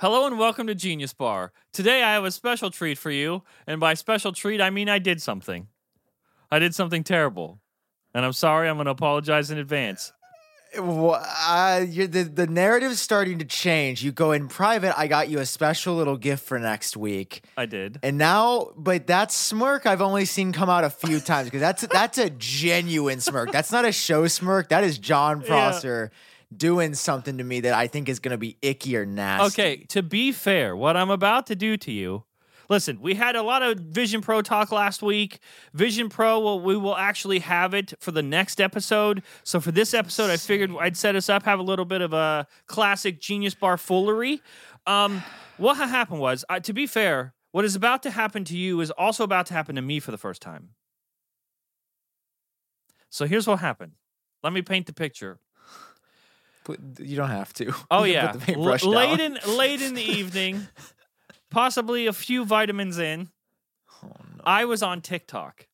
Hello and welcome to Genius Bar. Today I have a special treat for you, and by special treat I mean I did something. I did something terrible, and I'm sorry. I'm going to apologize in advance. Wha- uh, the the narrative's starting to change. You go in private. I got you a special little gift for next week, I did. and now, but that smirk I've only seen come out a few times because that's that's a genuine smirk. That's not a show smirk. That is Jon Prosser doing something to me that I think is going to be icky or nasty. Okay, to be fair, what I'm about to do to you. Listen, we had a lot of Vision Pro talk last week. Vision Pro, well, we will actually have it for the next episode. So for this episode, I figured I'd set us up, have a little bit of a classic Genius Bar foolery. Um, what happened was, uh, to be fair, what is about to happen to you is also about to happen to me for the first time. So here's what happened. Let me paint the picture. You don't have to. Oh yeah, L- late in late in the evening, possibly a few vitamins in. Oh, no. I was on TikTok,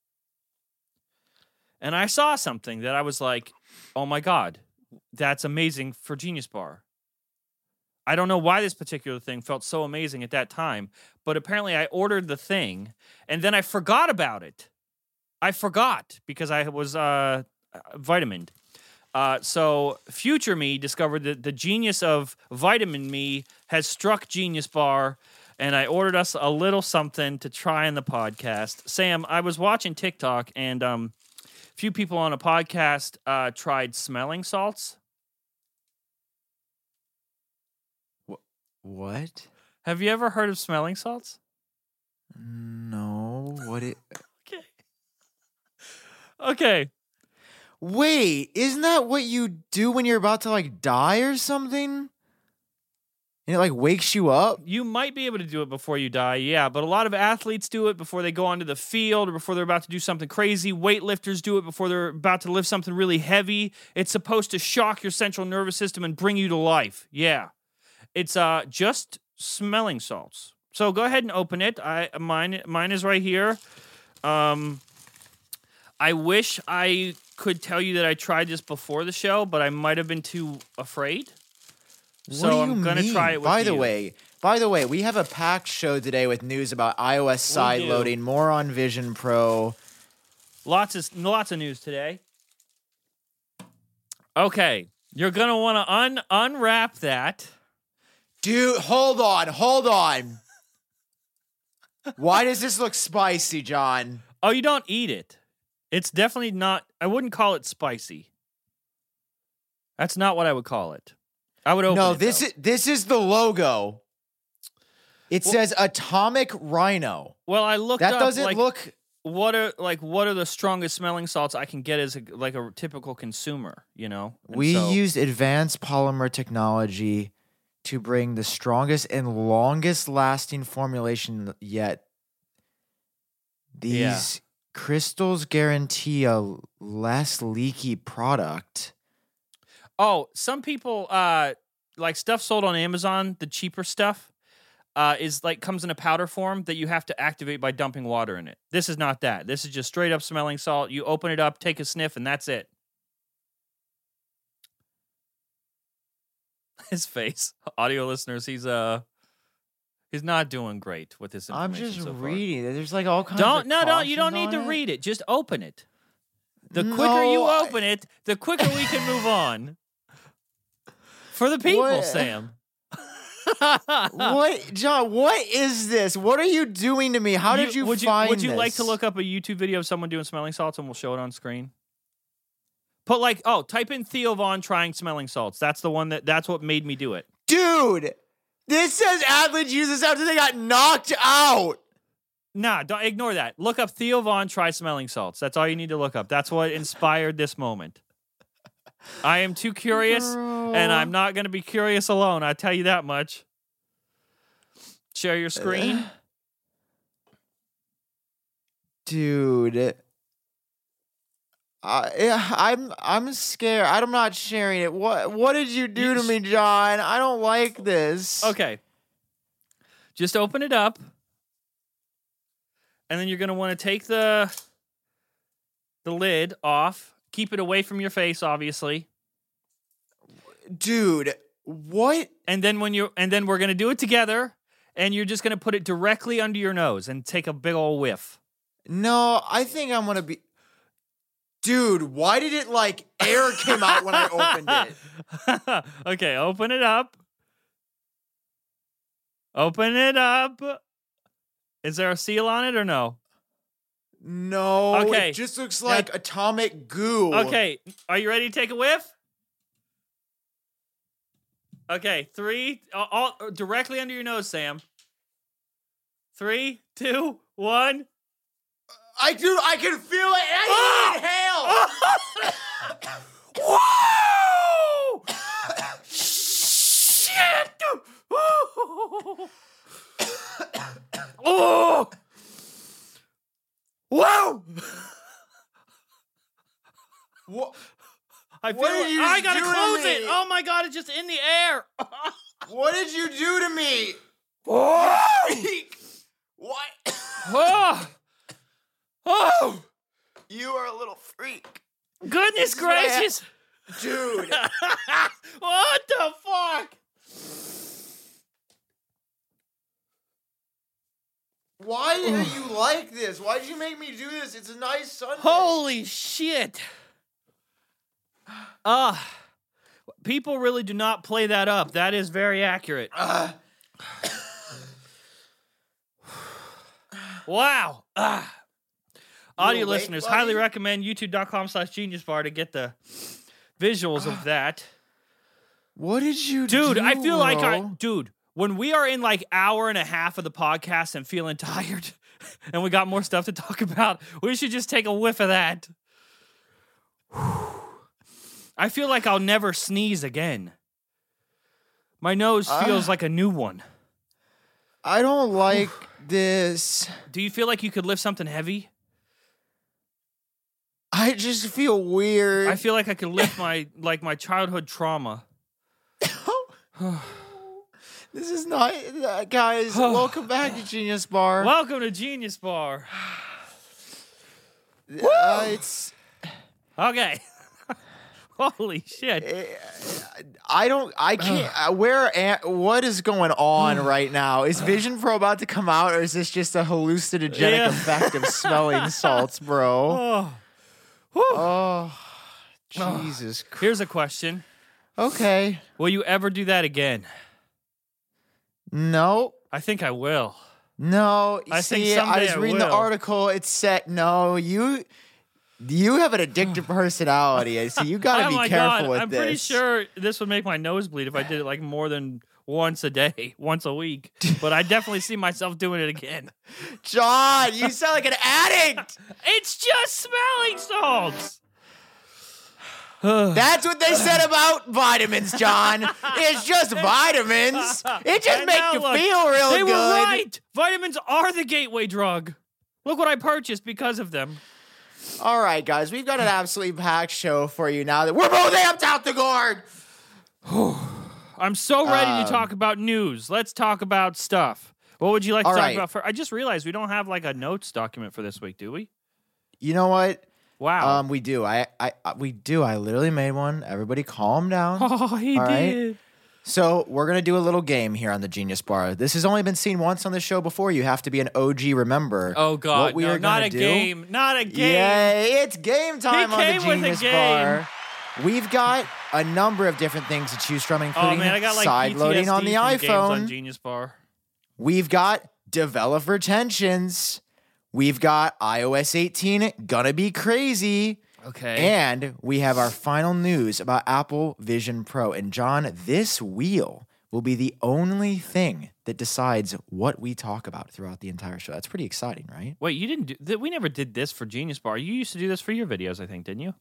and I saw something that I was like, "Oh my god, that's amazing for Genius Bar." I don't know why this particular thing felt so amazing at that time, but apparently I ordered the thing and then I forgot about it. I forgot because I was uh, vitamined. Uh, so future me discovered that the genius of vitamin me has struck Genius Bar, and I ordered us a little something to try in the podcast. Sam, I was watching TikTok, and um, a few people on a podcast uh, tried smelling salts. What? Have you ever heard of smelling salts? No. What it? Okay. Okay. Wait, isn't that what you do when you're about to like die or something? And it like wakes you up? You might be able to do it before you die, yeah, but a lot of athletes do it before they go onto the field or before they're about to do something crazy. Weightlifters do it before they're about to lift something really heavy. It's supposed to shock your central nervous system and bring you to life. Yeah. It's uh just smelling salts. So go ahead and open it. I mine mine is right here. Um I wish I could tell you that I tried this before the show, but I might have been too afraid. So what do I'm gonna mean? try it with By the you. way, by the way, we have a packed show today with news about iOS side loading, more on Vision Pro. Lots of lots of news today. Okay, you're gonna want to un unwrap that. Dude, hold on, hold on. Why does this look spicy, Jon? Oh, you don't eat it. It's definitely not. I wouldn't call it spicy. That's not what I would call it. I would open no, it, this though. is this is the logo. It Well- says Atomic Rhino. well. I looked That up doesn't like look what are like what are the strongest smelling salts I can get as a, like a typical consumer. You know, And We so- used advanced polymer technology to bring the strongest and longest lasting formulation yet. These. Crystals guarantee a less leaky product. Oh, some people uh like stuff sold on Amazon, the cheaper stuff, uh, is like comes in a powder form that you have to activate by dumping water in it. This is not that. This is just straight up smelling salt. You open it up, take a sniff, and that's it. His face, audio listeners, he's uh he's not doing great with this I'm just so reading it. There's like all kinds Don't of no no you don't need to it. read it. Just open it. The quicker you No, I- open it, the quicker we can move on. For the people, What? Sam. what, Jon? What is this? What are you doing to me? How did you, would find you would you like to look up a YouTube video of someone doing smelling salts and we'll show it on screen? Put like oh, type in Theo Von trying smelling salts. That's the one that that's what made me do it. dude? This says athletes use this after they got knocked out. Nah, don't ignore that. Look up Theo Von try smelling salts. That's all you need to look up. That's what inspired this moment. I am too curious, and I'm not going to be curious alone. I tell you that much. Share your screen. dude. Yeah, I'm I'm scared. I'm not sharing it. What what did you do to me, Jon? I don't like this. Okay. Just open it up. And then you're going to want to take the the lid off. Keep it away from your face, obviously. dude. What? and then when you and then we're gonna do it together, and you're just gonna put it directly under your nose and take a big old whiff. No, I think I'm gonna be. Dude, why did it like air came out when I opened it? okay, open it up. Open it up. Is there a seal on it or no? No. Okay. It just looks like atomic goo. Okay, are you ready to take a whiff? Okay, three, all, all directly under your nose, Sam. Three, two, one. I do. I can feel it. I can inhale. Ah! Whoa! Shit! oh! Whoa! What? I feel What did you I gotta close it. Oh my god, it's just in the air. What did you do to me? oh! What? Ah! Oh! You are a little freak, Goodness is what ha- gracious! dude. what the fuck? Why are you like this? Why did you make me do this? It's a nice Sunday. Holy shit! Ah, people really do not play that up. That is very accurate. Uh, Wow. Ah. Audio listeners, buddy? highly recommend youtube.com slash genius bar to get the visuals of that. what did you do? Dude, I feel like I dude, when we are in like hour and a half of the podcast and feeling tired and we got more stuff to talk about, we should just take a whiff of that. I feel like I'll never sneeze again. My nose feels Ah. like a new one. I don't like this. Do you feel like you could lift something heavy? I just feel weird. I feel like I could lift my like my childhood trauma. this is not, uh, guys. welcome back to Genius Bar. Welcome to Genius Bar. Uh, it's. Okay. Holy shit. I don't. I can't. uh, where? Am, what is going on right now? Is Vision Pro about to come out, or is this just a hallucinogenic Yeah. effect of smelling salts, bro? Oh. Oh, Jesus. Christ. Here's a question. Okay. Will you ever do that again? No. I think I will. No, I think see, I was I reading the article. It said no. You, you have an addictive personality, I see. you got to oh be careful god, with I'm this. pretty sure this would make my nose bleed if I did it like more than once a day, once a week. But I definitely see myself doing it again. Jon, you sound like an addict. It's just smelling salts. That's what they said about vitamins, Jon. It's just vitamins. It just makes you look, feel real they good. They were right. Vitamins are the gateway drug. Look what I purchased because of them. All right, guys, we've got an absolutely packed show for you now that we're both amped out the guard. I'm so ready Um, to talk about news. Let's talk about stuff. What would you like to talk right. about? For I just realized we don't have like a notes document for this week, do we? You know what? Wow. Um, we do. I, I, I, we do. I literally made one. Everybody, calm down. oh, he all right. did. So we're gonna do a little game here on the Genius Bar. This has only been seen once on the show before. You have to be an OG. Remember? Oh God, What we no, are not a do- game, not a game. Yay! It's game time on came the with a Genius game. Bar. We've got a number of different things to choose from, Oh including man, I got like side loading on the games on iPhone. Genius Bar. We've got developer tensions. We've got iOS 18 gonna be crazy. Okay. And we have our final news about Apple Vision Pro. And Jon, this wheel will be the only thing that decides what we talk about throughout the entire show. That's pretty exciting, right? Wait, you didn't do th- we never did this for Genius Bar. You used to do this for your videos, I think, didn't you?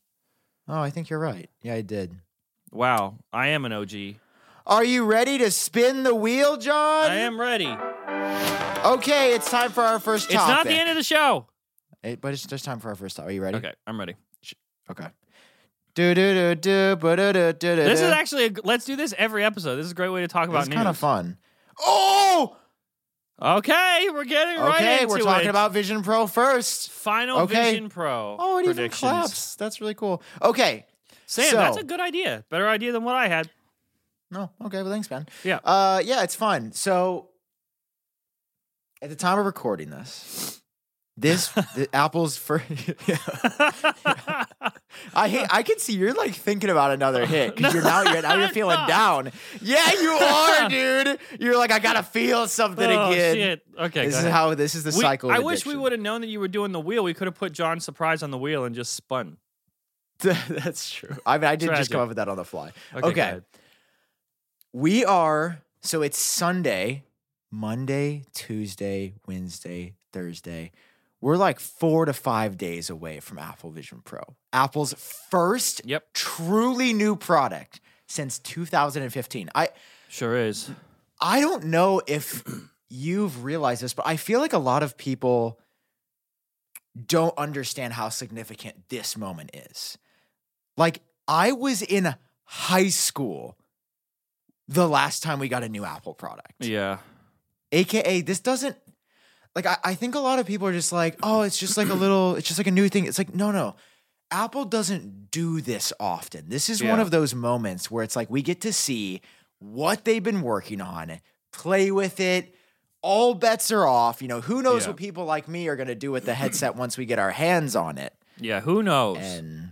Oh, I think you're right. Yeah, I did. Wow, I am an OG. Are you ready to spin the wheel, Jon? I am ready. Okay, it's time for our first It's not the end of the show. It- but it's just time for our first topic. Are you ready? Okay, I'm ready. Okay. Do do do do do do do. This is actually a, let's do this every episode. This is a great way to talk about It's kind of fun. Oh, Okay, we're getting right into it. okay. We're talking it. about Vision Pro first. Final Okay. Vision Pro. Oh, it even claps. That's really cool. Okay. Sam, So- that's a good idea. Better idea than what I had. No, okay, well, thanks, man. Yeah. Uh, yeah, it's fun. So, at the time of recording this, this the Apple's first. I hate. I can see you're like thinking about another hit because you're now you're now you're feeling I'm down. Yeah, you are, dude. You're like I gotta feel something oh, again. Shit. Okay, This go is ahead. how this is the We- cycle. Of I wish we addiction. would have known that you were doing the wheel. We could have put Jon Surprise on the wheel and just spun. That's true. I mean, I did just Tragic. come up with that on the fly. Okay. go Okay. ahead. We are so it's Sunday, Monday, Tuesday, Wednesday, Thursday. We're like four to five days away from Apple Vision Pro. Apple's first Yep. truly new product since 2015. I Sure is. I don't know if you've realized this, but I feel like a lot of people don't understand how significant this moment is. Like, I was in high school the last time we got a new Apple product. Yeah. AKA, this doesn't, like, I, I think a lot of people are just like, oh, it's just like a little, it's just like a new thing. It's like, no, no. Apple doesn't do this often. This is one of those moments where it's like we get to see what they've been working on, play with it. All bets are off. You know, who knows Yeah. what people like me are going to do with the headset once we get our hands on it. Yeah. Who knows? And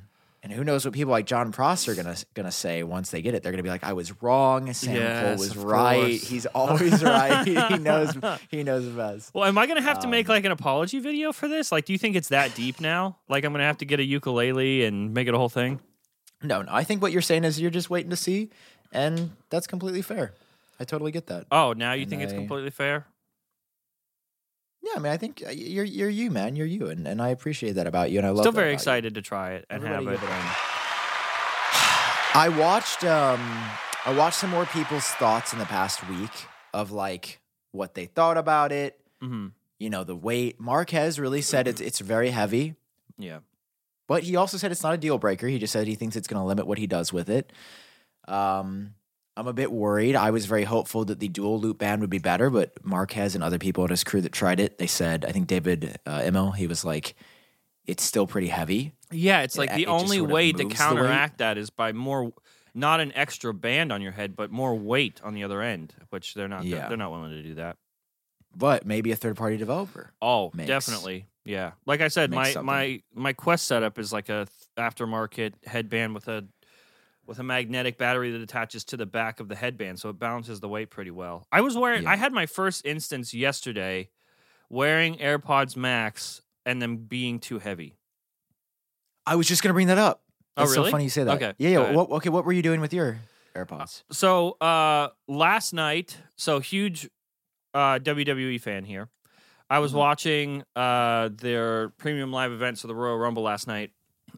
and who knows what people like Jon Prosser are gonna gonna say once they get it? They're gonna be like, "I was wrong. Sam Kohl was right. course. He's always right. he knows. He knows best." well, am I gonna have to make Um, like an apology video for this? Like, do you think it's that deep now? Like, I'm gonna have to get a ukulele and make it a whole thing? No, no. I think what you're saying is you're just waiting to see, and that's completely fair. I totally get that. Oh, now you And think it's completely fair? Yeah, I mean, I think uh, you're you're you, man. You're you, and, and I appreciate that about you, and I love. Still very about you. excited to try it and Everybody have it. I watched um I watched some more people's thoughts in the past week of like what they thought about it. hmm You know, the weight. Marques really said it's it's very heavy, Yeah. but he also said it's not a deal breaker. He just said he thinks it's going to limit what he does with it. Um I'm a bit worried. I was very hopeful that the dual loop band would be better, but Marques and other people in his crew that tried it, they said, I think David uh, Imel, he was like, it's still pretty heavy. Yeah, it's like it the just only sort of way to counteract that is by more, not an extra band on your head, but more weight on the other end, which they're not. Yeah. They're not willing to do that. But maybe a third party developer. Oh, Makes- definitely. Yeah. Like I said, my something. my my Quest setup is like a th- aftermarket headband with a with a magnetic battery that attaches to the back of the headband, so it balances the weight pretty well. I was wearing. Yeah. I had my first instance yesterday, wearing AirPods Max and them being too heavy. I was just gonna bring that up. Oh, That's really? so funny you say that. Okay, Yeah, yeah. What, okay, what were you doing with your AirPods? So uh last night, so huge uh WWE fan here. I was Mhm. watching uh their premium live event, so the Royal Rumble last night.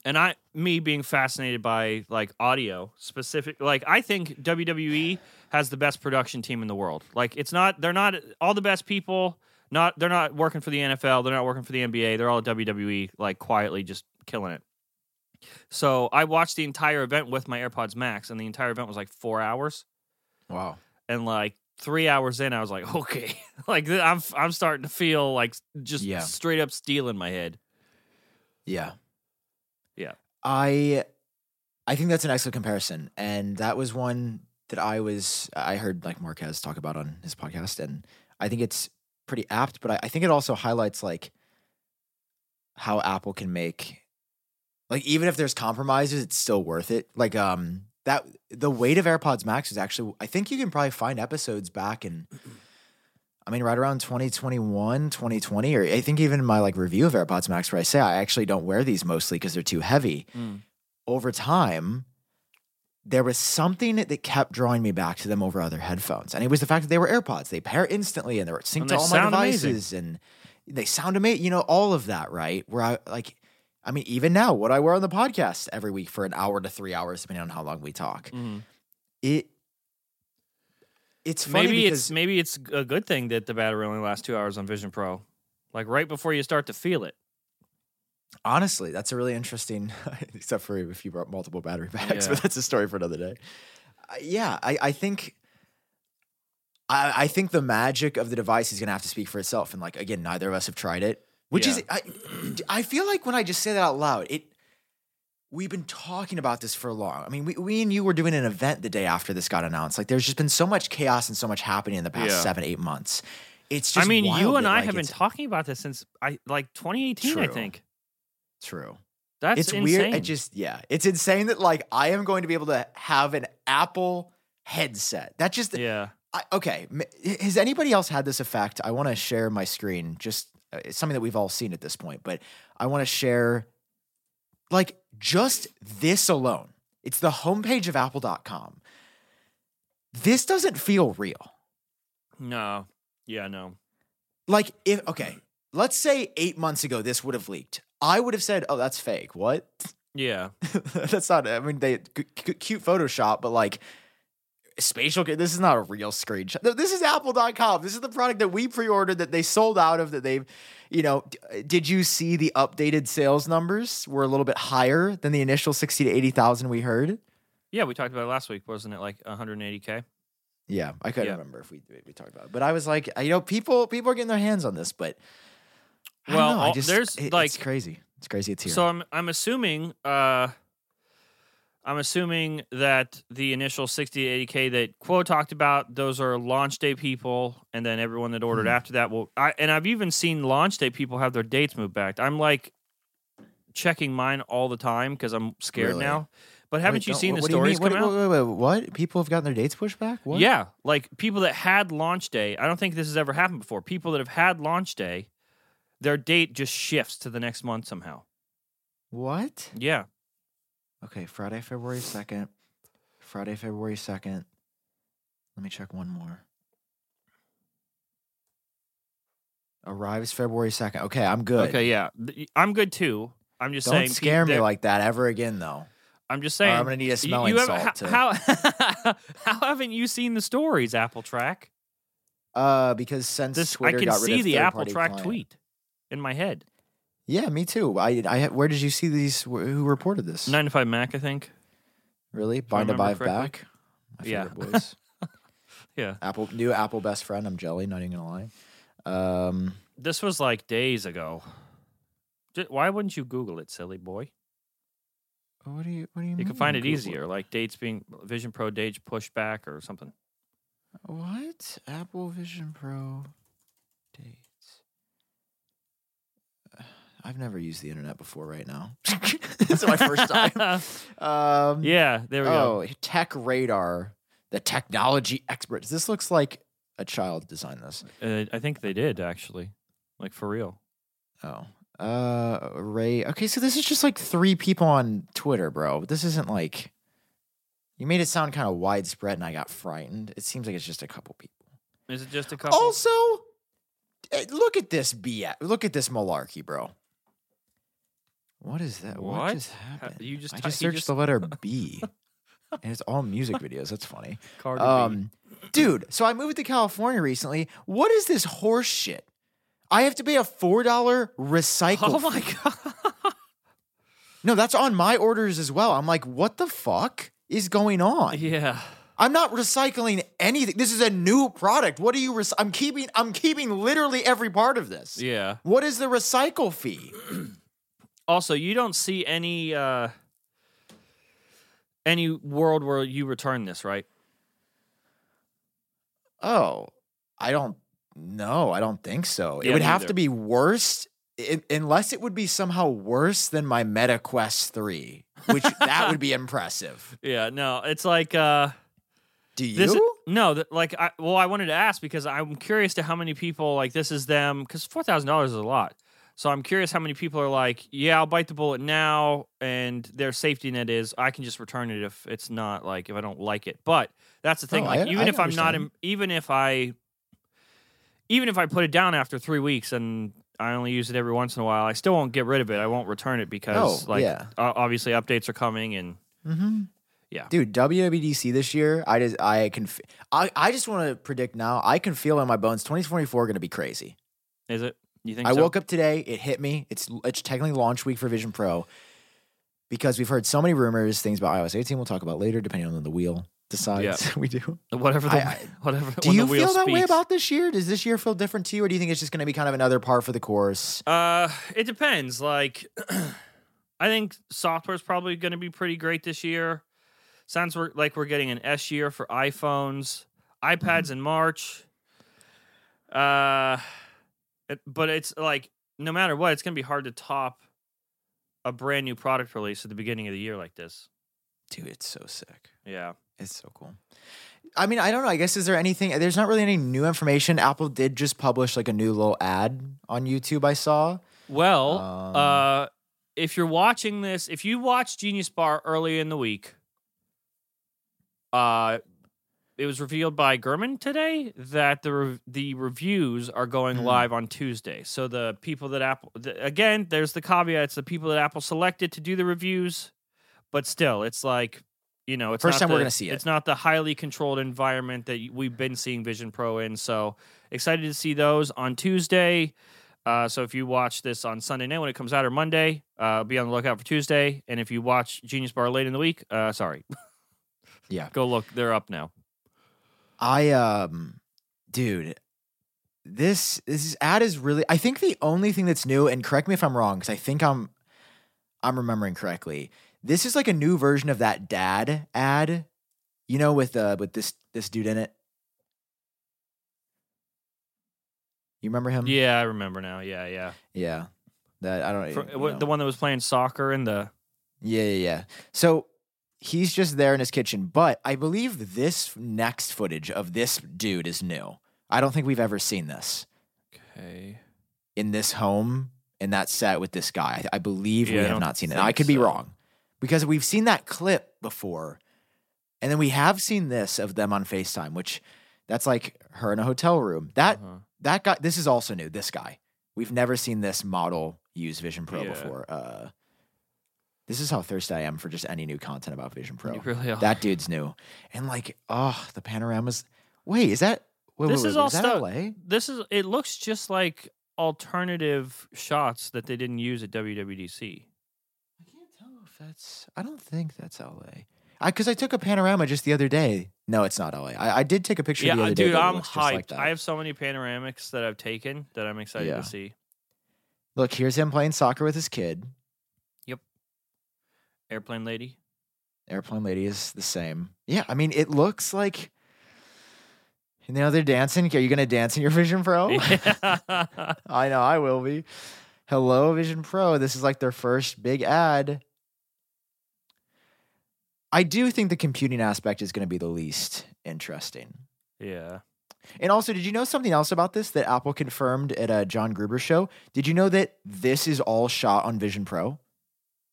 And I me being fascinated by like audio specific like I think WWE has the best production team in the world. Like it's not they're not all the best people, not they're not working for the NFL, they're not working for the NBA, they're all at WWE like quietly just killing it. So I watched the entire event with my AirPods Max, and the entire event was like four hours. Wow. And like three hours in, I was like, okay, like I'm I'm starting to feel like just Yeah. straight up steel in my head. Yeah. Yeah. I I think that's an excellent comparison. And that was one that I was I heard like Marques talk about on his podcast. And I think it's pretty apt, but I, I think it also highlights like how Apple can make like even if there's compromises, it's still worth it. Like um that the weight of AirPods Max is actually I think you can probably find episodes back in I mean right around 2021, 2020 or I think even in my like review of AirPods Max where I say I actually don't wear these mostly because they're too heavy. Over time there was something that kept drawing me back to them over other headphones. And it was the fact that they were AirPods. They pair instantly and they were synced to all my sound amazing. devices and they sound amazing. You know, all of that, right? Where I like I mean, even now, what I wear on the podcast every week for an hour to three hours, depending on how long we talk. Mhm. It it's funny Maybe it's maybe it's a good thing that the battery only lasts two hours on Vision Pro, like right before you start to feel it. honestly, that's a really interesting. except for if you brought multiple battery packs, Yeah. but that's a story for another day. Uh, yeah, I, I think. I, I think the magic of the device is going to have to speak for itself, and like again, neither of us have tried it, which is I. I feel like when I just say that out loud, it. We've been talking about this for long. I mean, we, we and you were doing an event the day after this got announced. Like, there's just been so much chaos and so much happening in the past Yeah. seven, eight months. It's just I mean, you and I like, have been talking about this since I like 2018, I think. true. That's it's insane. weird. It just yeah, it's insane that like I am going to be able to have an Apple headset. That just yeah. I, okay. Has anybody else had this effect? I want to share my screen. Just uh, it's something that we've all seen at this point, but I want to share like just this alone. It's the homepage of apple.com. This doesn't feel real. No. Yeah, no. Like if okay, let's say 8 months ago this would have leaked. I would have said, "Oh, that's fake." What? Yeah. that's not I mean they c- c- cute Photoshop, but like spatial this is not a real screenshot. This is apple.com. This is the product that we pre-ordered that they sold out of that they've you know, did you see the updated sales numbers were a little bit higher than the initial 60 to 80,000 we heard? Yeah, we talked about it last week, wasn't it? Like 180k. Yeah, I couldn't Yeah. remember if we we talked about it. But I was like, you know, people people are getting their hands on this, but Well, know, I just, there's, it- it's like- crazy. It's crazy it's here. So I'm I'm assuming uh I'm assuming that the initial 60 to 80k that Kuo talked about, those are launch day people, and then everyone that ordered Hmm. after that will. I and I've even seen launch day people have their dates moved back. I'm like checking mine all the time because I'm scared Really? now. But haven't Wait, you seen the what do you stories come What- out? wait, wait, wait, what? People have gotten their dates pushed back? What? Yeah, like people that had launch day. I don't think this has ever happened before. People that have had launch day, their date just shifts to the next month somehow. What? Yeah. Okay, Friday, February 2nd. Friday, February 2nd. Let me check one more. Arrives February 2nd. Okay, I'm good. Okay, yeah. I'm good too. I'm just Don't saying. pe- scare me like that ever again, though. I'm just Or saying. I'm going to need a smelling you salt. to, how, how how haven't you seen the stories, Apple Track? uh, because since This Twitter I can see the Apple Track client- tweet in my head. Yeah, me too. I, I, where did you see these? Who reported this? Nine to five Mac, I think. Really? Bind Bive correctly. back. My Yeah. favorite boys. Yeah. Apple, new Apple best friend. I'm jelly. Not even gonna lie. Um, This was like days ago. Why wouldn't you Google it, silly boy? what do you? What do you? You mean can find it Google easier, like dates being Vision Pro dates pushed back or something. What? Apple Vision Pro I've never used the internet before right now. this is my first time. Um, yeah, there we go. oh, TechRadar, the technology experts. This looks like a child designed this. Uh, I think they did actually, like for real. Oh. Uh Ray. Okay, so this is just like three people on Twitter, bro. This isn't like you made it sound kind of widespread and I got frightened. It seems like it's just a couple people. Is it just a couple? Also, eh, look at this BS. Look at this malarkey, bro. What is that? What, What? just Ha- happened? you just I just searched just- the letter B. and it's all music videos. That's funny. Um, dude, so I moved to California recently. What is this horse shit? I have to pay a four dollar recycle. oh my god. No, that's on my orders as well. I'm like, what the fuck is going on? yeah. I'm not recycling anything. This is a new product. What are you? Rec- I'm keeping. I'm keeping literally every part of this. Yeah. What is the recycle fee? Also, you don't see any uh any world where you return this, right? Oh, I don't know. I don't think so. it would have either. to be worse, i unless it would be somehow worse than my Meta Quest Three, which that would be impressive. Yeah, no, it's like uh Do you? this no, that like I well I wanted to ask because I'm curious to how many people like this is them cuz $4,000 is a lot. So I'm curious how many people are like, yeah, I'll bite the bullet now and their safety net is I can just return it if it's not like if I don't like it. But that's the thing Oh, like I- even I if I'm not in, even if I even if I put it down after 3 weeks and I only use it every once in a while, I still won't get rid of it. I won't return it because Oh, like yeah. obviously updates are coming and Mm-hmm. Yeah. dude. WWDC this year, I just I can I, I just want to predict now. I can feel in my bones. 2024 going to be crazy. is it you think I so? woke up today. It hit me. It's it's technically launch week for Vision Pro because we've heard so many rumors, things about iOS 18. We'll talk about later, depending on the wheel decides. we do. Whatever the I- I- whatever. Do you feel that way about this year? Does this year feel different to you, or do you think it's just going to be kind of another par for the course? Uh, it depends. Like, I think software is probably going to be pretty great this year. Sounds like we're getting an S year for iPhones, iPads in March. Uh, it- but it's like no matter what, it's going to be hard to top a brand new product release at the beginning of the year like this. Dude, it's so sick. Yeah. It's so cool. I mean, I don't know. I guess is there anything? There's not really any new information. Apple did just publish like a new little ad on YouTube. I saw. Well, Um, uh, if you're watching this, if you watched Genius Bar early in the week, uh, it was revealed by Gurman today that the re- the reviews are going Mm. live on Tuesday. So the people that Apple, the, again, there's the caveat: it's the people that Apple selected to do the reviews, but still, it's like. You know, it's First not time we're the- gonna see it. It's not the highly controlled environment that we've been seeing Vision Pro in. So excited to see those on Tuesday. Uh, so if you watch this on Sunday night when it comes out or Monday, uh, be on the lookout for Tuesday. And if you watch Genius Bar late in the week, uh, sorry, Yeah. go look. They're up now. I um, dude, this this ad is really. I think the only thing that's new, and correct me if I'm wrong, because I think I'm I'm remembering correctly. This is like a new version of that dad ad, you know, with uh with this this dude in it. You remember him? Yeah, I remember now. Yeah, yeah. Yeah. That I don't For, you know. the one that was playing soccer in the. Yeah, yeah, yeah. So he's just there in his kitchen, but I believe this next footage of this dude is new. I don't think we've ever seen this Okay. in this home in that set with this guy. I, I believe Yeah, we I have don't seen it. I could be wrong because we've seen that clip before, and then we have seen this of them on Facetime, which that's like her in a hotel room. That Uh-huh. that guy. This is also new. This guy. We've never seen this model use Vision Pro Yeah. before. Uh, this is how thirsty I am for just any new content about Vision Pro. You really are. That dude's new, and like, oh, the panoramas. Wait, is that? Wait, This wait, is all stuff- LA? This is. It looks just like alternative shots that they didn't use at WWDC. I can't tell if that's. I don't think that's LA. I because I took a panorama just the other day. No, it's not LA. I, I did take a picture Yeah, the uh, other day. dude, that I'm hyped. like. I have so many panoramics that I've taken that I'm excited Yeah. to see. Look, here's him playing soccer with his kid. Airplane lady. Airplane lady is the same. Yeah, I mean, it looks like. You know they're dancing. Are you gonna dance in your Vision Pro? Yeah. I know I will be. Hello, Vision Pro. This is like their first big ad. I do think the computing aspect is going to be the least interesting. yeah. And also, did you know something else about this that Apple confirmed at a John Gruber show? Did you know that this is all shot on Vision Pro?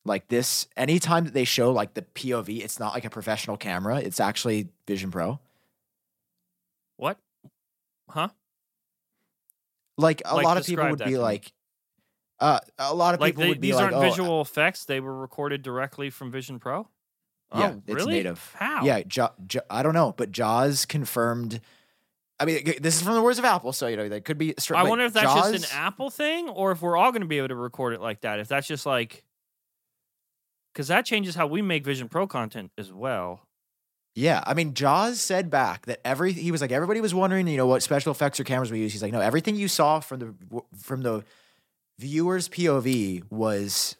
Like this, anytime that they show like the POV, it's not like a professional camera. It's actually Vision Pro. What? Huh? Like a Like, lot of people would be like, uh, a lot of Like people they, would be like these like, aren't oh, visual effects. They were recorded directly from Vision Pro. Yeah, oh, it's really? native. How? Yeah, ja, Ja- I don't know, but Joz confirmed. I mean, this is from the words of Apple, so you know that could be. I wonder if that's Joz, just an Apple thing, or if we're all going to be able to record it like that. If that's just like, because that changes how we make Vision Pro content as well. Yeah, I mean, Joz said back that every he was like everybody was wondering, you know, what special effects or cameras we use. He's like, no, everything you saw from the from the viewer's POV was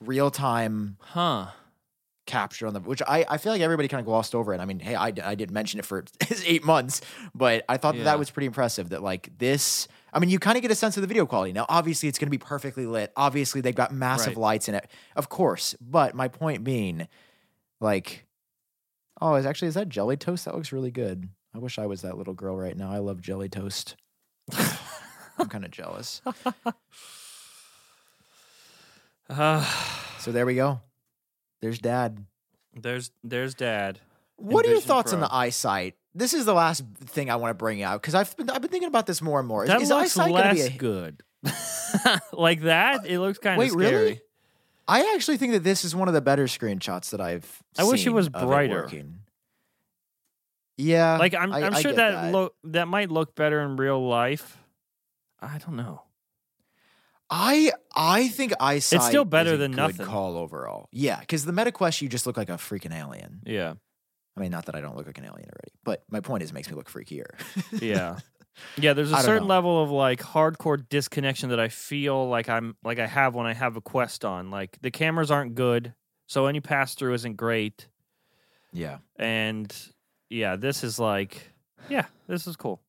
real time Huh? capture on the which I, I feel like everybody kind of glossed over it. I mean, hey, I, I didn't mention it for eight months, but I thought that that was pretty impressive. That like this, I mean, you kind of get a sense of the video quality. Now, obviously, it's going to be perfectly lit. Obviously, they've got massive Right. lights in it, of course. But my point being, like, oh, is actually is that jelly toast? That looks really good. I wish I was that little girl right now. I love jelly toast. I'm kind of jealous. Uh, So there we go. There's dad. there's there's Dad. What are your thoughts on the eyesight? This is the last thing I want to bring out because I've been I've been thinking about this more and more. Is, That is looks gonna be less a, good. like that, it looks kind of Wait, scary. really? I actually think that this is one of the better screenshots that I've. I wish it was brighter. working. Yeah, Like I'm, I- I'm sure that that. look that might look better in real life. I don't know. I I think eyesight. still better is a than good nothing. Call overall, yeah, because the MetaQuest you just look like a freaking alien. Yeah, I mean, not that I don't look like an alien already, but my point is, it makes me look freakier. yeah. Yeah, there's a certain know. level of like hardcore disconnection that I feel like I'm like I have when I have a Quest on. Like the cameras aren't good, so any pass through isn't great. Yeah. And yeah, this is like yeah, this is cool.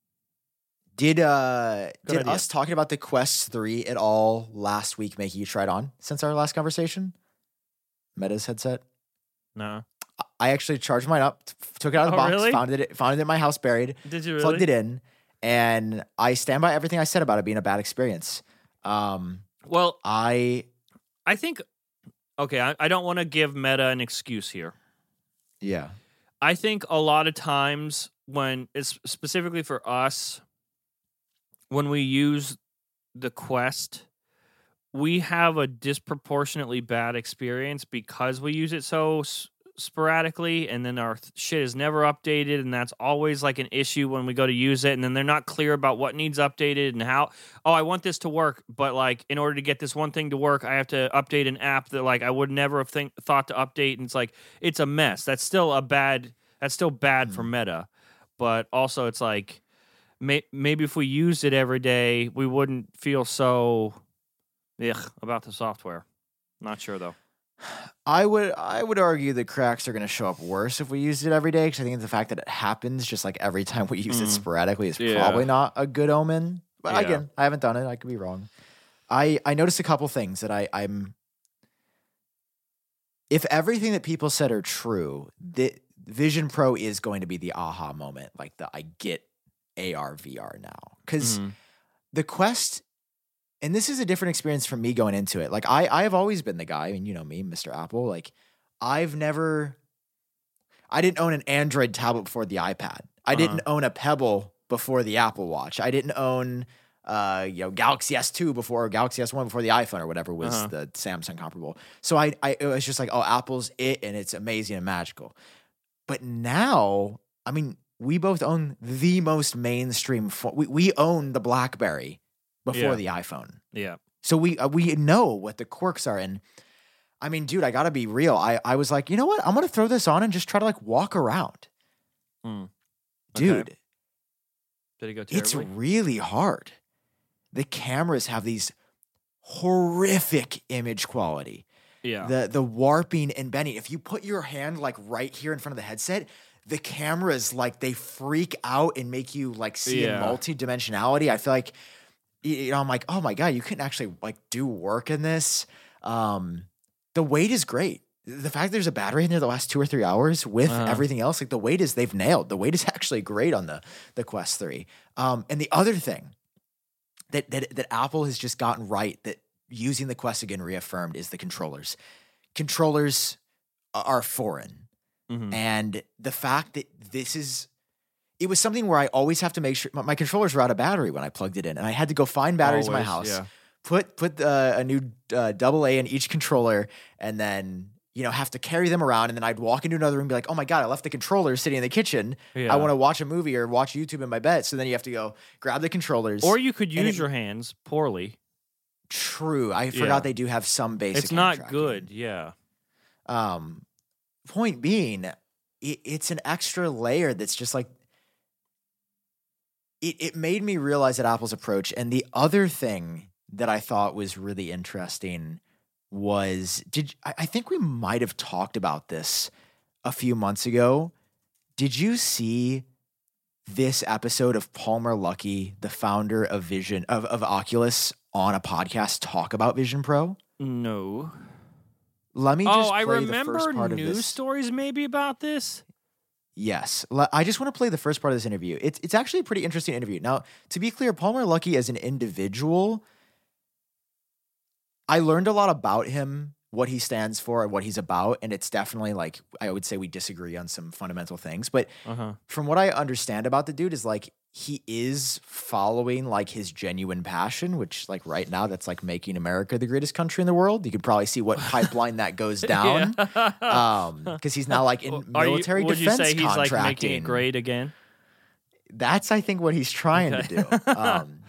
Did uh Good did idea. us talking about the Quest 3 at all last week make you try it on since our last conversation? Meta's headset? No. I actually charged mine up, t- took it out of the Oh, box, really? found it found it in my house buried, Did you really? plugged it in, and I stand by everything I said about it being a bad experience. Um Well, I I think okay, I, I don't want to give Meta an excuse here. yeah. I think a lot of times when it's specifically for us, when we use the quest, we have a disproportionately bad experience because we use it so sporadically and then our th- shit is never updated and that's always like an issue when we go to use it and then they're not clear about what needs updated and how oh I want this to work but like in order to get this one thing to work I have to update an app that like I would never have think thought to update and it's like it's a mess. That's still a bad that's still bad for hmm. meta but also it's like may, maybe if we used it every day we wouldn't feel so ugh, about the software. Not sure though I would I would argue that cracks are going to show up worse if we used it every day because I think the fact that it happens just like every time we use it Mm. sporadically is Yeah. probably not a good omen. But Yeah. again, I haven't done it. I could be wrong. I I noticed a couple things that I I'm if everything that people said are true, the Vision Pro is going to be the aha moment, like the I get AR VR now because Mhm. the quest and this is a different experience for me going into it like i i have always been the guy I and you know me mr apple like i've never i didn't own an android tablet before the ipad i Uh-huh. didn't own a pebble before the apple watch i didn't own uh you know galaxy s2 before or galaxy s1 before the iphone or whatever was Uh-huh. the samsung comparable so i i it was just like oh apple's it and it's amazing and magical but now i mean we both own the most mainstream phone. We, we own the BlackBerry before Yeah. the iPhone. yeah So we uh, we know what the quirks are. And I mean, dude, I gotta be real. I, I was like, you know what? I'm gonna throw this on and just try to like walk around. Hmm. Okay. Dude, did it go it's really hard. The cameras have these horrific image quality. yeah The the warping and bending. If you put your hand like right here in front of the headset, the cameras like they freak out and make you like see in Yeah. multi-dimensionality. I feel like you know, I'm like, oh my God, you can actually like do work in this. Um the weight is great. The fact there's a battery in there the last two or three hours with everything else, like the weight is they've nailed. The weight is actually great on the the Quest 3. Um, and the other thing that that that Apple has just gotten right that using the Quest again reaffirmed is the controllers. Controllers are foreign. Mhm. And the fact that this is, it was something where I always have to make sure my, my controllers were out of battery when I plugged it in, and I had to go find batteries in my house, yeah. put put uh, a new uh, double A in each controller, and then you know have to carry them around, and then I'd walk into another room and be like, oh my god, I left the controller sitting in the kitchen. Yeah. I want to watch a movie or watch YouTube in my bed. So then you have to go grab the controllers. or you could use it- your hands poorly true, I forgot Yeah. they do have some basic. it's not good yeah Um, point being, it, it's an extra layer that's just like it. It made me realize that Apple's approach, and the other thing that I thought was really interesting was did I, think we might have talked about this a few months ago. Did you see this episode of Palmer Luckey, the founder of Vision of, of Oculus, on a podcast talk about Vision Pro? no Let me oh, just oh i remember first part news stories maybe about this Yes. I just want to play the first part of this interview. It's it's actually a pretty interesting interview. Now, to be clear, Palmer Luckey as an individual, I learned a lot about him, what he stands for, and what he's about, and it's definitely like I would say we disagree on some fundamental things, but uh-huh from what I understand about the dude is like he is following like his genuine passion, which like right now that's like making America the greatest country in the world. You could probably see what pipeline that goes down. Um, because he's now like in Are you- military would defense you say he's like contracting. making it great again That's I think what he's trying to do. Um,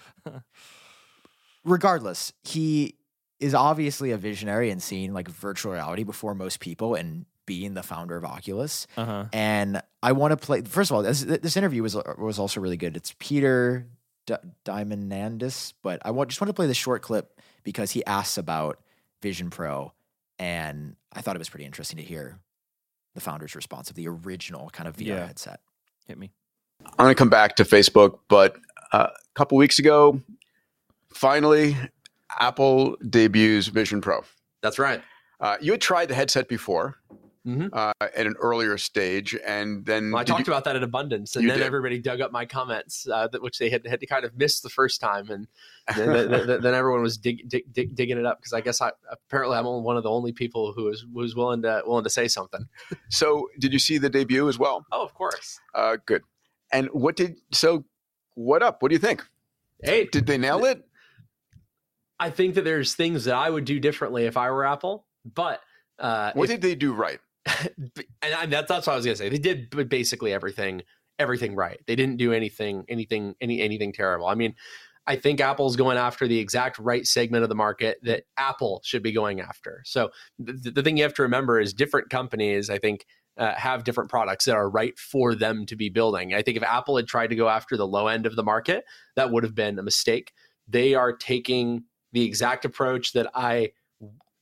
regardless, he is obviously a visionary and seeing like virtual reality before most people and being the founder of Oculus. uh-huh And I want to play. First of all, this, this interview was was also really good. It's Peter D- Diamandis, but I want, just want to play the short clip because he asks about Vision Pro, and I thought it was pretty interesting to hear the founder's response of the original kind of VR Yeah. headset. Hit me. I'm going to come back to Facebook, but uh, a couple weeks ago, finally, Apple debuts Vision Pro. That's right. Uh, you had tried the headset before Mhm. uh, at an earlier stage, and then Well, I talked you- about that in abundance, and then did. everybody dug up my comments, uh, that, which they had, had to kind of missed the first time, and then, then, then- then everyone was dig, dig, dig, digging it up because I guess I apparently I'm one of the only people who was was willing to willing to say something. so did you see the debut as well? Oh, of course. Uh, good. And what did so? What up? What do you think? Hey, Did they nail it? I think that there's things that I would do differently if I were Apple, but uh, What if- did they do right? and I, that's that's what I was gonna say. They did basically everything everything right. They didn't do anything anything any anything terrible. I mean, I think Apple's going after the exact right segment of the market that Apple should be going after. So the, the thing you have to remember is different companies. I think. Uh, have different products that are right for them to be building. I think if Apple had tried to go after the low end of the market, that would have been a mistake. They are taking the exact approach that I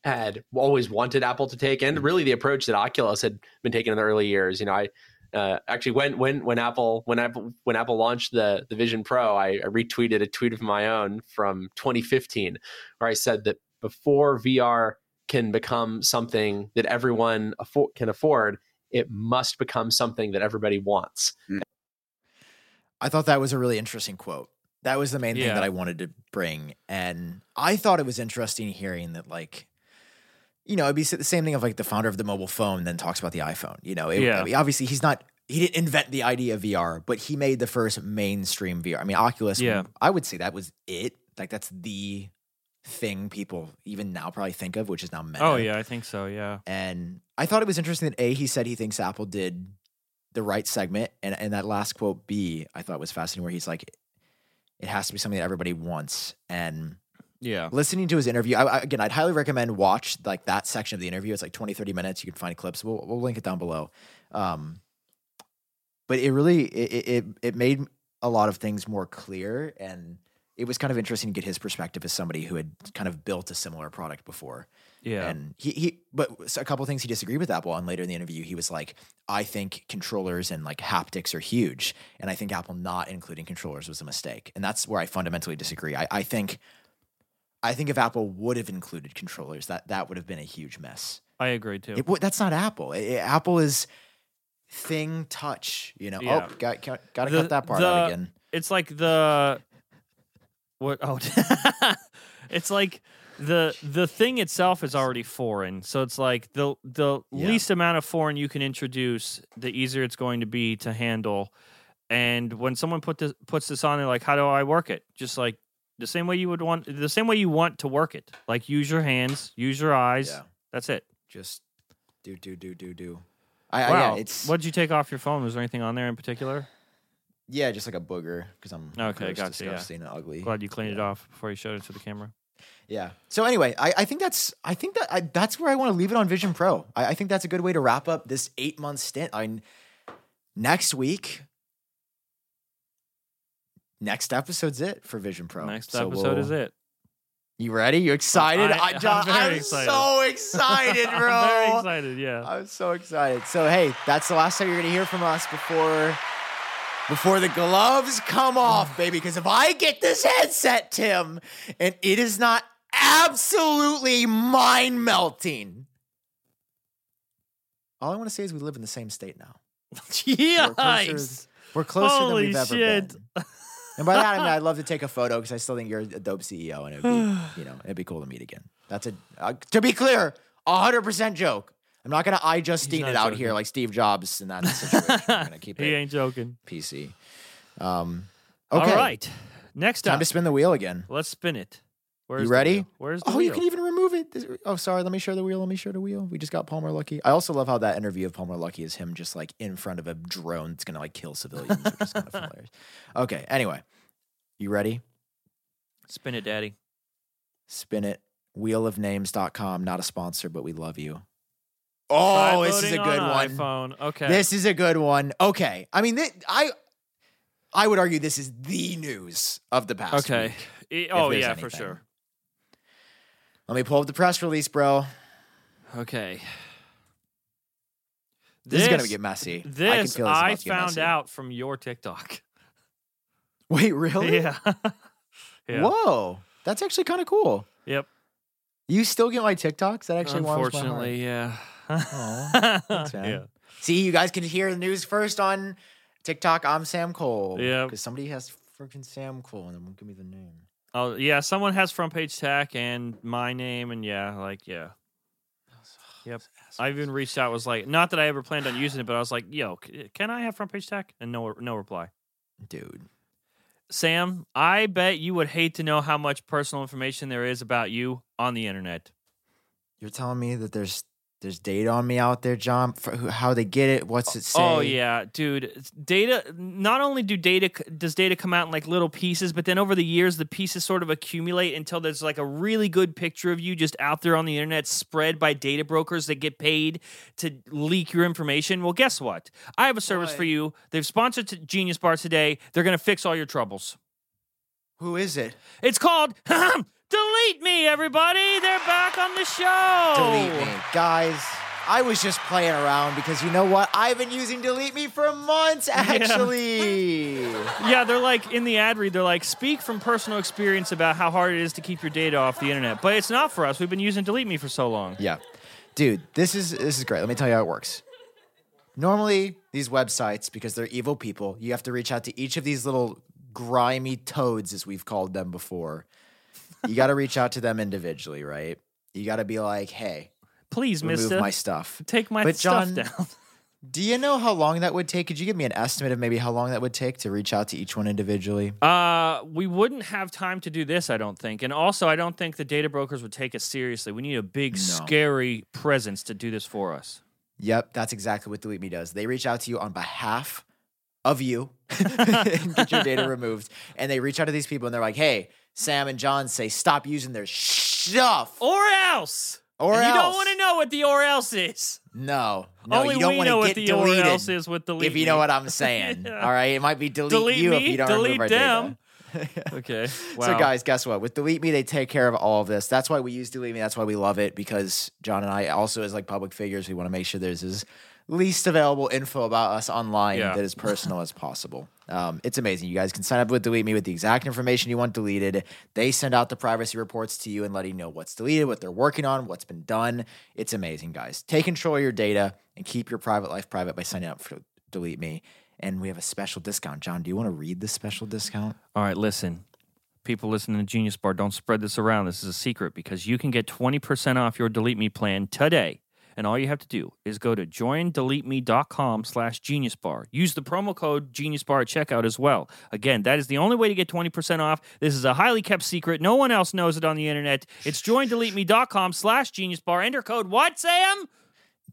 had always wanted Apple to take, and really the approach that Oculus had been taking in the early years. You know, I uh, actually when when when Apple when Apple when Apple launched the the Vision Pro, I, I retweeted a tweet of my own from 2015 where I said that before VR can become something that everyone afford, can afford, it must become something that everybody wants. I thought that was a really interesting quote. That was the main thing Yeah. that I wanted to bring. And I thought it was interesting hearing that, like, you know, it'd be the same thing of like the founder of the mobile phone then talks about the iPhone. You know, it, Yeah. I mean, obviously he's not, he didn't invent the idea of VR, but he made the first mainstream VR. I mean, Oculus, Yeah. I would say that was it. Like, that's the thing people even now probably think of, which is now meta. Oh yeah, I think so. Yeah. And I thought it was interesting that A, he said he thinks Apple did the right segment. And, and that last quote, B, I thought was fascinating, where he's like, it has to be something that everybody wants. And Yeah. listening to his interview, I, I- again, I'd highly recommend watch like that section of the interview. It's like 20, 30 minutes. You can find clips. We'll, we'll link it down below. Um, but it really, it, it, it made a lot of things more clear. And it was kind of interesting to get his perspective as somebody who had kind of built a similar product before. Yeah. And he, he but a couple of things he disagreed with Apple on later in the interview. He was like, I think controllers and like haptics are huge. And I think Apple not including controllers was a mistake. And that's where I fundamentally disagree. I, I think I think if Apple would have included controllers, that that would have been a huge mess. I agree too. It, that's not Apple. I- I- Apple is thing touch, you know. Oh, yeah. Oh, got, got, got to cut that part out again. it's like the what oh it's like the the thing itself is already foreign so it's like the the Yeah. least amount of foreign you can introduce the easier it's going to be to handle and when someone put this puts this on they're like how do i work it just like the same way you would want the same way you want to work it like use your hands use your eyes Yeah. that's it Just do do do do do. I, I wow yeah, it's what'd you take off your phone was there anything on there in particular yeah, just like a booger because I'm Okay, gross, gotcha, yeah. disgusting, and ugly. glad you cleaned it off before you showed it to the camera Yeah. So anyway, I, I think that's I think that I, that's where I want to leave it on Vision Pro. I, I think that's a good way to wrap up this eight month stint. I next week, next episode's it for Vision Pro. next So episode is we'll- it You ready? You excited? I- Jon, very I'm excited. so excited, bro. I'm very excited. Yeah. I'm so excited. So hey, that's the last time you're gonna hear from us before before the gloves come off, baby. Because if I get this headset, Tim, and it is not absolutely mind melting, all I want to say is we live in the same state now. We're closer, we're closer than we've ever shit. been. And by that I mean I'd love to take a photo because I still think you're a dope CEO, and it'd be you know it'd be cool to meet again. That's a uh, to be clear, hundred percent joke. I'm not gonna I Justine not it out joking. here like Steve Jobs in that situation. I'm gonna keep He it ain't joking. PC. Um, okay, All right. Next time up, to spin the wheel again. let's spin it. Where's You the ready? wheel? Where's the Oh, wheel? you can even remove it. This- Oh, sorry. Let me share the wheel. Let me share the wheel. We just got Palmer Luckey. I also love how that interview of Palmer Luckey is him just like in front of a drone that's gonna like kill civilians, which is kind of hilarious. Okay. Anyway, you ready? Spin it, Daddy. Spin it. Wheelofnames.com. Not a sponsor, but we love you. Try Oh, this is a good on one. iPhone. Okay. This is a good one. Okay. I mean, thi- I I would argue this is the news of the past. Okay. week. E- oh yeah, for sure. Let me pull up the press release, bro. Okay. This, is gonna get messy. I can This this I, get found out from your TikTok. Wait, really? Yeah. yeah. Whoa, that's actually kind of cool. Yep. You still get my TikToks? That actually warms my heart. Unfortunately, yeah. Yeah. See, you guys can hear the news first on TikTok. I'm Sam Kohl. Yeah. Because somebody has freaking Sam Kohl and they won't give me the name. Oh yeah, someone has front page tech and my name and yeah, like yeah. Yep. I even reached out was like not that I ever planned on using it, but I was like, "Yo, can I have front page tech?" And no no reply. Dude. Sam, I bet you would hate to know how much personal information there is about you on the internet. You're telling me that there's there's data on me out there, Jon? For who- how they get it? What's it oh, say? Oh yeah, dude. Data. Not only do data does data come out in like little pieces, but then over the years the pieces sort of accumulate until there's like a really good picture of you just out there on the internet, spread by data brokers that get paid to leak your information. Well, guess what? I have a service What? for you. They've sponsored Genius Bar today. They're gonna fix all your troubles. Who is it? It's called Delete Me. Everybody, they're back on the show. Delete me. Guys, I was just playing around because you know what? I've been using Delete Me for months, actually. Yeah, they're like in the ad read, they're like, speak from personal experience about how hard it is to keep your data off the internet. But it's not for us. We've been using Delete Me for so long. Yeah. Dude, this is this is great. Let me tell you how it works. Normally, these websites, because they're evil people, you have to reach out to each of these little grimy toads, as we've called them before. You got to reach out to them individually, right? You got to be like, hey, Please, remove mister, my stuff. take my But stuff Jon- down. Do you know how long that would take? Could you give me an estimate of maybe how long that would take to reach out to each one individually? Uh, we wouldn't have time to do this, I don't think. And also, I don't think the data brokers would take us seriously. We need a big, No. scary presence to do this for us. Yep, that's exactly what Delete Me does. They reach out to you on behalf of you and get your data removed. And they reach out to these people and they're like, hey, Sam and Jon say stop using their stuff. Or else. Or And You don't want to know what the or else is. No, no, Only you don't we know what the or else is with delete. if you know what I'm saying. Yeah. All right, it might be delete, delete you me, if you don't delete our them. data. Okay. Wow. So, guys, guess what? With Delete Me, they take care of all of this. That's why we use Delete Me. That's why we love it because Jon and I, also as like public figures, we want to make sure there's as least available info about us online Yeah. that is personal as possible. Um, it's amazing. You guys can sign up with Delete Me with the exact information you want deleted. They send out the privacy reports to you and letting you know what's deleted, what they're working on, what's been done. It's amazing, guys. Take control of your data and keep your private life private by signing up for Delete Me. And we have a special discount. Jon, do you want to read the special discount? All right, listen. People listening to Genius Bar, don't spread this around. This is a secret because you can get 20% off your Delete Me plan today. And all you have to do is go to joindeleteme.com slash genius bar. Use the promo code genius bar at checkout as well. Again, that is the only way to get 20% off. This is a highly kept secret. No one else knows it on the internet. It's joindeleteme.com slash genius bar. Enter code what, Sam?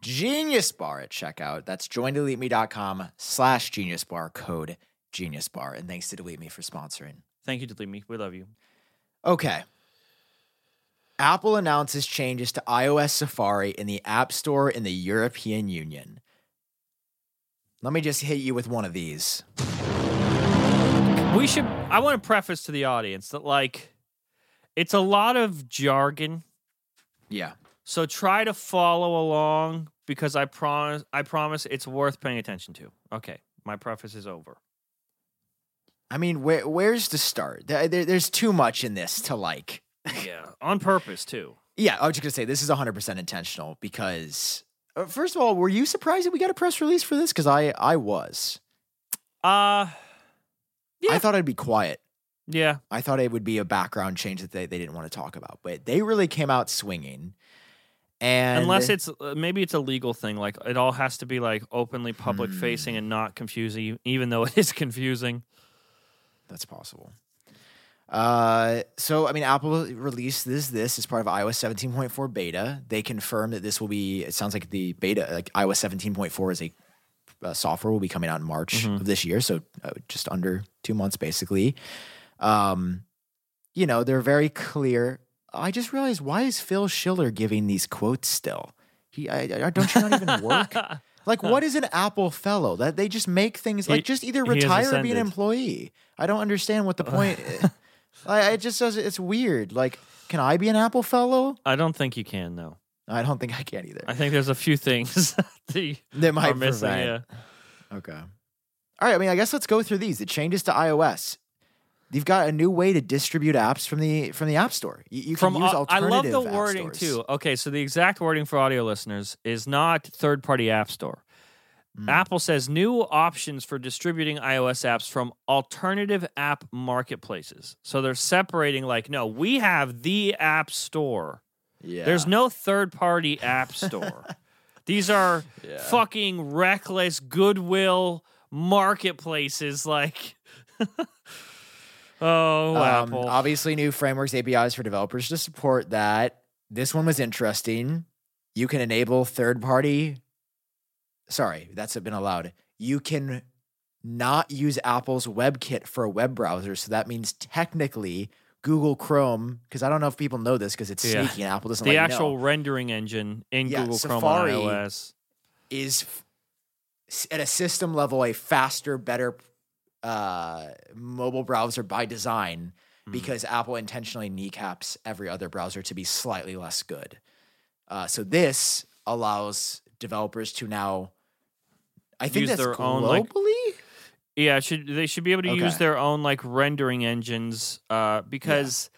Genius Bar at checkout. That's joindeleteme.com slash Genius Bar code Genius Bar. And thanks to Delete Me for sponsoring. Thank you, Delete Me. We love you. Okay. Apple announces changes to iOS Safari in the App Store in the European Union. Let me just hit you with one of these. We should. I want to preface to the audience that, like, it's a lot of jargon. Yeah. So try to follow along because I promise. I promise it's worth paying attention to. Okay, my preface is over. I mean, where, where's the start? There- there- there's too much in this to like. Yeah, on purpose too. Yeah, I was just to say this is 100% intentional because, uh, first of all, were you surprised that we got a press release for this? Because I, I was. Uh Yeah. I thought I'd be quiet. yeah. I thought it would be a background change that they, they didn't want to talk about, but they really came out swinging. And Unless it's uh, maybe it's a legal thing, like it all has to be like openly public Hmm. facing and not confusing, even though it is confusing. that's possible. Uh, so I mean, Apple released this this as part of iOS 17.4 beta. They confirmed that this will be. It sounds like the beta, like iOS 17.4, is a uh, software will be coming out in March Mhm. of this year. So uh, just under two months, basically. Um, you know, they're very clear. I just realized why is Phil Schiller giving these quotes still? He, I, I, don't you not even work? Like, what is an Apple fellow? That they just make things like He- just either retire or be an employee. I don't understand what the point. I, it just says It's weird. Like, can I be an Apple fellow? I don't think you can. No, I don't think I can either. I think there's a few things that That might are missing. prevent. Yeah. Okay. All right. I mean, I guess let's go through these. The changes to iOS. You've got a new way to distribute apps from the from the App Store. You, you From can use au- I love the wording stores. too. Okay, so the exact wording for audio listeners is not third party app store. Mm. Apple says new options for distributing iOS apps from alternative app marketplaces. So they're separating like, no, we have the app store. Yeah. There's no third party app store. These are Yeah. fucking reckless goodwill marketplaces like Oh, Um, Apple. Obviously, new frameworks, APIs for developers to support that. This one was interesting. You can enable third party. Sorry, that's been allowed. You can not use Apple's WebKit for a web browser. So that means technically Google Chrome, because I don't know if people know this because it's Yeah. sneaky and Apple doesn't the actual rendering engine in Yeah, Google Safari Chrome on iOS. is f- at a system level a faster, better uh, mobile browser by design Mhm. because Apple intentionally kneecaps every other browser to be slightly less good. Uh, so this allows developers to now, I think Use that's their globally. own, like, Yeah, should they should be able to use their own like rendering engines uh because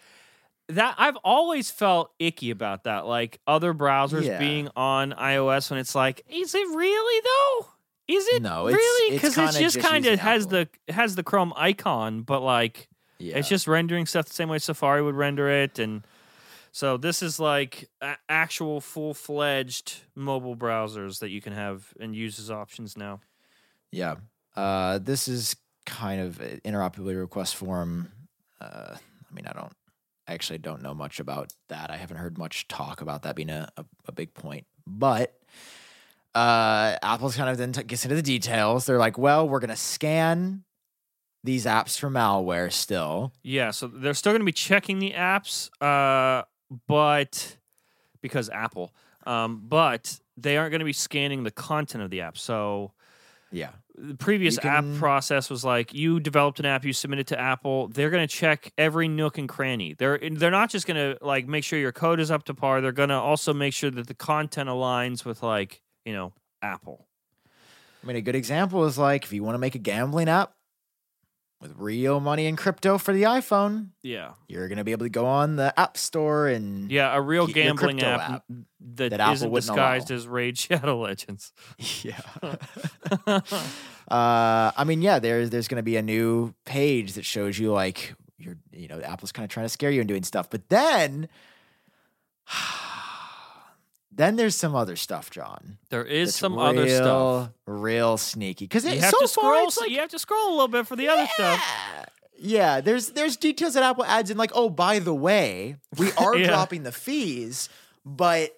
that I've always felt icky about that like other browsers Yeah. being on iOS when it's like is it really though? Is it No, it's- really? Because kinda it's just just kind of has Apple. the has the Chrome icon, but like yeah. it's just rendering stuff the same way Safari would render it, and so this is like a- actual full fledged mobile browsers that you can have and use as options now. Yeah. Uh, this is kind of interoperability request form. Uh, I mean, I don't I actually don't know much about that. I haven't heard much talk about that being a, a, a big point. But uh, Apple's kind of then t- gets into the details. They're like, well, we're going to scan these apps for malware still. Yeah, so they're still going to be checking the apps, uh, but because Apple, um, but they aren't going to be scanning the content of the app. So Yeah. the previous You app process was like you developed an app, you submit it to Apple. They're going to check every nook and cranny. They're they're not just going to like make sure your code is up to par. They're going to also make sure that the content aligns with like you know Apple. I mean, a good example is like if you want to make a gambling app with real money and crypto for the iPhone, Yeah, you're to be able to go on the App Store and yeah, a real gambling app, app that, that Apple isn't disguised allow. as Raid Shadow Legends. Yeah. uh, I mean, yeah, there's there's to be a new page that shows you like you're, you know, Apple's kind of trying to scare you and doing stuff, but then, then there's some other stuff, Jon. There is some other stuff. real- real sneaky because You have so to far scroll. like, you have to scroll a little bit for the other stuff. yeah. Yeah, there's there's details that Apple adds in, like, oh, by the way, we are Yeah. dropping the fees, but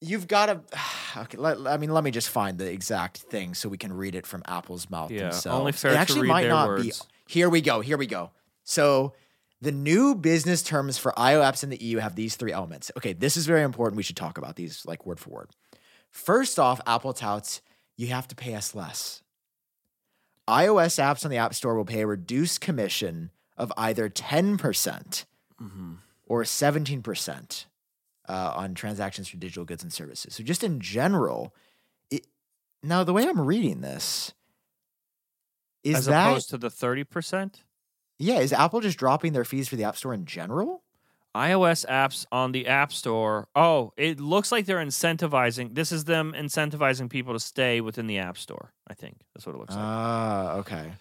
you've got to. Okay, let, I mean, let me just find the exact thing so we can read it from Apple's mouth Yeah, themselves. only fair it to actually read might their not be. words. Here we go. Here we go. So. The new business terms for IO apps in the EU have these three elements. Okay, this is very important. We should talk about these like word for word. First off, Apple touts you have to pay us less. iOS apps on the App Store will pay a reduced commission of either 10% Mm-hmm. or 17% uh, on transactions for digital goods and services. So, just in general, it, now the way I'm reading this is As that, opposed to the thirty percent. Yeah, is Apple just dropping their fees for the App Store in general? iOS apps on the App Store. Oh, it looks like they're incentivizing. This is them incentivizing people to stay within the App Store. I think that's what it looks like. Ah, okay.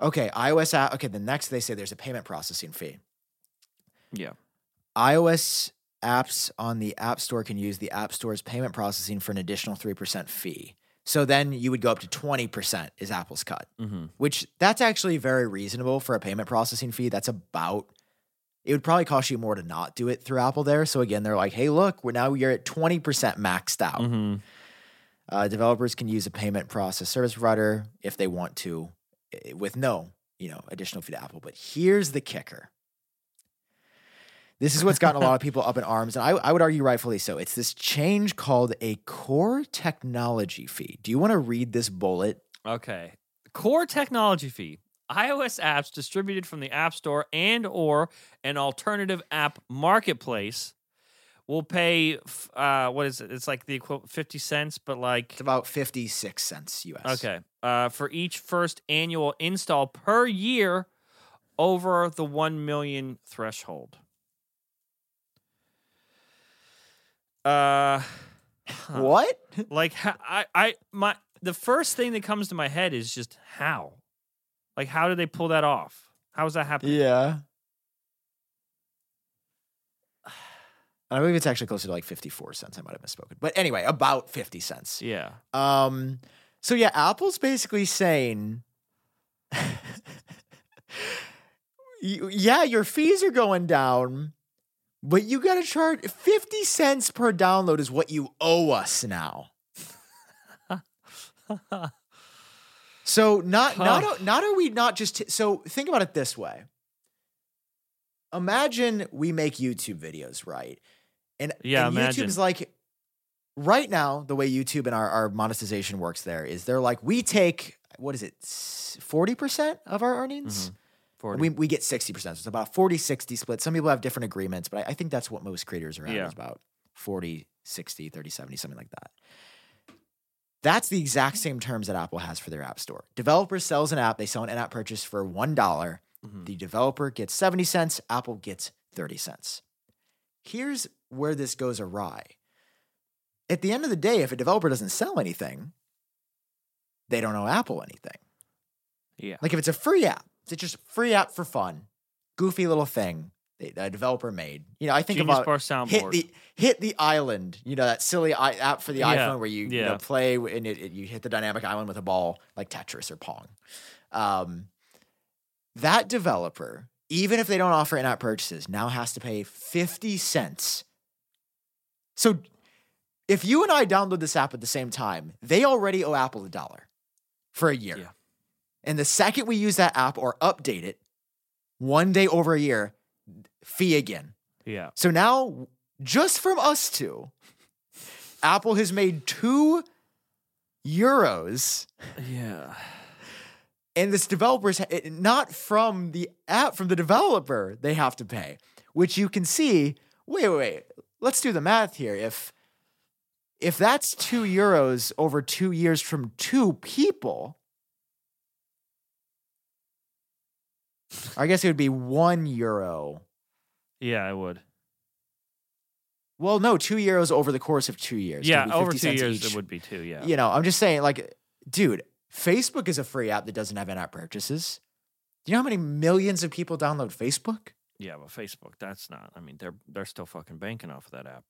Okay, iOS app. Okay, the next they say there's a payment processing fee. Yeah. iOS apps on the App Store can use the App Store's payment processing for an additional 3% fee. So then you would go up to 20% is Apple's cut, Mm-hmm. which that's actually very reasonable for a payment processing fee. That's about it would probably cost you more to not do it through Apple there. So again, they're like, hey, look, we're now you're at 20% maxed out. Mm-hmm. Uh, developers can use a payment process service provider if they want to, eh, with no, you know, additional fee to Apple. But here's the kicker: This is what's gotten a lot of people up in arms, and I, I would argue rightfully so. It's this change called a core technology fee. Do you want to read this bullet? Okay. Core technology fee. iOS apps distributed from the App Store and or an alternative app marketplace will pay uh what is it? It's like the equivalent 50 cents but like It's about 56 cents US. okay. Uh for each first annual install per year over the 1 million threshold. Uh huh. What? like I I my the first thing that comes to my head is just how, like how do they pull that off? How is that happening? Yeah. I believe it's actually closer to like 54 cents. I might have misspoken. But anyway, about 50 cents. Yeah, Um, so yeah, Apple's basically saying, yeah, your fees are going down, but you got to charge 50 cents per download is what you owe us now. So not not Huh. o- not are we not just t- so think about it this way. Imagine we make YouTube videos, right? And, Yeah, and imagine. YouTube's like right now, the way YouTube and our, our monetization works there is they're like, we take what is it, forty percent of our earnings? Mhm. 40. We, we get 60%. So it's about 40 60 split. Some people have different agreements, but I, I think that's what most creators are at Yeah. is about 40, 60, 30, 70, something like that. That's the exact same terms that Apple has for their App Store. Developer sells an app, they sell an in app purchase for $1. Mhm. The developer gets 70 cents, Apple gets 30 cents. Here's where this goes awry. At the end of the day, if a developer doesn't sell anything, they don't owe Apple anything. yeah, Like if it's a free app, it's just free app for fun, goofy little thing that a developer made. You know, I think Genius about hit the hit the island. You know that silly i- app for the Yeah, iPhone where you, you know play and it, it- you hit the dynamic island with a ball like Tetris or Pong. Um, that developer, even if they don't offer in-app purchases, now has to pay fifty cents. So, if you and I download this app at the same time, they already owe Apple a dollar for a year. Yeah. And the second we use that app or update it, one day over a year, fee again. yeah, So now, just from us two, Apple has made two euros, yeah. and this developers eh, not from the app from the developer they have to pay, which you can see. Wait, wait, wait. Let's do the math here. If if that's two euros over two years from two people, I guess it would be one euro. Yeah, I would. Well, no, two euros over the course of two years. Yeah, over 50 two years each. it would be two. Yeah, You know, I'm just saying, like, dude, Facebook is a free app that doesn't have in-app purchases. Do you know how many millions of people download Facebook? yeah. But Facebook, that's not. I mean, they're they're still fucking banking off of that app.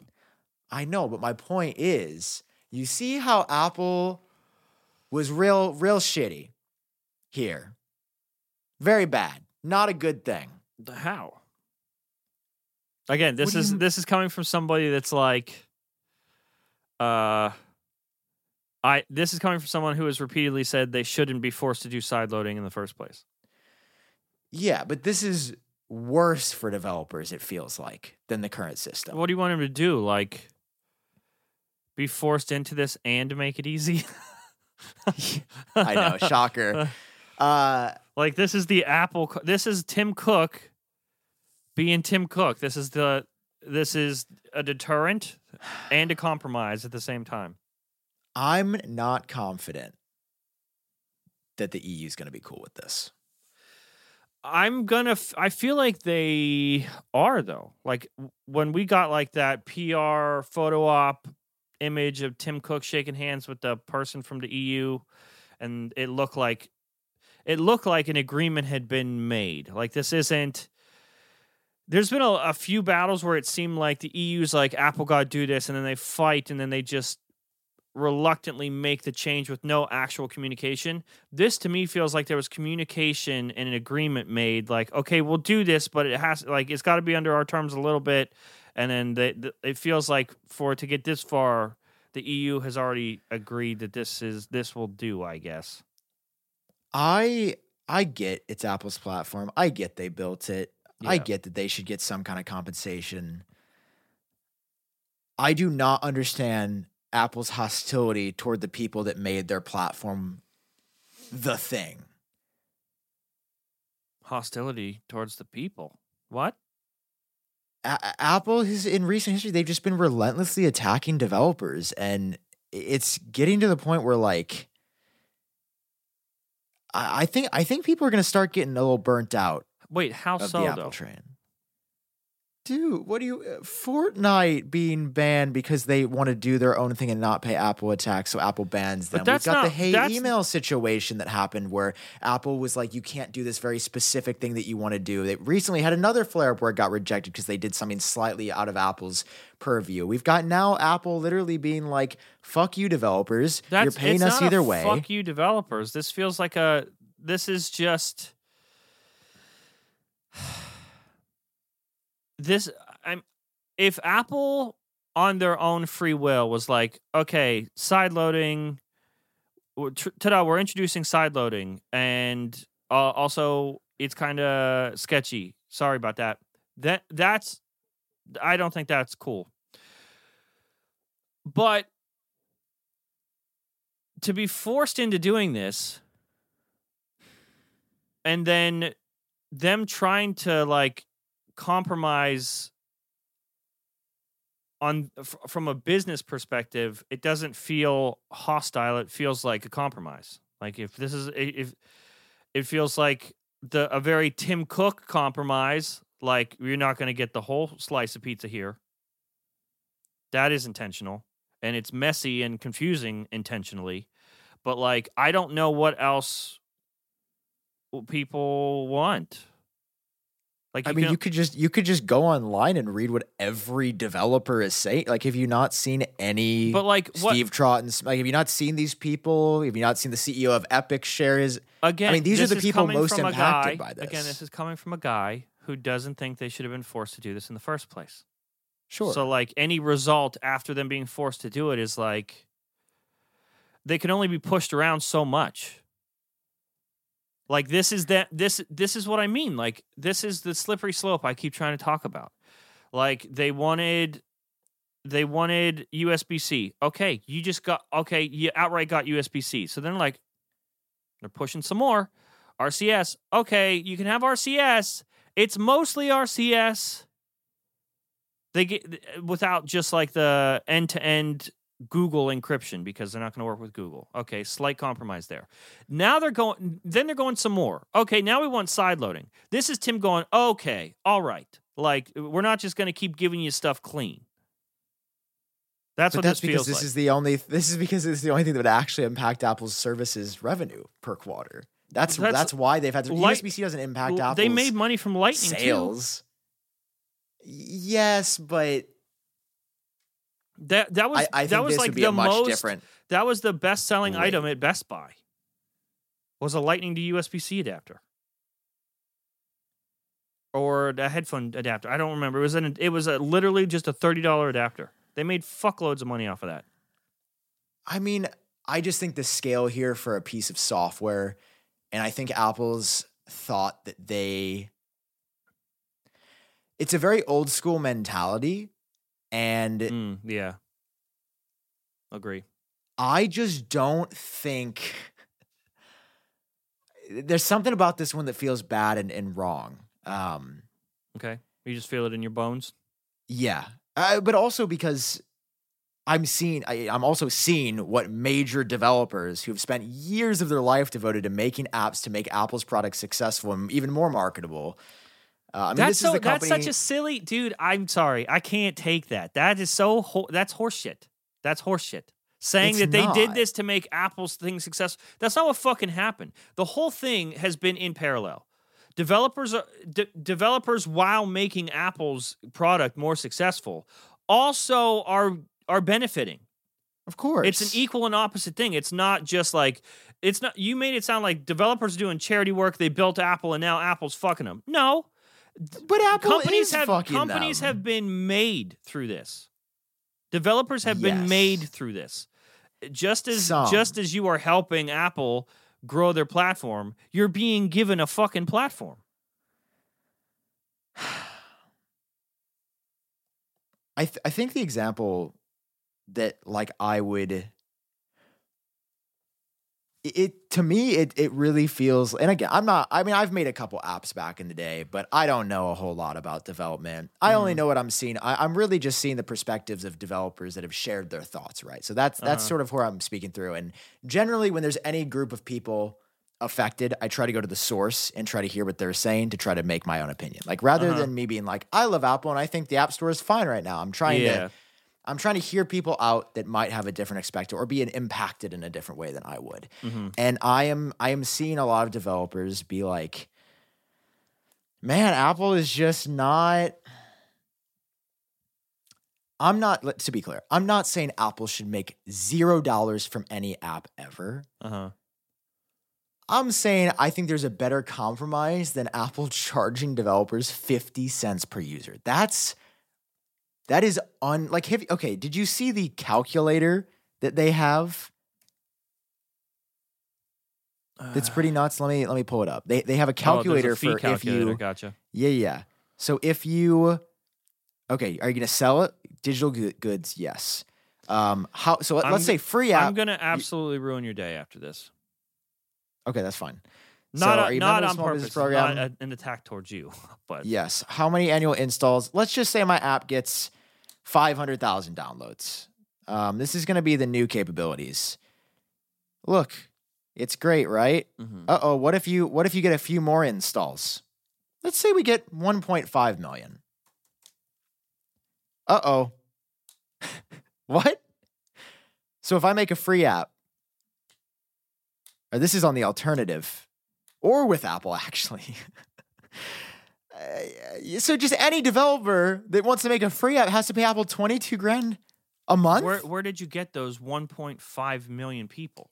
I know, but my point is, you see how Apple was real, real shitty here. Very bad. Not a good thing. The how? Again, this is this is coming from somebody that's like, uh, I this is coming from someone who has repeatedly said they shouldn't be forced to do side loading in the first place. Yeah, but this is worse for developers, it feels like, than the current system. What do you want him to do? Like, be forced into this and make it easy? I know, shocker. Uh, Like this is the Apple. This is Tim Cook being Tim Cook. This is the. This is a deterrent and a compromise at the same time. I'm not confident that the EU is going to be cool with this. I'm gonna. F- I feel like they are though. Like when we got like that PR photo op image of Tim Cook shaking hands with the person from the EU, and it looked like it looked like an agreement had been made. Like this isn't. There's been a, a few battles where it seemed like the EU's like Apple got to do this, and then they fight, and then they just reluctantly make the change with no actual communication. This to me feels like there was communication and an agreement made like okay, we'll do this, but it has like it's got to be under our terms a little bit and then the, the, it feels like for to get this far the EU has already agreed that this is this will do, I guess. I I get it's Apple's platform. I get they built it. I get that they should get some kind of compensation. I do not understand Apple's hostility toward the people that made their platform the thing. hostility towards the people. What? A- Apple has in recent history they've just been relentlessly attacking developers and it's getting to the point where like I think I think people are going to start getting a little burnt out Wait, how so the Apple though? train. Dude, what do you uh, Fortnite being banned because they want to do their own thing and not pay Apple a tax, so Apple bans them. We've got the not- hate that's- email situation that happened where Apple was like, you can't do this very specific thing that you want to do. They recently had another flare up where it got rejected because they did something slightly out of Apple's purview. We've got now Apple literally being like, fuck you, developers. That's You're paying us either way. Fuck you, developers. This feels like a. This is just. This I'm. If Apple on their own free will was like, okay, side loading. Ta-da! We're introducing side loading, and uh, also it's kind of sketchy. Sorry about that. That that's. I don't think that's cool. But to be forced into doing this and then them trying to like compromise on from a business perspective it doesn't feel hostile it feels like a compromise. Like if this is if it feels like the a very tim cook compromise like you're not going to get the whole slice of pizza here. That is intentional and it's messy and confusing intentionally but like i don't know what else people want like I mean, can- you could just you could just go online and read what every developer is saying. Like, have you not seen any but like what Steve Troughton? Like, have you not seen these people? Have you not seen the CEO of Epic share his? again I mean, these are the people most impacted guy- by this. again this is coming from a guy who doesn't think they should have been forced to do this in the first place Sure. So like any result after them being forced to do it is like they can only be pushed around so much. Like this is that this this is what I mean. Like this is the slippery slope I keep trying to talk about. Like they wanted they wanted USB-C. Okay, you just got okay, you outright got USB-C. So then like they're pushing some more. RCS. Okay, you can have RCS. It's mostly RCS they get without just like the end to end Google encryption because they're not going to work with Google. Okay, slight compromise there. Now they're going, then they're going some more. Okay, now we want side loading. This is Tim going, okay, all right. Like, we're not just going to keep giving you stuff clean. That's but what that's this because this like. is the only. This is because it's the only thing that would actually impact Apple's services revenue per quarter. That's That's- that's, why they've had to. Light- USB-C doesn't impact Apple. They made money from Lightning too. sales. Yes, but That that was I, I that was like the a much most different. that was the best selling item at Best Buy. Was a Lightning to USB C adapter. Or a headphone adapter. I don't remember. It was an it was a literally just a thirty dollar adapter. They made fuckloads of money off of that. I mean, I just think the scale here for a piece of software, and I think Apple's thought that they. It's a very old school mentality, and Mm, yeah. Agree. I just don't think there's something about this one that feels bad and, and wrong. Um, Okay. You just feel it in your bones. yeah, uh, but also because I'm seeing, I, I'm also seeing what major developers who've spent years of their life devoted to making apps to make Apple's products successful and even more marketable. Uh, I mean, that's this so is the that's such a silly dude. I'm sorry. I can't take that. That is so ho- that's horseshit. That's horseshit. Saying It's that they did this to make Apple's thing successful. That's not what fucking happened. The whole thing has been in parallel. Developers are de- developers while making Apple's product more successful also are are benefiting. of course, It's an equal and opposite thing. It's not just like it's not you made it sound like developers doing charity work, they built Apple and now Apple's fucking them. No, but Apple companies have companies them. have been made through this. Developers have yes. been made through this. Just as Some. just as you are helping Apple grow their platform, you're being given a fucking platform. I th- I think the example that like I would it, to me it it really feels and again I'm not I mean I've made a couple apps back in the day but I don't know a whole lot about development. I only Mhm. know what I'm seeing. I, I'm really just seeing the perspectives of developers that have shared their thoughts, right? So that's that's Uh-huh. sort of where I'm speaking through. And generally when there's any group of people affected, I try to go to the source and try to hear what they're saying to try to make my own opinion. Like rather Uh-huh. than me being like, I love Apple and I think the App Store is fine right now. I'm trying yeah. to I'm trying to hear people out that might have a different expected or be impacted in a different way than I would. Mhm. And I am I am seeing a lot of developers be like, man, Apple is just not. I'm not. To be clear, I'm not saying Apple should make zero dollars from any app ever. Uh-huh. I'm saying I think there's a better compromise than Apple charging developers 50 cents per user. That's that is un like have, okay, did you see the calculator that they have? That's pretty uh. nuts. Let me let me pull it up. They they have a Oh, calculator fee for calculator. if you Gotcha. Yeah, yeah. So if you Okay, are you going to sell it? Digital goods, yes. Um how so let, us say free app. I'm gonna absolutely ruin your day after this. okay, that's fine. Not So, a- are you not on purpose. Program? Not a- an attack towards you, but Yes. How many annual installs? Let's just say my app gets 500,000 downloads. Um, this is going to be the new capabilities. Look, it's great, right? Mhm. Uh oh. What if you What if you get a few more installs? Let's say we get 1.5 million. Uh oh. what? So if I make a free app, or this is on the alternative, or with Apple actually. Uh, so just any developer that wants to make a free app has to pay Apple 22 grand a month? where where did you get those 1.5 million people?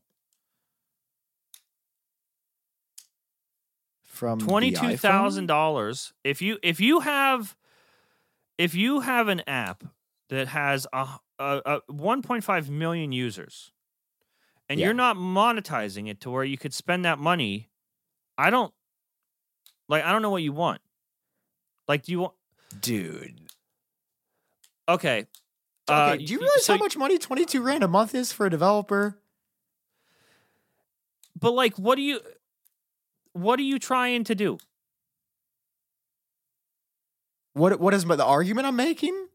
From twenty-two thousand dollars. If you if you have if you have an app that has a, a, a 1.5 million users, and Yeah. you're not monetizing it to where you could spend that money, I don't like. I don't know what you want. Like, do you want? Dude. Okay. Okay, uh, do you realize so- how much money 22 grand a month is for a developer? But like, what do you? What are you trying to do? What what is the argument I'm making?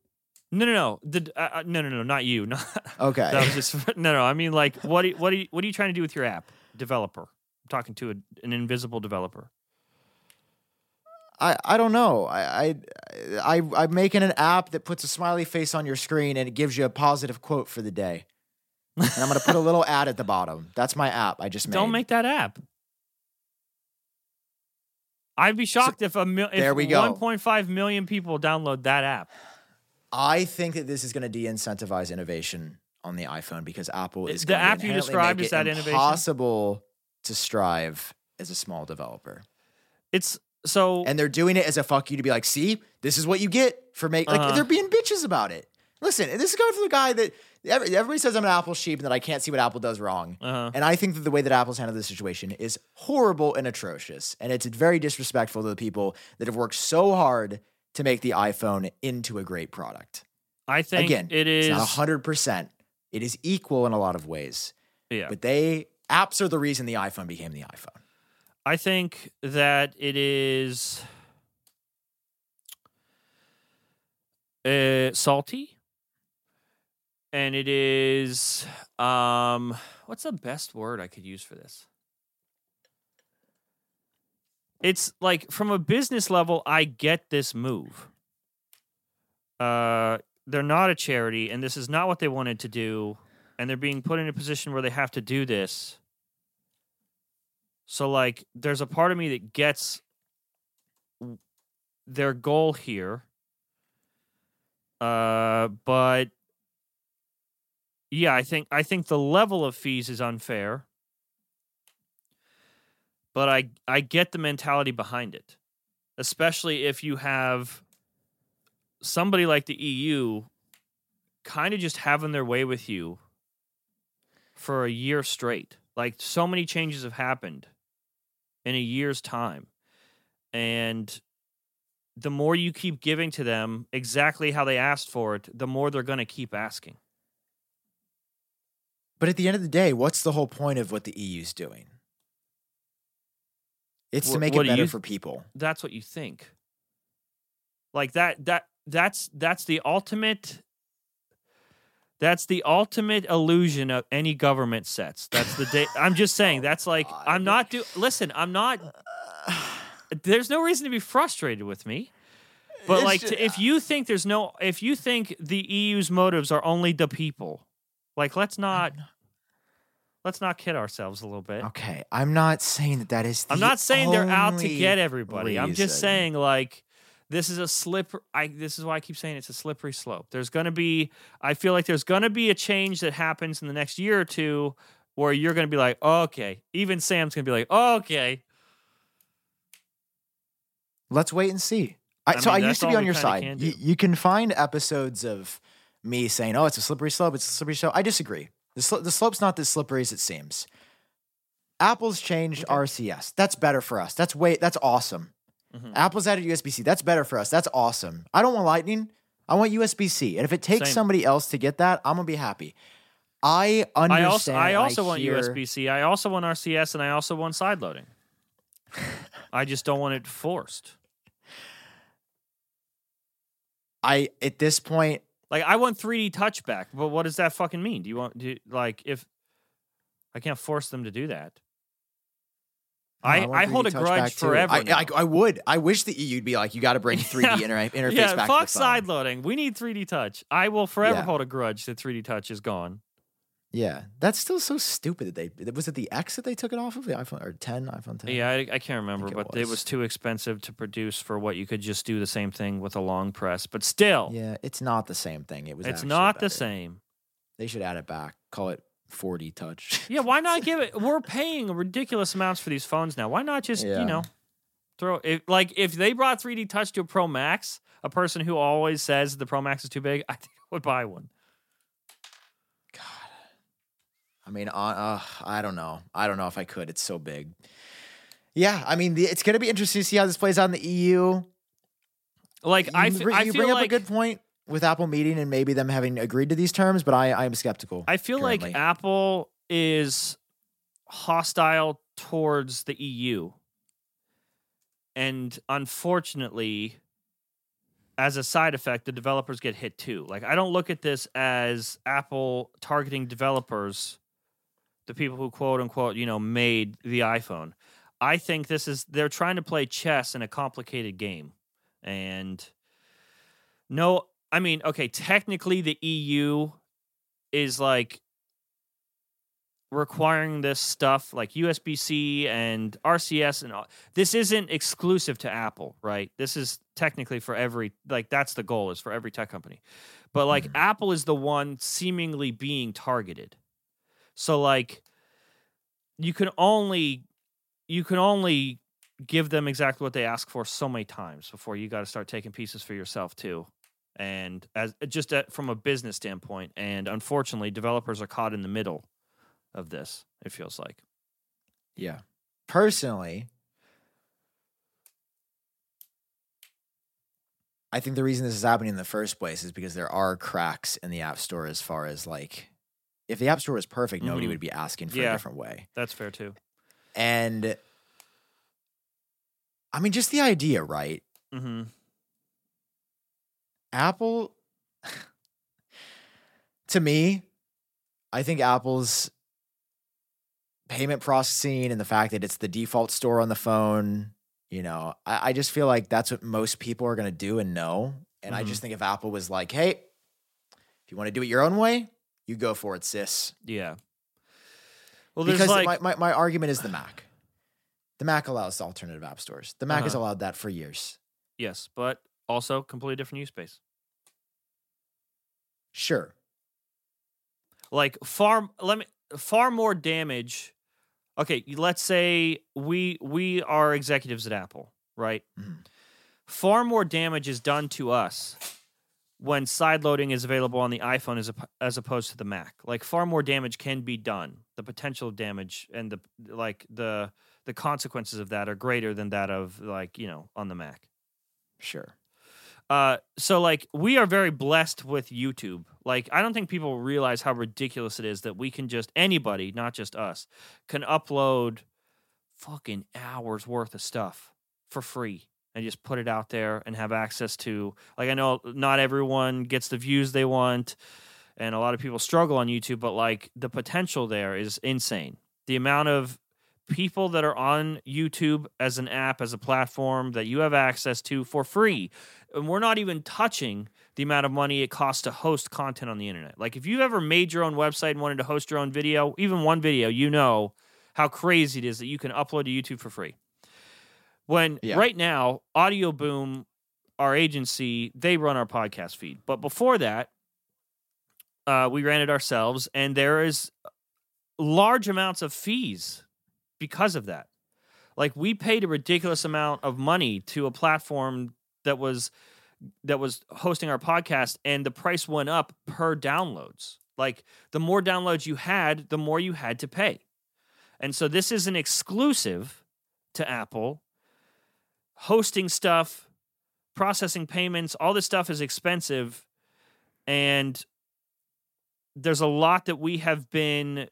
No, no, no. The uh, uh, no, no, no, not you. Not, Okay. that was just no, no. I mean, like, what? Are, what are you? What are you trying to do with your app, developer? I'm talking to a, an invisible developer. I, I don't know. I, I I I'm making an app that puts a smiley face on your screen and it gives you a positive quote for the day. And I'm gonna put a little ad at the bottom. That's my app I just made. Don't make that app. I'd be shocked if a mil- if there we go. 1.5 million people download that app. I think that this is going to de-incentivize innovation on the iPhone because Apple is The app you described, is that innovation? impossible to strive as a small developer. It's so And they're doing it as a fuck you to be like, see, this is what you get for make like Uh-huh. they're being bitches about it. Listen, this is coming from the guy that every- everybody says I'm an Apple sheep and that I can't see what Apple does wrong. uh And I think that the way that Apple's handled this situation is horrible and atrocious. And it's very disrespectful to the people that have worked so hard to make the iPhone into a great product. I think Again, it is. It's not hundred percent. It is equal in a lot of ways. yeah, But they apps are the reason the iPhone became the iPhone. I think that it is uh, salty, and it is um, what's the best word I could use for this? It's like from a business level, I get this move. Uh, they're not a charity, and this is not what they wanted to do, and they're being put in a position where they have to do this. So like there's a part of me that gets their goal here. Uh but yeah, I think I think the level of fees is unfair. But I I get the mentality behind it. Especially if you have somebody like the EU kind of just having their way with you for a year straight. Like so many changes have happened in a year's time. And the more you keep giving to them exactly how they asked for it, the more they're going to keep asking. But at the end of the day, what's the whole point of what the EU's doing? It's to make it better you- for people. That's what you think. Like that that that's that's the ultimate that's the ultimate illusion of any government sets. That's the day I'm just saying oh that's like I'm not do listen, I'm not there's no reason to be frustrated with me. But It's like ju- to, if uh you think there's no if you think the EU's motives are only the people, like let's not let's not kid ourselves a little bit. Okay, I'm not saying that that is. I'm not saying they're out to get everybody. I'm just saying like this is a slip I this is why I keep saying it's a slippery slope. There's going to be. I feel like there's going to be a change that happens in the next year or two where you're going to be like, okay. Even Sam's going to be like, okay. Let's wait and see. I, I so mean, I used to be on your side. You, you can find episodes of me saying, "Oh, it's a slippery slope. It's a slippery slope." I disagree. The, sl- the slope's not as slippery as it seems. Apple's changed RCS. That's better for us. That's way. That's awesome. Mhm. Apple's added USB C. That's better for us. That's awesome. I don't want Lightning. I want USB C. And if it takes Same. somebody else to get that, I'm gonna be happy. I I understand. also I also want hear- USB C. I also want RCS, and I also want side loading. I just don't want it forced. I at this point, Like I want 3D touch back, but what does that fucking mean? Do you want do you- like if I can't force them to do that? Oh, I, want I hold 3D a touch grudge forever. I. I, I would. I wish the EU'd be like, you got to bring 3D Yeah. inter- interface yeah, back. fuck to side loading. We need 3D touch. I will forever Yeah. hold a grudge that 3D touch is gone. Yeah, that's still so stupid that they was it the X that they took it off of the iPhone or 10 iPhone 10. Yeah, I, I can't remember, it but it was. was too expensive to produce for what you could just do the same thing with a long press. But still, yeah, it's not the same thing. It was. it's actually not the same. They should add it back. Call it 4D touch. Yeah, why not give it? We're paying ridiculous amounts for these phones now. Why not just Yeah. you know throw it? Like if they brought 3D Touch to a Pro Max, a person who always says the Pro Max is too big, I think I would buy one. God. I mean, uh, uh, I don't know. I don't know if I could. It's so big. Yeah, I mean, the, it's going to be interesting to see how this plays out in the EU. Like I, you, I you feel bring up a good point with Apple meeting and maybe them having agreed to these terms, but I, I am skeptical. I feel like. Apple is hostile towards the EU. And unfortunately, as a side effect, the developers get hit too. Like, I don't look at this as Apple targeting developers, the people who quote unquote, you know, made the iPhone. I think this is, they're trying to play chess in a complicated game. And no, I mean, okay, technically the EU is like requiring this stuff like USB C and RCS and all. This isn't exclusive to Apple, right? This is technically for every like that's the goal is for every tech company. But like Mhm. Apple is the one seemingly being targeted. So like you can only you can only give them exactly what they ask for so many times before you got to start taking pieces for yourself too and as just at, from a business standpoint and unfortunately developers are caught in the middle of this it feels like Yeah. Personally, I think the reason this is happening in the first place is because there are cracks in the App Store as far as like if the App Store was perfect, nobody Mhm. would be asking for Yeah. a different way. that's fair too And I mean just the idea, right? mm-hmm. Apple to me, I think Apple's payment processing and the fact that it's the default store on the phone, you know, I, I just feel like that's what most people are gonna do and know. And I Mhm. just think if Apple was like, hey, if you want to do it your own way, you go for it, sis. yeah well there's because like my, my, my argument is the Mac. The Mac allows alternative app stores. The Mac has Uh-huh. allowed that for years. yes but also completely different use space Sure. like far let me far more damage okay let's say we we are executives at apple right Mhm. far more damage is done to us when side loading is available on the iphone as, op- as opposed to the mac like far more damage can be done the potential damage and the like the the consequences of that are greater than that of like you know on the mac Sure. Uh, so like we are very blessed with YouTube. Like I don't think people realize how ridiculous it is that we can just anybody, not just us, can upload fucking hours worth of stuff for free and just put it out there and have access to like I know not everyone gets the views they want and a lot of people struggle on YouTube, but like the potential there is insane. The amount of people that are on YouTube as an app, as a platform that you have access to for free. And we're not even touching the amount of money it costs to host content on the internet. Like if you've ever made your own website and wanted to host your own video, even one video, you know how crazy it is that you can upload to YouTube for free. When Yeah. right now, Audioboom, our agency, they run our podcast feed. But before that, uh, we ran it ourselves, and there is large amounts of fees because of that. Like we paid a ridiculous amount of money to a platform that was that was hosting our podcast and the price went up per downloads. Like the more downloads you had, the more you had to pay. And so this is an exclusive to Apple. Hosting stuff, processing payments, all this stuff is expensive and there's a lot that we have been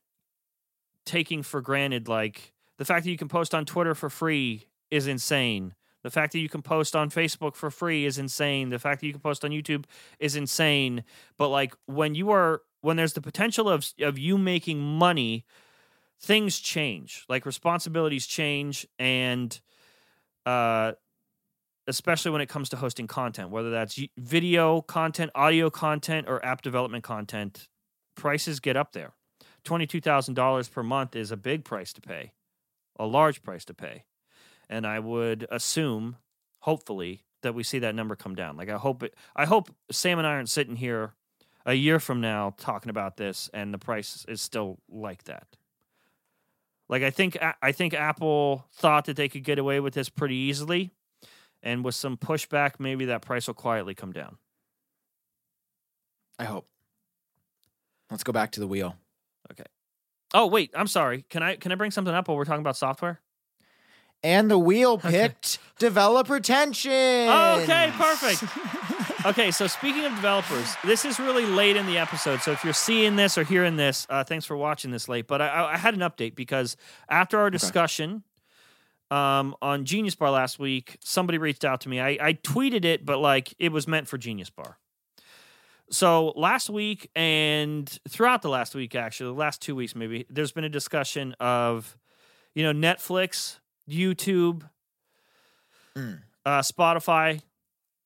taking for granted like the fact that you can post on Twitter for free is insane. The fact that you can post on Facebook for free is insane. The fact that you can post on YouTube is insane. But like when you are when there's the potential of of you making money, things change. Like responsibilities change and uh especially when it comes to hosting content, whether that's video content, audio content or app development content, prices get up there. $22,000 per month is a big price to pay, a large price to pay. And I would assume, hopefully, that we see that number come down. Like I hope it, I hope Sam and I aren't sitting here a year from now talking about this and the price is still like that. Like I think I think Apple thought that they could get away with this pretty easily and with some pushback maybe that price will quietly come down. I hope. Let's go back to the wheel. Oh, wait, I'm sorry. Can I can I bring something up while we're talking about software? And the wheel picked developer tension. Okay, perfect. okay, so speaking of developers, this is really late in the episode. So if you're seeing this or hearing this, uh, thanks for watching this late. But I- I, I had an update because after our discussion um, on Genius Bar last week, somebody reached out to me. I, I tweeted it, but like it was meant for Genius Bar. So last week and throughout the last week, actually, the last two weeks maybe, there's been a discussion of, you know, Netflix, YouTube, Mm. uh, Spotify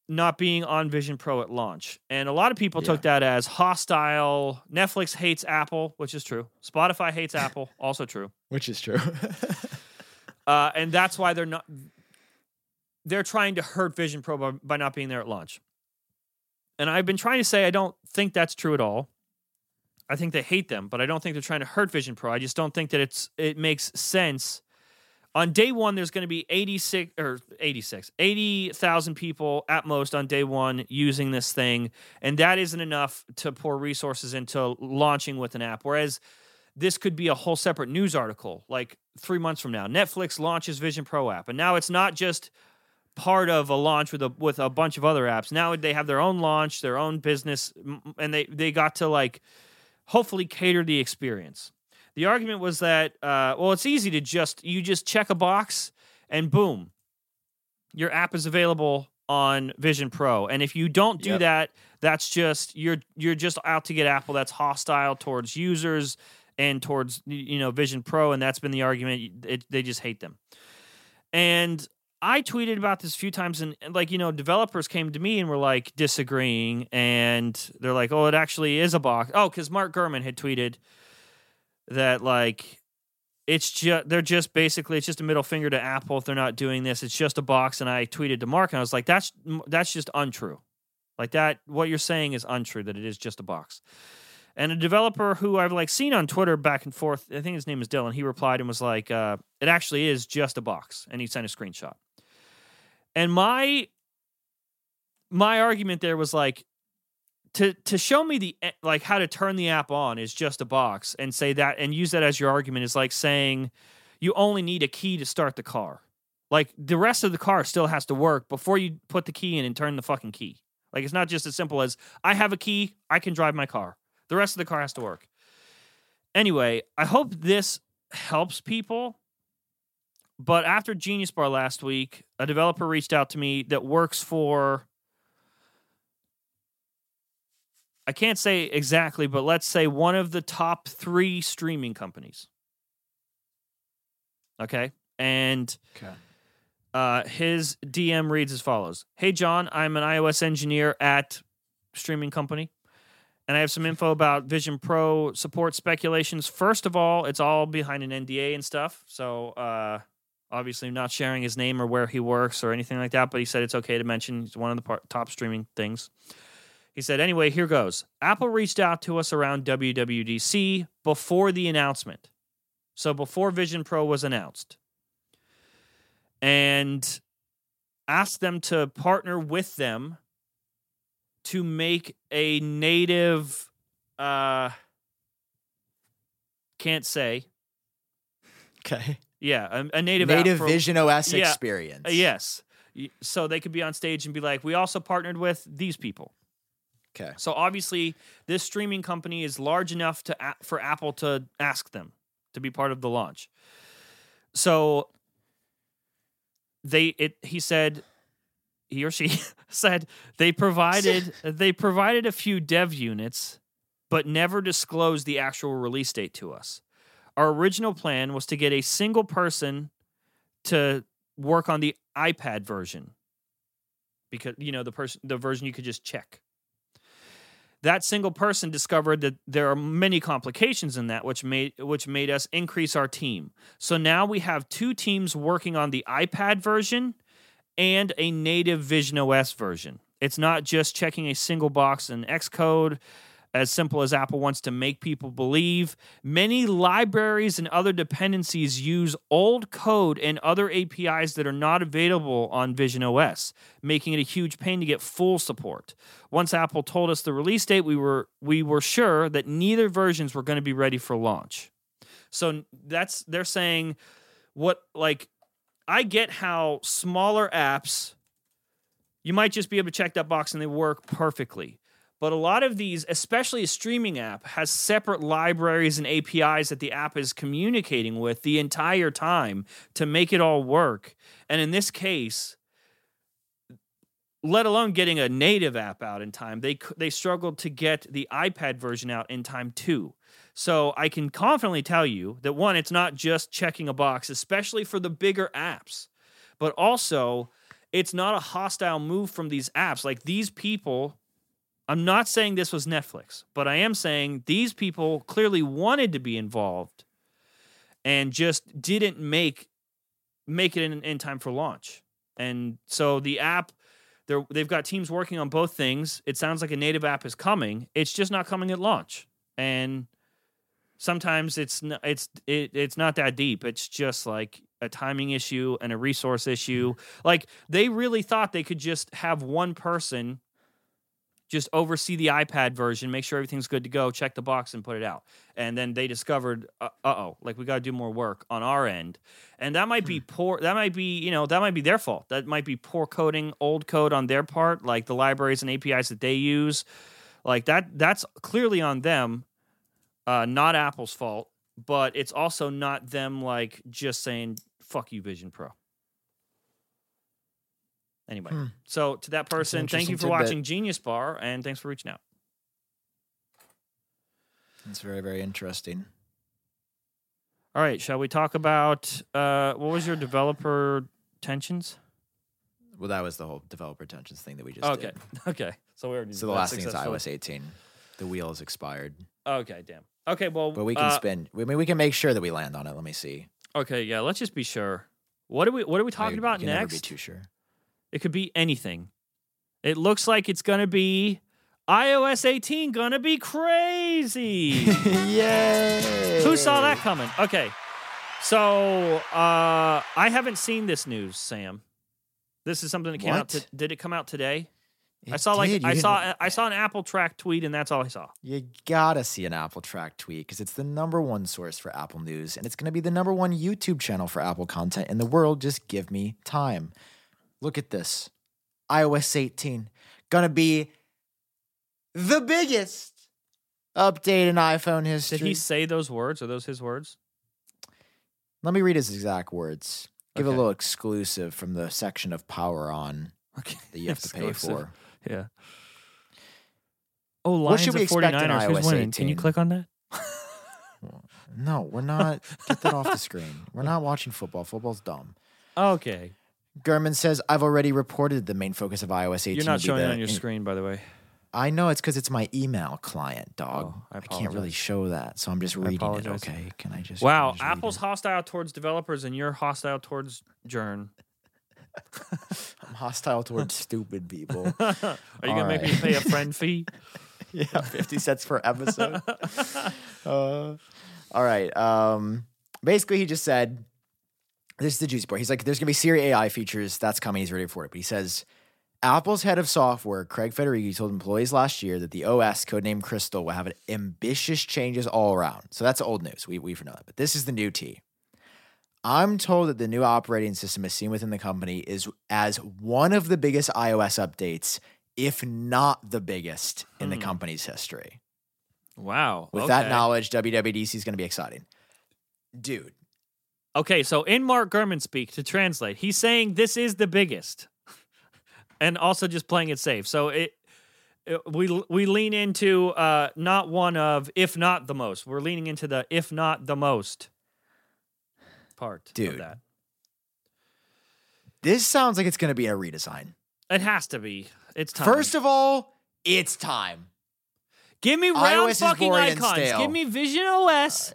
not being on Vision Pro at launch. And a lot of people Yeah. took that as hostile. Netflix hates Apple, which is true. Spotify hates Apple, also true. Which is true. Uh, and that's why they're not. They're trying to hurt Vision Pro by, by not being there at launch. And I've been trying to say I don't think that's true at all. I think they hate them, but I don't think they're trying to hurt Vision Pro. I just don't think that it's it makes sense. On day one, there's going to be 86 or 86, 80,000 people at most on day one using this thing. And that isn't enough to pour resources into launching with an app. Whereas this could be a whole separate news article like three months from now. Netflix launches Vision Pro app. And now it's not just part of a launch with a with a bunch of other apps. Now they have their own launch, their own business, and they they got to like hopefully cater the experience. The argument was that uh, well, it's easy to just you just check a box and boom, your app is available on Vision Pro. And if you don't do Yep. that, that's just you're you're just out to get Apple. That's hostile towards users and towards you know Vision Pro. And that's been the argument. It, they just hate them. And I tweeted about this a few times, and, and, like you know, developers came to me and were like disagreeing, and they're like, "Oh, it actually is a box." Oh, because Mark Gurman had tweeted that like it's just they're just basically it's just a middle finger to Apple if they're not doing this. It's just a box, and I tweeted to Mark, and I was like, "That's that's just untrue." Like that, what you're saying is untrue. That it is just a box. And a developer who I've like seen on Twitter back and forth, I think his name is Dylan. He replied and was like, uh, "It actually is just a box," and he sent a screenshot. And my my argument there was like to to show me the eh, like how to turn the app on is just a box and say that and use that as your argument is like saying you only need a key to start the car. Like the rest of the car still has to work before you put the key in and turn the fucking key. Like it's not just as simple as I have a key, I can drive my car. The rest of the car has to work. Anyway, I hope this helps people. But after Genius Bar last week, a developer reached out to me that works for I can't say exactly, but let's say one of the top 3 streaming companies. Okay? And Okay. uh, his DM reads as follows Hey, Jon, I'm an iOS engineer at streaming company, and I have some info about Vision Pro support speculations. First of all, it's all behind an NDA and stuff. So, uh, obviously, not sharing his name or where he works or anything like that, but he said it's okay to mention he's one of the par- top streaming things. He said, anyway, here goes. Apple reached out to us around WWDC before the announcement. So, before Vision Pro was announced and asked them to partner with them to make a native uh can't say Okay. Yeah a, a native Native for- Vision OS Yeah. experience. yes so they could be on stage and be like we also partnered with these people Okay. so obviously this streaming company is large enough to for apple to ask them to be part of the launch so they it he said he or she said they provided they provided a few dev units but never disclosed the actual release date to us our original plan was to get a single person to work on the ipad version. Because you know the person the version you could just check. That single person discovered that there are many complications in that which made which made us increase our team. So now we have two teams working on the ipad version and a native vision os version. It's not just checking a single box in xcode as simple as Apple wants to make people believe. Many libraries and other dependencies use old code and other APIs that are not available on Vision OS, making it a huge pain to get full support. Once Apple told us the release date, we were we were sure that neither versions were going to be ready for launch. So that's they're saying what like I get how smaller apps you might just be able to check that box and they work perfectly. But a lot of these, especially a streaming app, has separate libraries and APIs that the app is communicating with the entire time to make it all work. And in this case, let alone getting a native app out in time, they they struggled to get the iPad version out in time too. So I can confidently tell you that one, it's not just checking a box, especially for the bigger apps, but also it's not a hostile move from these apps. Like these people, I'm not saying this was Netflix, but I am saying these people clearly wanted to be involved and just didn't make make it in, in time for launch. And so the app they're, they've got teams working on both things. It sounds like a native app is coming. It's just not coming at launch. And sometimes it's it's it, it's not that deep. It's just like a timing issue and a resource issue. Like they really thought they could just have one person just oversee the iPad version, make sure everything's good to go, check the box and put it out. And then they discovered, uh oh, like we got to do more work on our end. And that might be poor, that might be, you know, that might be their fault. That might be poor coding, old code on their part, like the libraries and APIs that they use. Like that, that's clearly on them, uh, not Apple's fault. But it's also not them like just saying, fuck you, Vision Pro. Anyway, Hmm. so to that person, thank you for tidbit. watching Genius Bar and thanks for reaching out. It's very, very interesting. All right, shall we talk about uh, what was your developer tensions? Well, that was the whole developer tensions thing that we just Okay, did. okay. So we already So the last thing is iOS 18. The wheel is expired, Okay, damn. Okay, well, but we can uh, spend. I mean, we can make sure that we land on it. Let me see. Okay, yeah. Let's just be sure. What are we What are we talking I about Never be next? too sure. It could be anything. It looks like it's gonna be iOS 18. Gonna be crazy. Yay! Who saw that coming? Okay. So uh I haven't seen this news, Sam. This is something that came out. To, did it come out today? I It saw like did, you I saw didn't- I saw an AppleTrack tweet, and that's all I saw. You gotta see an AppleTrack tweet because it's the number one source for Apple news, and it's gonna be the number one YouTube channel for Apple content in the world. Just give me time. Look at this. iOS 18 gonna be the biggest update in iPhone history. Did he say those words? Are those his words? Let me read his exact words. Give a little exclusive from the section of Power On Okay. that you have to pay for. Yeah. Oh, What Lions should we of in 49ers. Who's iOS winning? Can you click on that? No, we're not. Get that off the screen. We're not watching football. Football's dumb. Okay. Gurman says, I've already reported the main focus of iOS 18. You're not showing it on your in- screen, by the way. I know it's because it's my email client, dog. Oh, I I, can't really show that, so I'm just reading it. Okay, can I just? I Wow, just Apple's hostile towards developers, and you're hostile towards Jern. I'm hostile towards stupid people. Are you gonna make me pay a friend fee? yeah, 50 cents per episode. uh, all right. Um, basically, he just said, "This is the juicy part." He's like, "There's gonna be Siri AI features that's coming. He's ready for it." But he says, Apple's head of software, Craig Federighi, told employees last year that the OS, codenamed Crystal, will have ambitious changes all around. So that's old news. We we've known that, but this is the new T. I'm told that the new operating system is seen within the company is as one of the biggest iOS updates, if not the biggest in the Hmm. company's history. Wow. With that knowledge, WWDC is going to be exciting. Dude, Okay, so in Mark Gurman speak to translate, he's saying this is the biggest, and also just playing it safe. So it, it- we we lean into uh, not one of, if not the most. We're leaning into the if not the most part of Dude. that. this sounds like it's going to be a redesign. It has to be. It's time. First of all, it's time. give me round iOS fucking icons. Give me Vision OS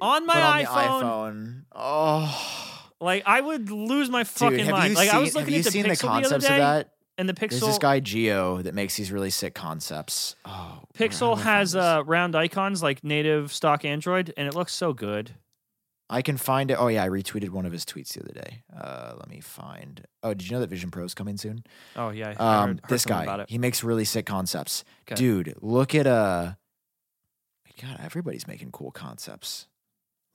on my on iPhone. iPhone. Oh, Like I would lose my fucking have mind. Like seen, I was have looking you at the seen Pixel the the, other concepts day, of that? and the There's Pixel this guy Geo that makes these really sick concepts. Oh, Pixel has uh, round icons like native stock Android, and it looks so good. I can find it. Oh yeah, I retweeted one of his tweets the other day. Uh, let me find. Oh, did you know that Vision Pro is coming soon? Oh yeah, I Um, heard, heard this guy, he makes really sick concepts. 'Kay. Dude, look at uh God, everybody's making cool concepts.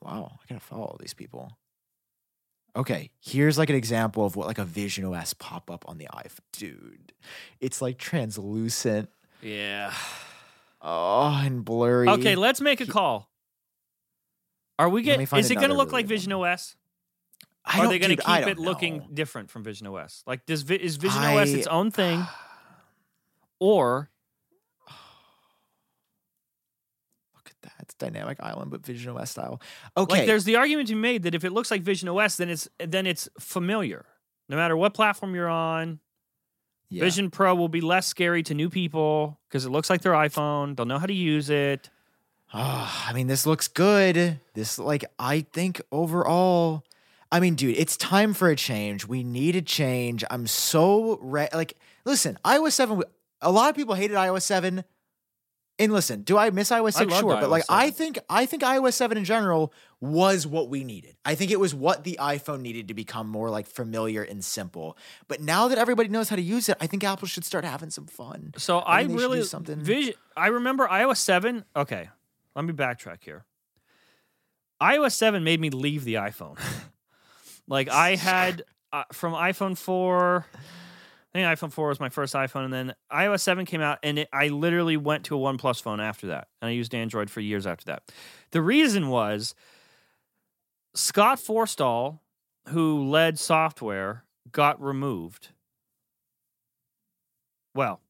Wow, I gotta follow all these people. Okay, here's like an example of what like a Vision OS pop up on the iPhone. Dude, it's like translucent. Yeah. Oh, and blurry. Okay, let's make a call. Are we Let get? me find Is it going to look like really good Vision one. OS? I are they going to keep it looking different from Vision OS? Like, does is Vision OS its own thing, or Look at that. It's dynamic island, but Vision OS style. Okay. like there's the argument to be made that if it looks like Vision OS, then it's then it's familiar. No matter what platform you're on, yeah. Vision Pro will be less scary to new people because it looks like their iPhone. They'll know how to use it. Ah, I mean, this looks good. This, like, I think overall, I mean, dude, it's time for a change. We need a change. I'm so re- like, listen, iOS seven. A lot of people hated iOS seven. And listen, do I miss iOS six? loved Sure, but like, iOS I think I think iOS seven in general was what we needed. I think it was what the iPhone needed to become more like familiar and simple. But now that everybody knows how to use it, I think Apple should start having some fun. So I I, think they should do really something- Vision. I remember iOS seven. Okay, let me backtrack here. iOS seven made me leave the iPhone. like I had uh, from iPhone four. I think iPhone four was my first iPhone, and then iOS seven came out, and it, I literally went to a OnePlus phone after that, and I used Android for years after that. The reason was Scott Forstall, who led software, got removed. Well,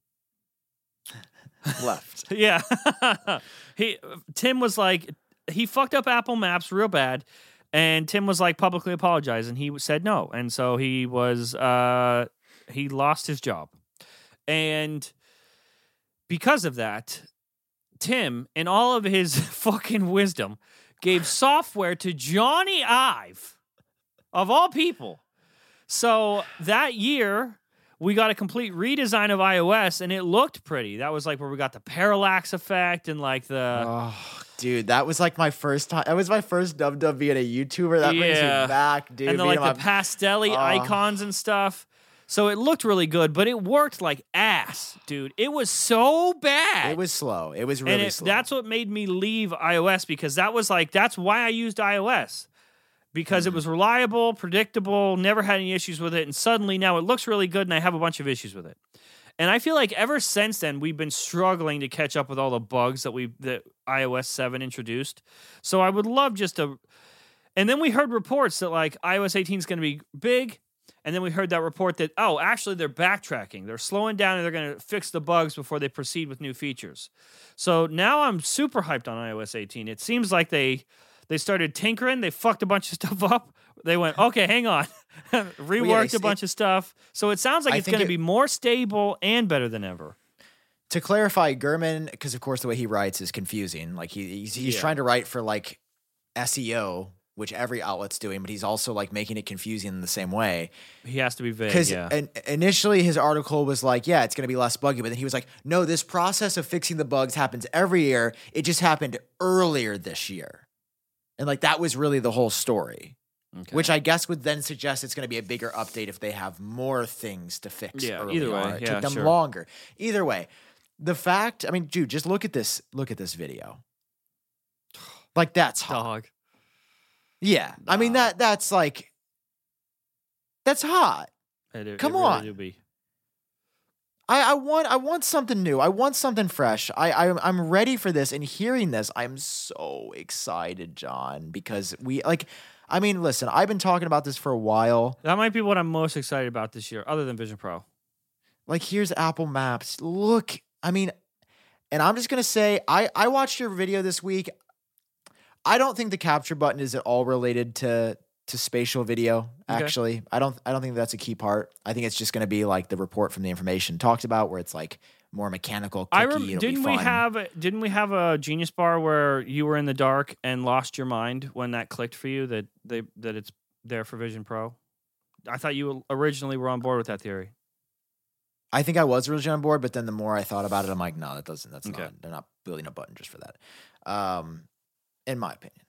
Left. yeah. he Tim was like he fucked up Apple Maps real bad and Tim was like publicly apologized and he said no. And so he was uh he lost his job. And because of that, Tim in all of his fucking wisdom gave software to Jony Ive of all people. So that year we got a complete redesign of iOS and it looked pretty. That was like where we got the parallax effect and like the Oh, dude, that was like my first time. That was my first dub dub being a YouTuber. That brings me back, dude. and the like the my- pastelly Oh. Ah. icons and stuff. So it looked really good, but it worked like ass, dude. It was so bad. It was slow. It was really and it, slow. that's what made me leave iOS because that was like that's why I used iOS because Mm-hmm. it was reliable, predictable, never had any issues with it, and suddenly now it looks really good, and I have a bunch of issues with it. And I feel like ever since then we've been struggling to catch up with all the bugs that we that iOS seven introduced. So I would love just to. And then we heard reports that like iOS 18 is going to be big. And then we heard that report that, oh, actually, they're backtracking. They're slowing down and they're going to fix the bugs before they proceed with new features. So now I'm super hyped on iOS 18. It seems like they they started tinkering. They fucked a bunch of stuff up. They went, okay, hang on, reworked it's- a bunch of stuff. So it sounds like I it's going to be more stable and better than ever. to clarify, Gurman, because of course the way he writes is confusing. Like he, he's, he's Yeah. trying to write for like SEO, which every outlet's doing, but he's also like making it confusing in the same way. He has to be vague. Because Yeah. initially his article was like, yeah, it's going to be less buggy, but then he was like, no, this process of fixing the bugs happens every year. It just happened earlier this year, and like that was really the whole story. Okay. Which I guess would then suggest it's going to be a bigger update if they have more things to fix. Yeah, either way. It yeah, took them sure. longer. Either way, the fact, I mean, dude, just look at this. Look at this video. Like that's hot. dog. Yeah, I mean that that's like that's hot. It- it Come really on. I, I want I want something new. I want something fresh. I, I I'm ready for this. And hearing this, I'm so excited, Jon, because we like. I mean, listen, I've been talking about this for a while. That might be what I'm most excited about this year, other than Vision Pro. Like, here's Apple Maps. Look, I mean, and I'm just gonna say, I I watched your video this week. I don't think the capture button is at all related to to spatial video. Okay. Actually, I don't I don't think that's a key part. I think it's just gonna be like the report from the information talked about, where it's like more mechanical. I rem- didn't we have didn't we have a Genius Bar where you were in the dark and lost your mind when that clicked for you that they that it's there for Vision Pro? I thought you originally were on board with that theory. I think I was originally on board, but then the more I thought about it, I'm like, no, that doesn't. That's Okay. not. They're not building a button just for that. Um, in my opinion.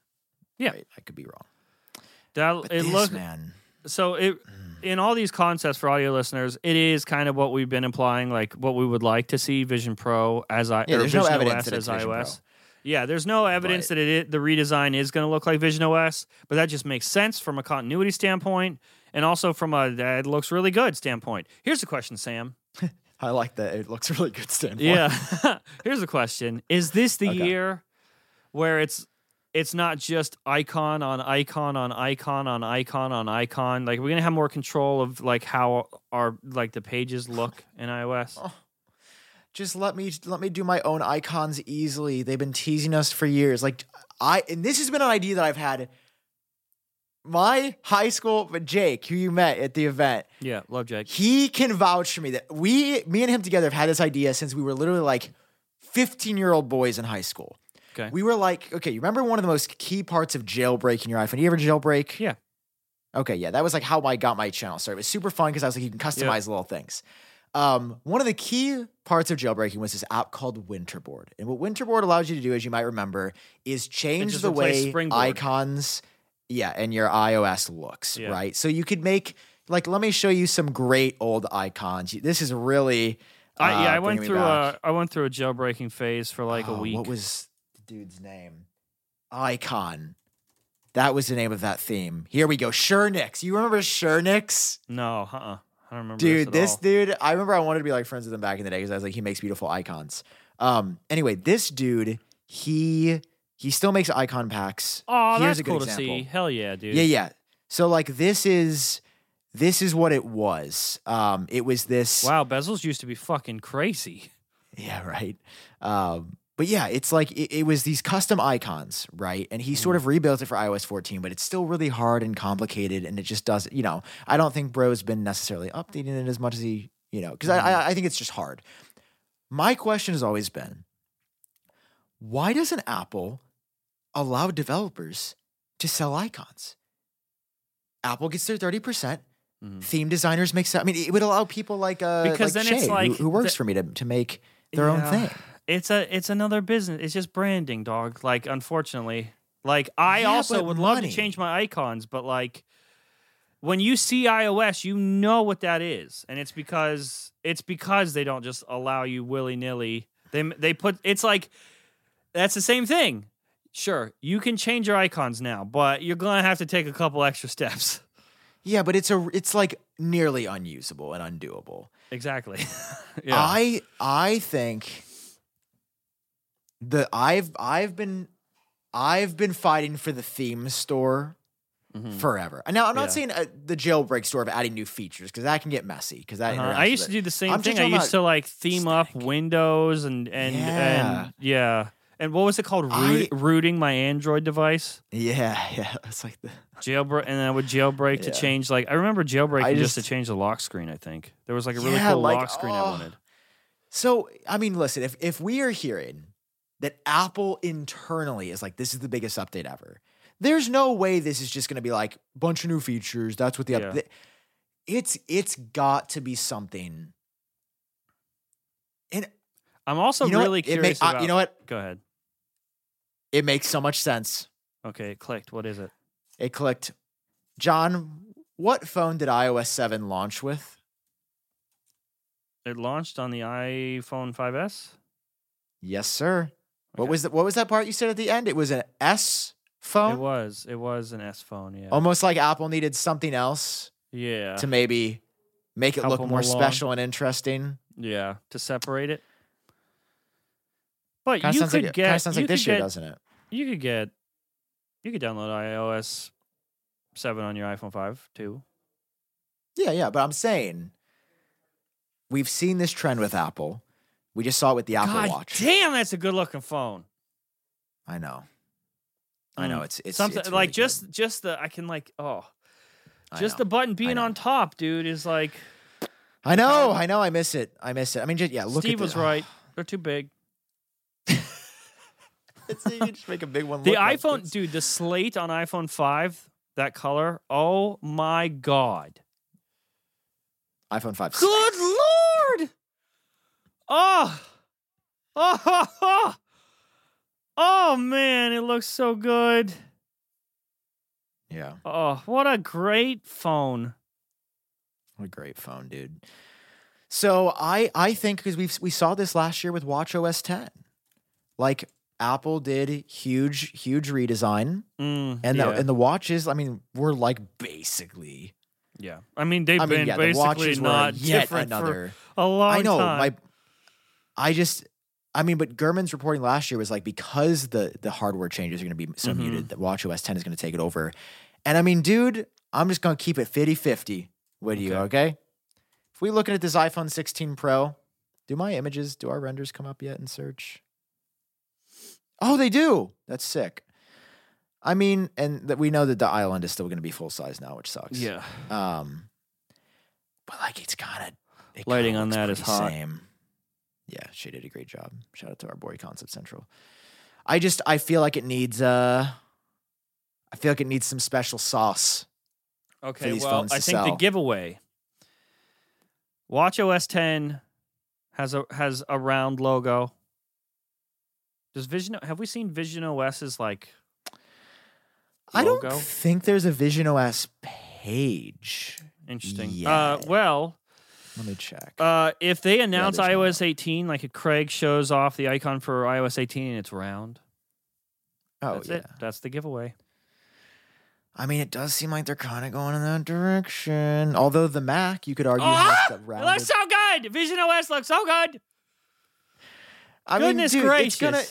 Yeah. Right? I could be wrong. That But it looked man. so it mm, in all these concepts for audio listeners, it is kind of what we've been implying, like what we would like to see Vision Pro as I Yeah, there's no evidence OS that as Vision Pro. iOS. Yeah, there's no evidence But- that it the redesign is going to look like Vision OS, but that just makes sense from a continuity standpoint and also from a that looks really good standpoint. Here's the question, Sam. I like that. It looks really good standpoint. Yeah. Here's the question. Is this the Okay. year where it's it's not just icon on icon on icon on icon on icon? Like we're gonna have more control of like how our like the pages look in iOS. Oh, Just let me let me do my own icons easily. They've been teasing us for years. Like I and this has been an idea that I've had. My high school, but Jake, who you met at the event, Yeah, love Jake. he can vouch for me that we, me and him together, have had this idea since we were literally like 15 year old boys in high school. Okay. We were like, okay, you remember one of the most key parts of jailbreaking your iPhone? You ever jailbreak? Yeah. Okay, yeah, that was like how I got my channel started. It was super fun because I was like, you can customize little things. Um, one of the key parts of jailbreaking was this app called Winterboard. And what Winterboard allows you to do, as you might remember, is change the way Springboard. icons, yeah, and your iOS looks, Yeah. right? So you could make like, let me show you some great old icons. This is really, I, yeah, uh, I went through a I went through a jailbreaking phase for like a Oh, week. What was dude's name? Icon. That was the name of that theme. Here we go. Surenix. You remember Surenix? no, uh, uh I don't remember. Dude, this, this dude, I remember I wanted to be like friends with him back in the day because I was like, he makes beautiful icons. Um, anyway, this dude, he he still makes icon packs. Oh, Here's that's a good cool example. to see. Hell yeah, dude. Yeah, yeah. So like this is this is what it was. Um, it was this Wow, bezels used to be fucking crazy. Yeah, right. Um, but yeah, it's like it, it was these custom icons, right? And he sort of rebuilt it for iOS 14, but it's still really hard and complicated, and it just doesn't. You know, I don't think Bro's been necessarily updating it as much as he, you know, because I, I I think it's just hard. My question has always been, why doesn't Apple allow developers to sell icons? Apple gets their thirty percent. Mhm. Theme designers make. se- I mean, it would allow people like uh Because like then it's Shay, who- like who, works the- for me to to make their own thing. It's a it's another business. It's just branding, dog. Like unfortunately, like I Yeah, also would love to change my icons, but like when you see iOS, you know what that is, and it's because it's because they don't just allow you willy nilly. They they put it's like that's the same thing. Sure, you can change your icons now, but you're gonna have to take a couple extra steps. Yeah, but it's a it's like nearly unusable and undoable. Exactly. yeah. I I think the I've I've been I've been fighting for the theme store Mhm. forever. And now I'm not Yeah. saying uh, the jailbreak store of adding new features because that can get messy because that Uh-huh. I used to do the same I'm thing. I used to like theme up. Windows and and Yeah. and yeah. And what was it called? Root, I- rooting my Android device. Yeah, yeah. It's like the Jailbreak, and I would jailbreak to change. Like I remember jailbreaking I just, just- to change the lock screen. I think there was like a really Yeah, cool like, lock screen I oh. wanted. So, I mean, listen, if if we are hearing that Apple internally is like this is the biggest update ever, there's no way this is just going to be like bunch of new features. That's what the Yeah. update. It's it's got to be something. And I'm also you know really what? Curious ma- uh, about. you know what? Go ahead. It makes so much sense. Okay, it clicked. What is it? It clicked. Jon, what phone did iOS 7 launch with? It launched on the iPhone 5s. Yes, sir. What was the, what was that part you said at the end? It was an S phone. It was. It was an S phone. Yeah. Almost like Apple needed something else yeah. to maybe make it look them more special and interesting. yeah. To separate it. But Kind of you could like get. kind of sounds like this could year, doesn't it? You could get. You could download iOS seven on your iPhone five too. Yeah, yeah. But I'm saying we've seen this trend with Apple. We just saw it with the Apple God Watch. damn, that's a good looking phone. I know. I know. Mm. It's it's something it's really like good. just just the I can like oh just the button being on top, dude, is like I know. I know. I miss it. I miss it. I mean, just yeah. Look Steve at the, was right. They're too big. It's, you can just make a big one. The like iPhone, this. dude, the slate on iPhone five, that color. Oh my god. iPhone five. Good lord! Oh, oh, oh, oh, oh man, it looks so good. Yeah. Oh, what a great phone. What a great phone, dude. So I I think because we we saw this last year with Watch OS 10, like Apple did huge huge redesign, Mm, and yeah. the and the watches. I mean, we're like basically. yeah, I mean they've I mean, been yeah, basically not yet different another. for a long I know time. my. I just. I mean, but Gurman's reporting last year was like because the the hardware changes are going to be so Mhm. muted that Watch OS 10 is going to take it over. And I mean, dude, I'm just going to keep it 50-50 with you, okay? If we looking at this iPhone 16 Pro, do my images, do our renders come up yet in search? Oh, they do. That's sick. I mean, and that we know that the island is still going to be full size now, which sucks. yeah, Um, but like it's kind of it Lighting on that is hot. Same. Yeah, she did a great job. Shout out to our boy Concept Central. I just I feel like it needs uh, I feel like it needs some special sauce. Okay, well, I think the giveaway. Watch OS 10 has a has a round logo. Does Vision have we seen Vision OS's like I don't think there's a Vision OS page. Interesting. Yeah. Uh well, Let me check. uh if they announce there's iOS 18 like Craig shows off the icon for iOS 18 and it's round. oh That's yeah. it. That's the giveaway. I mean, it does seem like they're kind of going in that direction. Although the Mac, you could argue, the It rounded. looks so good. Vision OS looks so good. I Goodness mean, dude, it's gonna,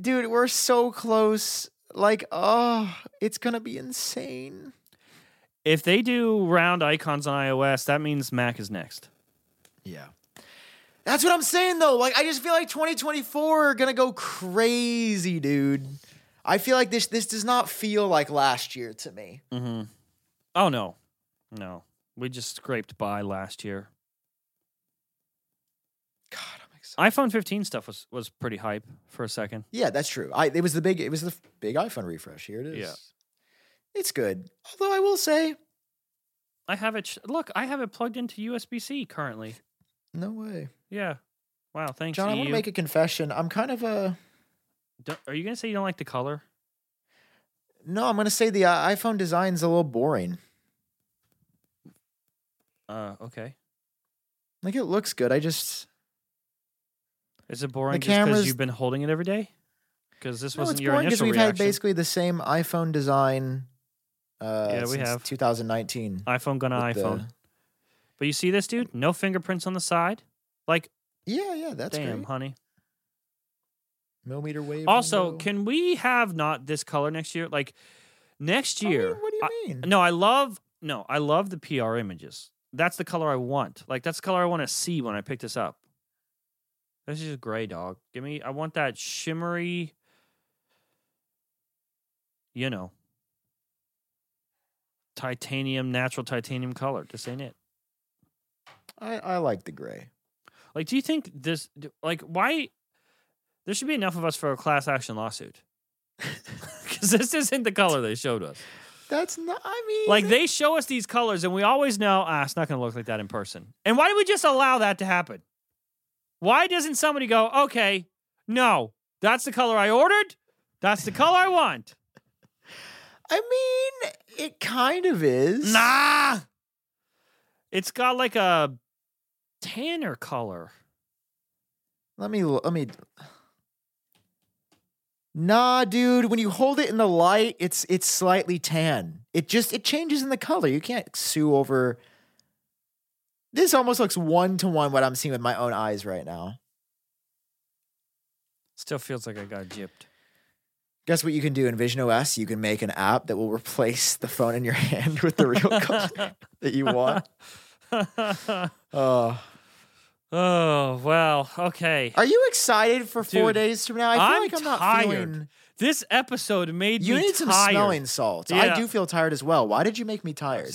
dude, we're so close. Like, oh, it's gonna be insane. If they do round icons on iOS, that means Mac is next. Yeah, that's what I'm saying though. Like, I just feel like 2024 are gonna go crazy, dude. I feel like this this does not feel like last year to me. Mm-hmm. Oh no, no, we just scraped by last year. God, I'm excited. iPhone 15 stuff was was pretty hype for a second. Yeah, that's true. I it was the big it was the big iPhone refresh. Here it is. Yeah. it's good. Although I will say, I have it. Look, I have it plugged into USB C currently. No way, Yeah. Wow. Thanks, Jon. I want to make a confession. I'm kind of a Don't- are you gonna say you don't like the color? no. I'm gonna say the uh, iPhone design's a little boring. Uh, okay. Like it looks good. I just Is it boring just cameras- because you've been holding it every day? Because this no, wasn't it's your boring because initial we've had basically the same iPhone design. Uh, Yeah, we have. 2019. iPhone gonna with the- iPhone. But you see this dude? No fingerprints on the side. Like, Yeah, yeah, that's damn, great. honey. Millimeter wave. Also, window. can we have not this color next year? Like next I mean, year. what do you mean? no, I love no, I love the PR images. That's the color I want. Like that's the color I want to see when I pick this up. This is just gray, dog. Give me I want that shimmery you know titanium natural titanium color. This ain't it. I, I like the gray. Like do you think this like why there should be enough of us for a class action lawsuit? Cuz this isn't the color they showed us. That's not. I mean, Like they show us these colors, and we always know, ah, it's not going to look like that in person. And why do we just allow that to happen? Why doesn't somebody go, okay, no, that's the color I ordered, that's the color I want? I mean, it kind of is. Nah, it's got like a tanner color. Let me let me. Nah, dude. When you hold it in the light, it's it's slightly tan. It just it changes in the color. You can't sue over. This almost looks one to one what I'm seeing with my own eyes right now. Still feels like I got gypped. Guess what you can do in visionOS? You can make an app that will replace the phone in your hand with the real color that you want. Oh, oh well, okay. are you excited for four days from now? I feel I'm like I'm not tired. feeling. This episode made You me need some tired. smelling salts. Yeah. I do feel tired as well. Why did you make me tired?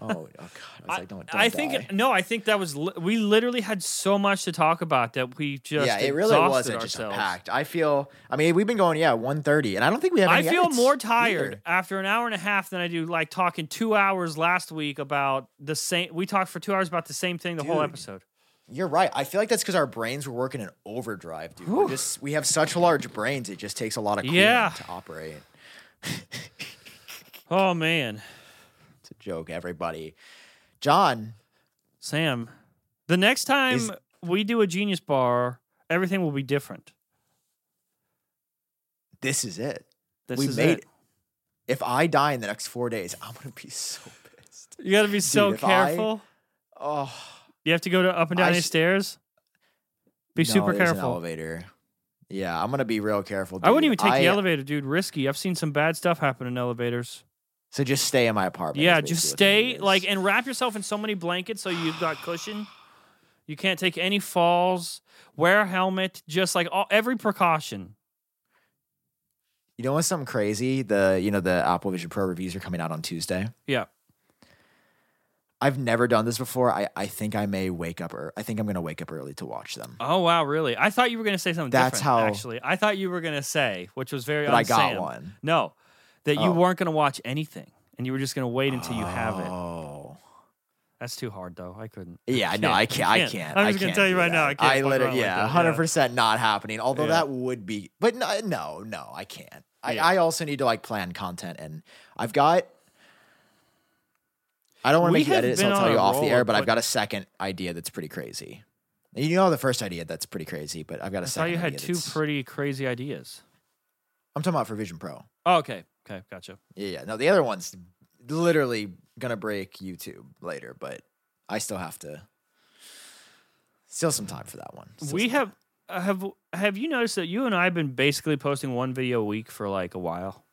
Oh, oh God! I was I, like, don't, don't I think die. no. I think that was li- we literally had so much to talk about that we just yeah, it really wasn't just packed. I feel. I mean, we've been going yeah 1.30, and I don't think we have. I feel more tired either. after an hour and a half than I do like talking two hours last week about the same. We talked for two hours about the same thing the whole episode. You're right. I feel like that's because our brains were working in overdrive, dude. We're just we have such large brains. It just takes a lot of cooling Yeah. to operate. Oh man, It's a joke, everybody. Jon, Sam, the next time Is- we do a Genius Bar, everything will be different. this is it. This we is made it. it. If I die in the next four days, I'm gonna be so pissed. You got to be so Dude, if I- careful. Oh, You have to go to up and down I sh- stairs. Be no, super there's an careful. elevator. Yeah, I'm gonna be real careful. I wouldn't dude. even take I- the elevator, dude. Risky. I've seen some bad stuff happen in elevators. So just stay in my apartment. yeah, is just basically what stay is. like and wrap yourself in so many blankets so you've got cushion. You can't take any falls. Wear a helmet. Just like all, every precaution. You know what's something crazy? The you know the Apple Vision Pro reviews are coming out on Tuesday. Yeah. I've never done this before. I, I think I may wake up or I think I'm gonna wake up early to watch them. Oh wow, really? I thought you were gonna say something That's different. how- Actually, I thought you were gonna say, which was very. But I got one. No, that you Oh. weren't gonna watch anything, and you were just gonna wait until you have it. Oh. That's too hard, though. I couldn't. Yeah, I no, I can't. I can't. I'm I just gonna tell you right now. I can't. I literally, yeah, that. hundred percent not happening. Although Yeah. that would be, but no, no, no, I can't. I, Yeah. I also need to like plan content, and I've got. I don't want to make you edit, so I'll tell you off the air. But I've got a second idea that's pretty crazy. You know the first idea that's pretty crazy, but I've got a I second. thought you had idea two that's- pretty crazy ideas. I'm talking about for Vision Pro. Oh, okay. Okay. Gotcha. Yeah, yeah. No, the other one's literally gonna break YouTube later, but I still have to. Still some time for that one. Still we some have uh, have have you noticed that you and I have been basically posting one video a week for like a while?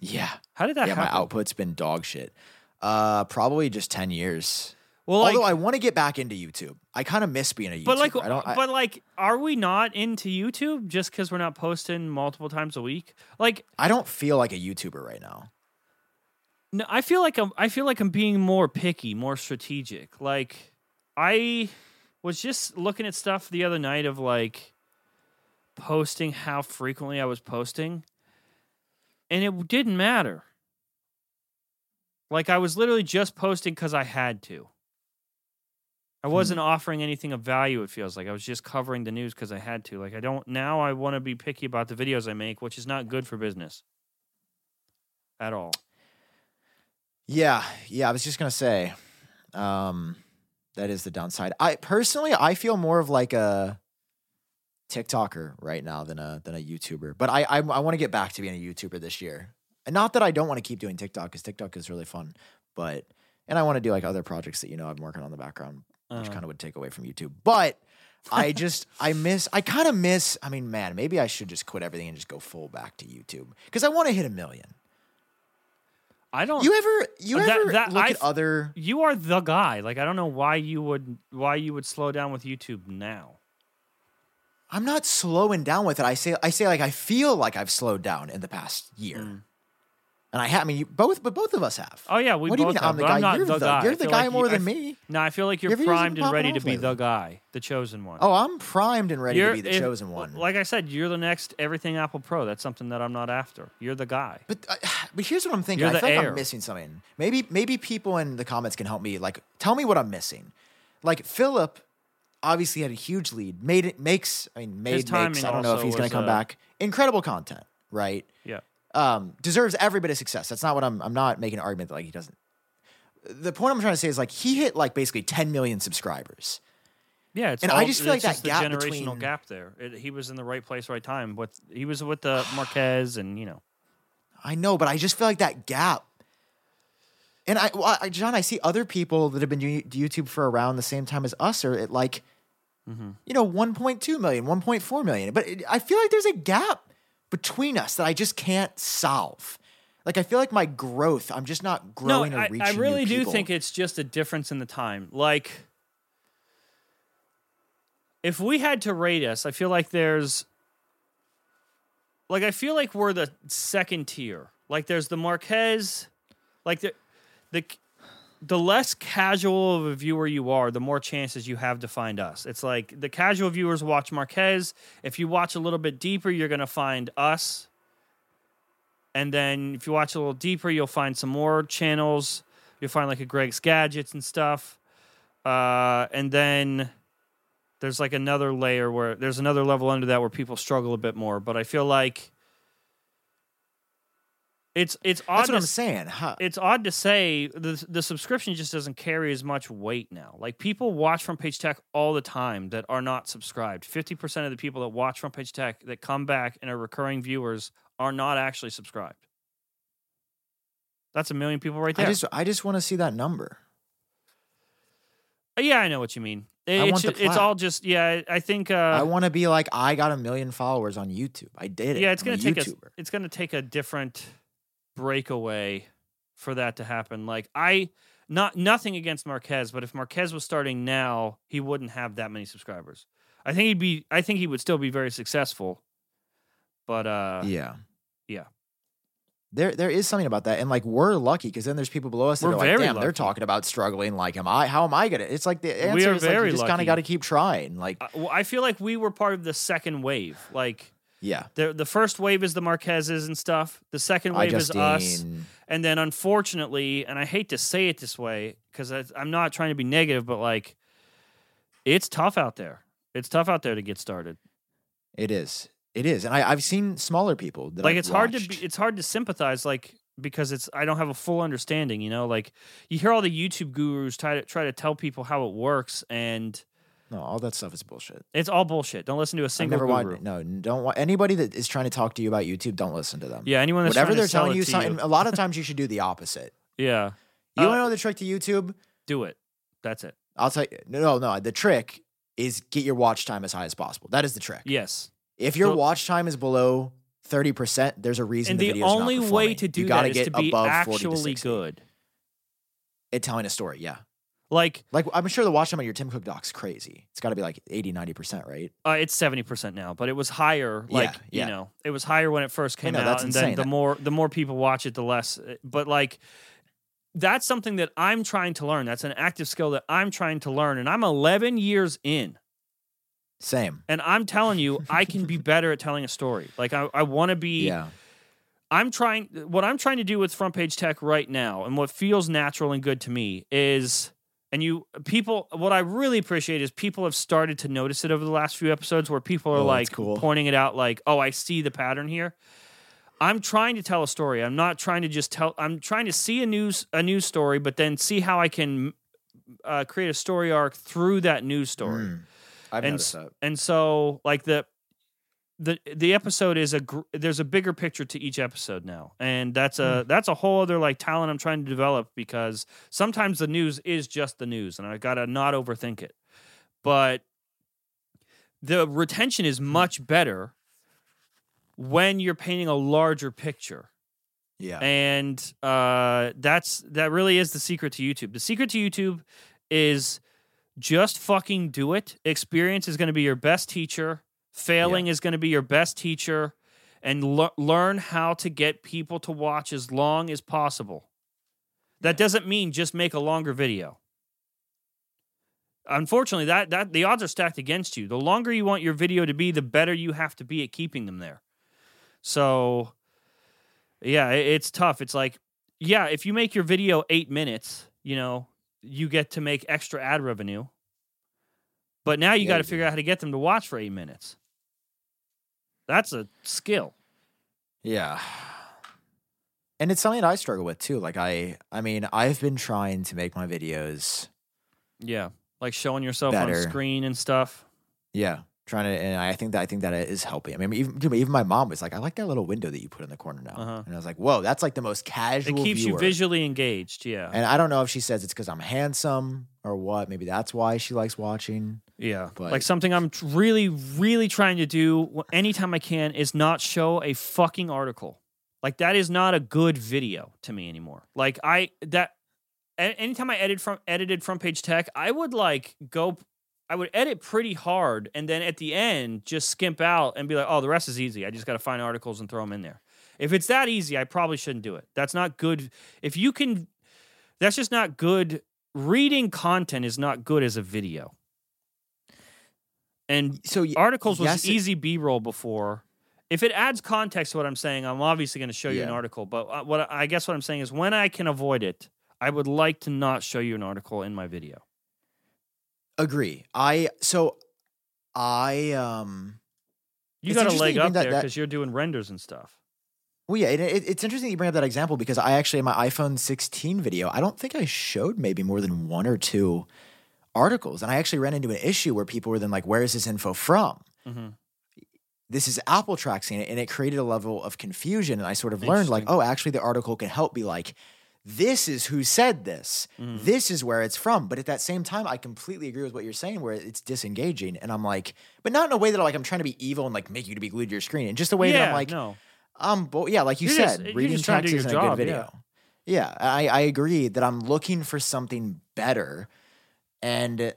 Yeah, How did that yeah. My happen? output's been dog shit. Uh, probably just ten years. well, like, Although I want to get back into YouTube. I kind of miss being a YouTuber. but like, I don't. I, but like, are we not into YouTube just because we're not posting multiple times a week? Like, I don't feel like a YouTuber right now. No, I feel like I'm. I feel like I'm being more picky, more strategic. Like I was just looking at stuff the other night of like posting how frequently I was posting, and it didn't matter. Like I was literally just posting because I had to. I wasn't offering anything of value. It feels like I was just covering the news because I had to. Like I don't now. I want to be picky about the videos I make, which is not good for business at all. Yeah, yeah. I was just gonna say, Um, that is the downside. I personally, I feel more of like a TikToker right now than a than a YouTuber. But I I, I want to get back to being a YouTuber this year. And not that I don't want to keep doing TikTok because TikTok is really fun, but and I want to do like other projects that you know I'm working on in the background, which Uh, kind of would take away from YouTube. But I just I miss I kind of miss. I mean, man, maybe I should just quit everything and just go full back to YouTube because I want to hit a million. I don't. You ever you that- ever that- look I at other? you are the guy. Like I don't know why you would why you would slow down with YouTube now. I'm not slowing down with it. I say I say like I feel like I've slowed down in the past year. Mm. And I have. I mean, you, both, but both of us have. Oh yeah, we what do you both mean have, I'm the guy? I'm not you're the, guy. You're the guy like more you, than f- me. No, I feel like You you're it primed and ready to be the guy, the chosen one. Oh, I'm primed and ready You're- to be the if- chosen one. Like I said, you're the next EverythingApplePro. That's something that I'm not after. You're the guy. But uh, but here's what I'm thinking. You're I feel like. I'm missing something. Maybe maybe people in the comments can help me. Like, tell me what I'm missing. Like Philip obviously had a huge lead. Made it makes. I mean, made makes. I don't know if he's going to come uh, back. Incredible content, right? Yeah. Um, deserves every bit of success. That's not what I'm. I'm not making an argument that like he doesn't. The point I'm trying to say is like he hit like basically 10 million subscribers. Yeah, it's And all, I just feel like that gap generational between- gap there. It, he was in the right place, right time. With he was with the Marques, and you know, I know, but I just feel like that gap. And I, well, I, Jon, I see other people that have been doing YouTube for around the same time as us or at like, Mm-hmm. you know, 1.2 million, 1.4 million. But it, I feel like there's a gap between us that I just can't solve. Like I feel like my growth, I'm just not growing no, or I, reaching. I new really do think it's just a difference in the time. Like, if we had to rate us, I feel like there's, like, I feel like we're the second tier. Like, there's the Marques, like the, the, the less casual of a viewer you are, the more chances you have to find us. It's like the casual viewers watch Marques. If you watch a little bit deeper, you're gonna find us. And then if you watch a little deeper, you'll find some more channels. You'll find like a Greg's Gadgets and stuff. Uh, and then there's like another layer where there's another level under that where people struggle a bit more. But I feel like it's it's odd. That's what to I'm saying. Huh. it's odd to say the the subscription just doesn't carry as much weight now. Like people watch Front Page Tech all the time that are not subscribed. Fifty percent of the people that watch Front Page Tech that come back and are recurring viewers are not actually subscribed. That's a million people right I there. just, I just want to see that number. Uh, yeah, I know what you mean. It- I it's, it's all just yeah. I think uh, I want to be like I got a million followers on YouTube. I did it. yeah, it's I'm gonna take a it's gonna take a different breakaway for that to happen. Like I not nothing against Marques, but if Marques was starting now, he wouldn't have that many subscribers. I think he'd be I think he would still be very successful. But uh Yeah. yeah. There, there is something about that, and like we're lucky because then there's people below us that We're are like, "Damn, they're talking about struggling. Like, am I? How am I gonna?" It's like the answer We are is like you just kind of got to keep trying. Like, I, well, I feel like we were part of the second wave. Like yeah, the the first wave is the Marqueses and stuff. The second wave is us. And then unfortunately, and I hate to say it this way because I'm not trying to be negative, but like it's tough out there. It's tough out there to get started. It is, it is, and I, I've seen smaller people that like I've it's hard to be, it's hard to sympathize like because it's I don't have a full understanding, you know? Like you hear all the YouTube gurus try to try to tell people how it works and no, all that stuff is bullshit. it's all bullshit. Don't listen to a single never guru. watched. No, don't want anybody that is trying to talk to you about YouTube. Don't listen to them. Yeah, anyone that's whatever trying they're to telling it you, something. A lot of times you should do the opposite. Yeah. You Uh, want to know the trick to YouTube? Do it. That's it. I'll tell you. No, no, no. The trick is get your watch time as high as possible. That is the trick. Yes. If your So- watch time is below thirty percent, there's a reason. And the, the, only way to do you that get to be above 40 to actually 60. good. at telling a story. Yeah, Like like I'm sure the watch time on your Tim Cook doc's crazy. It's got to be like 80, 90 percent, right? Uh, it's seventy percent now, but it was higher. Like yeah. you know, it was higher when it first came know, out, that's and insane. then the That- more the more people watch it, the less. uh, But like, that's something that I'm trying to learn. That's an active skill that I'm trying to learn, and I'm 11 years in, Same. and I'm telling you, I can be better at telling a story. Like I, I want to be. Yeah. I'm trying what I'm trying to do with front page tech right now and what feels natural and good to me is and you people what I really appreciate is people have started to notice it over the last few episodes where people are Oh, like cool. pointing it out like oh I see the pattern here. I'm trying to tell a story. I'm not trying to just tell I'm trying to see a news a news story but then see how I can uh, create a story arc through that news story. Mm. I've And noticed that. and so like the the the episode is a gr- there's a bigger picture to each episode now and that's a that's a whole other like talent i'm trying to develop because sometimes the news is just the news and i gotta not overthink it but the retention is much better when you're painting a larger picture Yeah. and uh, that's that really is the secret to YouTube. The secret to YouTube is just fucking do it. Experience is going to be your best teacher. Failing is going to be your best teacher, and le- learn how to get people to watch as long as possible. That doesn't mean just make a longer video. Unfortunately, that that the odds are stacked against you. The longer you want your video to be, the better you have to be at keeping them there. So, yeah, it- it's tough. It's like, yeah, if you make your video eight minutes, you know, you get to make extra ad revenue. But now you Yeah, got to figure out how to get them to watch for eight minutes. That's a skill. Yeah. And it's something that I struggle with too. Like I I mean, I've been trying to make my videos Yeah. Like showing yourself Better. on screen and stuff. yeah, trying to and I think that I think that it is helping. I mean, even dude, even my mom was like, "I like that little window that you put in the corner now." Uh-huh. And I was like, "Whoa, that's like the most casual. It keeps you visually engaged. Yeah. And I don't know if she says it's cuz I'm handsome or what. Maybe that's why she likes watching. Yeah. But- like something I'm really, really trying to do anytime I can is not show a fucking article. Like that is not a good video to me anymore. Like I that anytime I edit from edited front page tech, I would like go I would edit pretty hard and then at the end just skimp out and be like, "Oh, the rest is easy. I just got to find articles and throw them in there." If it's that easy, I probably shouldn't do it. That's not good. If you can that's just not good reading content is not good as a video. And So articles was yes, it- easy b-roll before if it adds context to what i'm saying i'm obviously going to show you an article but uh, what i guess what i'm saying is when i can avoid it i would like to not show you an article in my video agree. I so I um you got a leg up there because you're doing renders and stuff Well, yeah, it, it, it's interesting you bring up that example because I actually in my iPhone 16 video, I don't think I showed maybe more than one or two articles, and I actually ran into an issue where people were then like, "Where is this info from?" Mhm. This is Apple tracking it, and it created a level of confusion. And I sort of learned like, oh, actually, the article can help be like, this is who said this. Mhm. This is where it's from. But at that same time, I completely agree with what you're saying, where it's disengaging, and I'm like, but not in a way that like I'm trying to be evil and like make you to be glued to your screen, and just the way that I'm like, no um, but yeah, like you You're said, just- reading just trying to text isn't a good video. Yeah, I, I agree that I'm looking for something better, and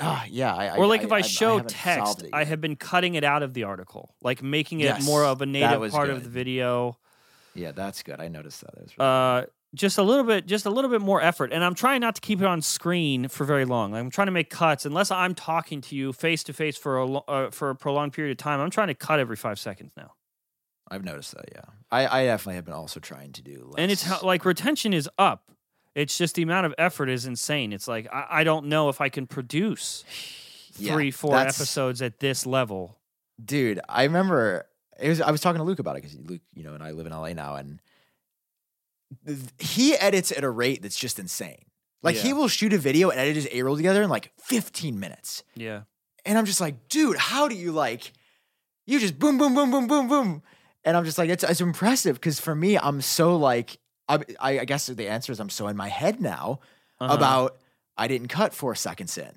ah, yeah, I, or like if i, I show haven't text i have been cutting it out of the article like making it Yes, more of a native part of the video yeah, that's good. I noticed that. that really uh, just a little bit, just a little bit more effort. And I'm trying not to keep it on screen for very long. Like, I'm trying to make cuts, unless I'm talking to you face to face for a uh, for a prolonged period of time. I'm trying to cut every five seconds now, I've noticed that. Yeah, I, I definitely have been also trying to do. Less. and it's like retention is up. It's just the amount of effort is insane. It's like I, I don't know if I can produce Yeah, three, four episodes at this level. dude. I remember it was. I was talking to Luke about it because Luke, you know, and I live in LA now, and th- he edits at a rate that's just insane. Like he will shoot a video and edit his A roll together in like 15 minutes. Yeah, And I'm just like, dude, how do you like, you just boom, boom, boom, boom, boom, boom. And I'm just like, it's, it's impressive because for me, I'm so like, I, I guess the answer is I'm so in my head now Uh-huh. about I didn't cut four seconds in.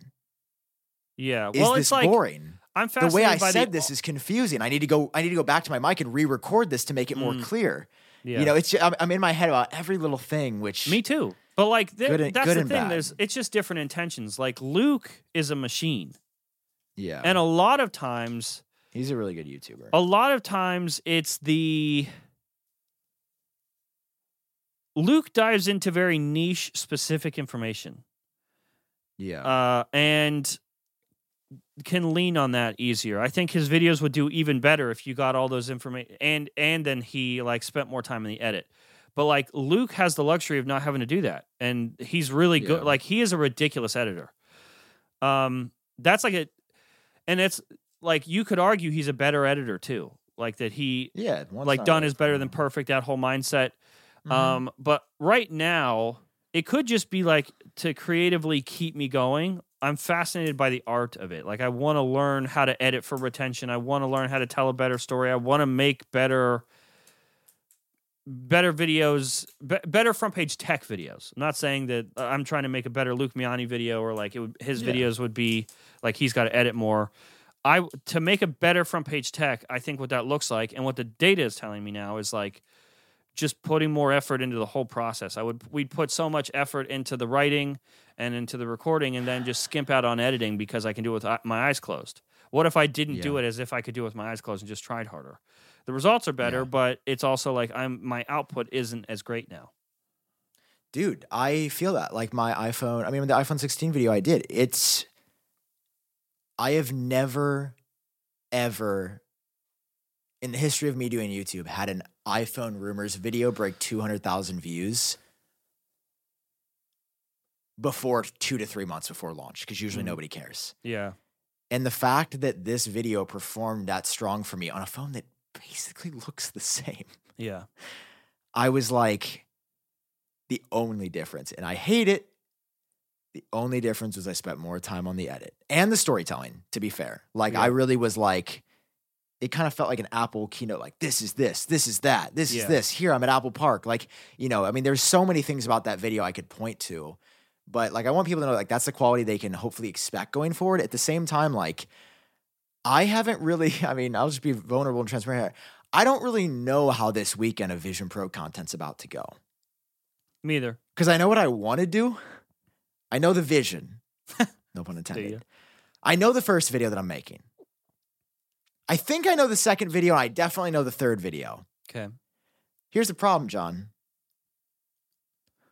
yeah. Is well, this it's like boring? I'm The way I said the, this is confusing. I need to go. I need to go back to my mic and re-record this to make it more Mm. clear. Yeah. You know, it's ju- I'm, I'm in my head about every little thing. Which Me too. But like th- and- that's the thing. bad. There's it's just different intentions. Like Luke is a machine. yeah, And a lot of times he's a really good YouTuber. a lot of times it's the Luke dives into very niche specific information. yeah, Uh and can lean on that easier. I think his videos would do even better if you got all those information and and then he like spent more time in the edit. But like Luke has the luxury of not having to do that. And he's really good. Like he is a ridiculous editor. Um that's like a and it's like you could argue he's a better editor too. Like that he yeah. like done is better than perfect, that whole mindset. Mhm. Um but right now it could just be like to creatively keep me going. I'm fascinated by the art of it. Like I want to learn how to edit for retention. I want to learn how to tell a better story. I want to make better better videos, be- better front page tech videos. I'm not saying that uh, I'm trying to make a better Luke Miani video or like it would, his Yeah. videos would be like he's got to edit more. I to make a better front page tech, I think what that looks like and what the data is telling me now is like just putting more effort into the whole process. I would we'd put so much effort into the writing and into the recording and then just skimp out on editing because I can do it with my eyes closed. What if I didn't do it as if I could do it with my eyes closed and just tried harder? The results are better, Yeah. but it's also like I'm my output isn't as great now. dude i feel that like my iphone i mean the iphone 16 video i did it's i have never ever in the history of me doing youtube had an iphone rumors video break 200000 views before two to three months before launch because usually Mhm. nobody cares Yeah. and the fact that this video performed that strong for me on a phone that basically looks the same Yeah. I was like, the only difference, and I hate it. The only difference was I spent more time on the edit and the storytelling, to be fair. Like, I really was like, it kind of felt like an Apple keynote, like, this is this, this is that, this Yeah. is this. Here, I'm at Apple Park. Like, you know, I mean, there's so many things about that video I could point to. But like, I want people to know, like, that's the quality they can hopefully expect going forward. At the same time, like, I haven't really, I mean, I'll just be vulnerable and transparent. here. I don't really know how this weekend of Vision Pro content's about to go Me either. because I know what I want to do. I know the vision. No pun intended. I know the first video that I'm making. I think I know the second video. I definitely know the third video. Okay. Here's the problem, Jon.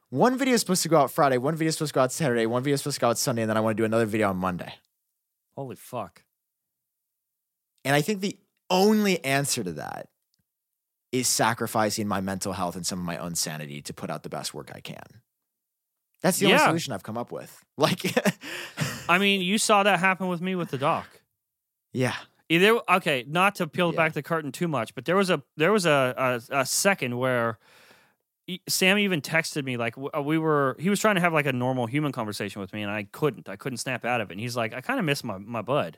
One video is supposed to go out Friday. One video is supposed to go out Saturday. One video is supposed to go out Sunday, and then I want to do another video on Monday. Holy fuck. And I think the only answer to that is sacrificing my mental health and some of my own sanity to put out the best work I can. That's the only solution I've come up with. Like, I mean, you saw that happen with me with the doc. yeah, Either okay, not to peel Yeah. back the curtain too much, but there was a there was a a, a second where Sam even texted me like uh, we were he was trying to have like a normal human conversation with me and I couldn't I couldn't snap out of it. And he's like I kind of miss my my bud,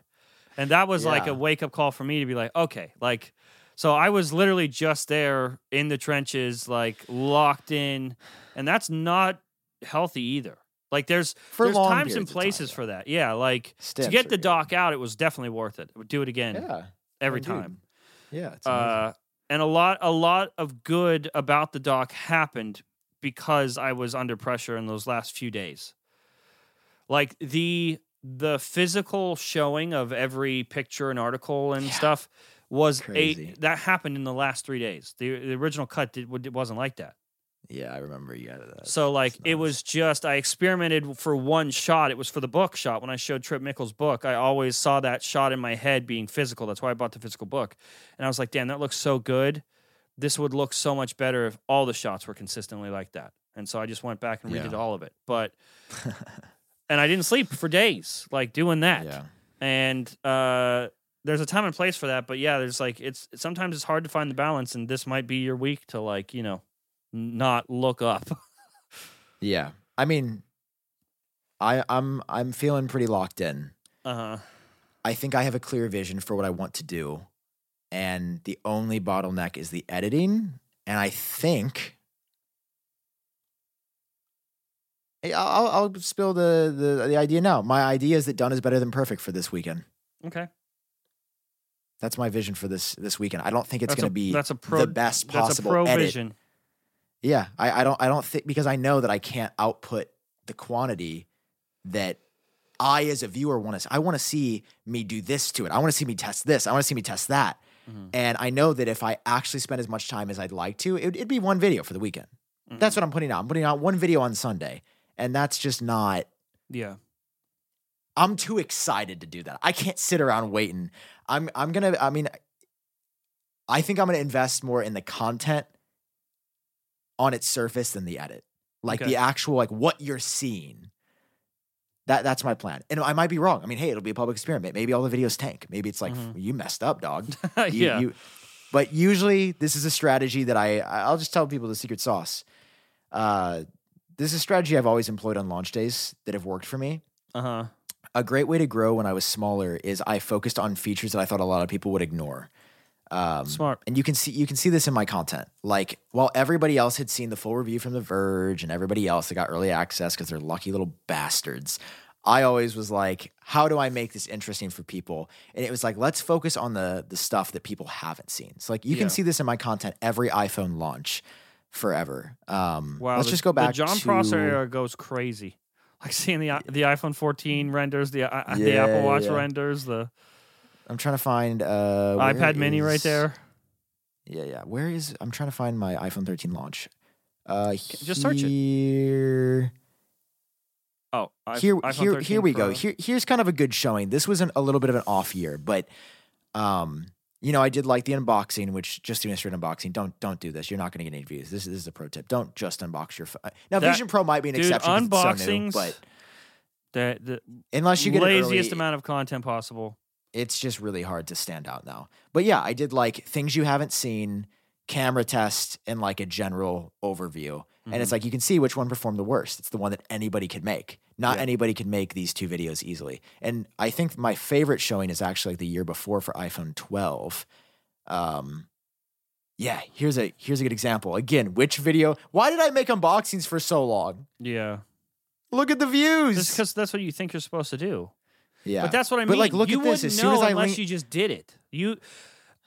and that was like a wake up call for me to be like okay like. So I was literally just there in the trenches, like locked in, and that's not healthy either. Like there's for there's times and of time, places for that. Yeah, like to get the good. doc out, it was definitely worth it. I would do it again Yeah, every dude, time. Yeah, it's. Uh, and a lot, a lot of good about the doc happened because I was under pressure in those last few days. Like the the physical showing of every picture and article and Yeah. stuff was Crazy. a that happened in the last three days. The, the original cut did, it wasn't like that. Yeah, I remember you added that. So like That's it was just I experimented for one shot. It was for the book shot. When I showed Trip Mickle's book, I always saw that shot in my head being physical. That's why I bought the physical book. And I was like, damn, that looks so good. This would look so much better if all the shots were consistently like that. And so I just went back and redid Yeah. all of it. But and I didn't sleep for days, like doing that. yeah, And uh there's a time and place for that, but yeah, there's like it's sometimes it's hard to find the balance, and this might be your week to like you know not look up. yeah. I mean, I I'm I'm feeling pretty locked in. Uh huh. I think I have a clear vision for what I want to do. And the only bottleneck is the editing. And I think I'll, I'll I'll spill the, the the idea now. My idea is that done is better than perfect for this weekend. Okay. That's my vision for this this weekend. I don't think it's going to be that's a pro- the best That's a possible pro edit. vision. Yeah, I, I don't I don't think because I know that I can't output the quantity that I as a viewer want to. I want to see me do this to it. I want to see me test this. I want to see me test that. Mhm. And I know that if I actually spend as much time as I'd like to, it, it'd be one video for the weekend. That's what I'm putting out. I'm putting out one video on Sunday, and that's just not. Yeah. I'm too excited to do that. I can't sit around waiting. I'm I'm gonna. I mean, I think I'm gonna invest more in the content on its surface than the edit, like Okay. the actual like what you're seeing. That that's my plan, and I might be wrong. I mean, hey, it'll be a public experiment. Maybe all the videos tank. Maybe it's like Mhm. you messed up, dog. yeah. You- you- but usually, this is a strategy that I I'll just tell people the secret sauce. Uh, this is a strategy I've always employed on launch days that have worked for me. Uh huh. A great way to grow when I was smaller is I focused on features that I thought a lot of people would ignore. Um, Smart. and you can see you can see this in my content. Like while everybody else had seen the full review from The Verge and everybody else that got early access because they're lucky little bastards, I always was like, how do I make this interesting for people? And it was like, let's focus on the the stuff that people haven't seen. So like you Yeah. can see this in my content every iPhone launch forever. Um, Wow. let's the- just go back The Jon to Prosser era goes crazy. Like seeing the the iPhone 14 renders, the i- the Apple Watch yeah. renders, the I'm trying to find uh, iPad Mini right there. Yeah, yeah. Where is? I'm trying to find my iPhone 13 launch. Uh, just search it. here. Oh, i- here, iPhone here, here we go. Here, here's kind of a good showing. This was an, a little bit of an off year, but um, you know, I did like the unboxing, which just doing a straight unboxing. Don't don't do this. You're not going to get any views. This, this is a pro tip. Don't just unbox your phone. Now, That- Vision Pro might be an dude, exception. it's so new, unboxings, but The the unless you get laziest early, amount of content possible. It's just really hard to stand out now. But yeah, I did like things you haven't seen, camera test, and like a general overview. And Mm-hmm. it's like you can see which one performed the worst. It's the one that anybody could make. Not Yeah. anybody could make these two videos easily. And I think my favorite showing is actually like the year before for iPhone 12. Um, yeah, here's a here's a good example. Again, which video? Why did I make unboxings for so long? Yeah, Look at the views. just because that's what you think you're supposed to do. Yeah, But that's what I mean. But, like, look you at this. As soon as I unless link- you just did it. You,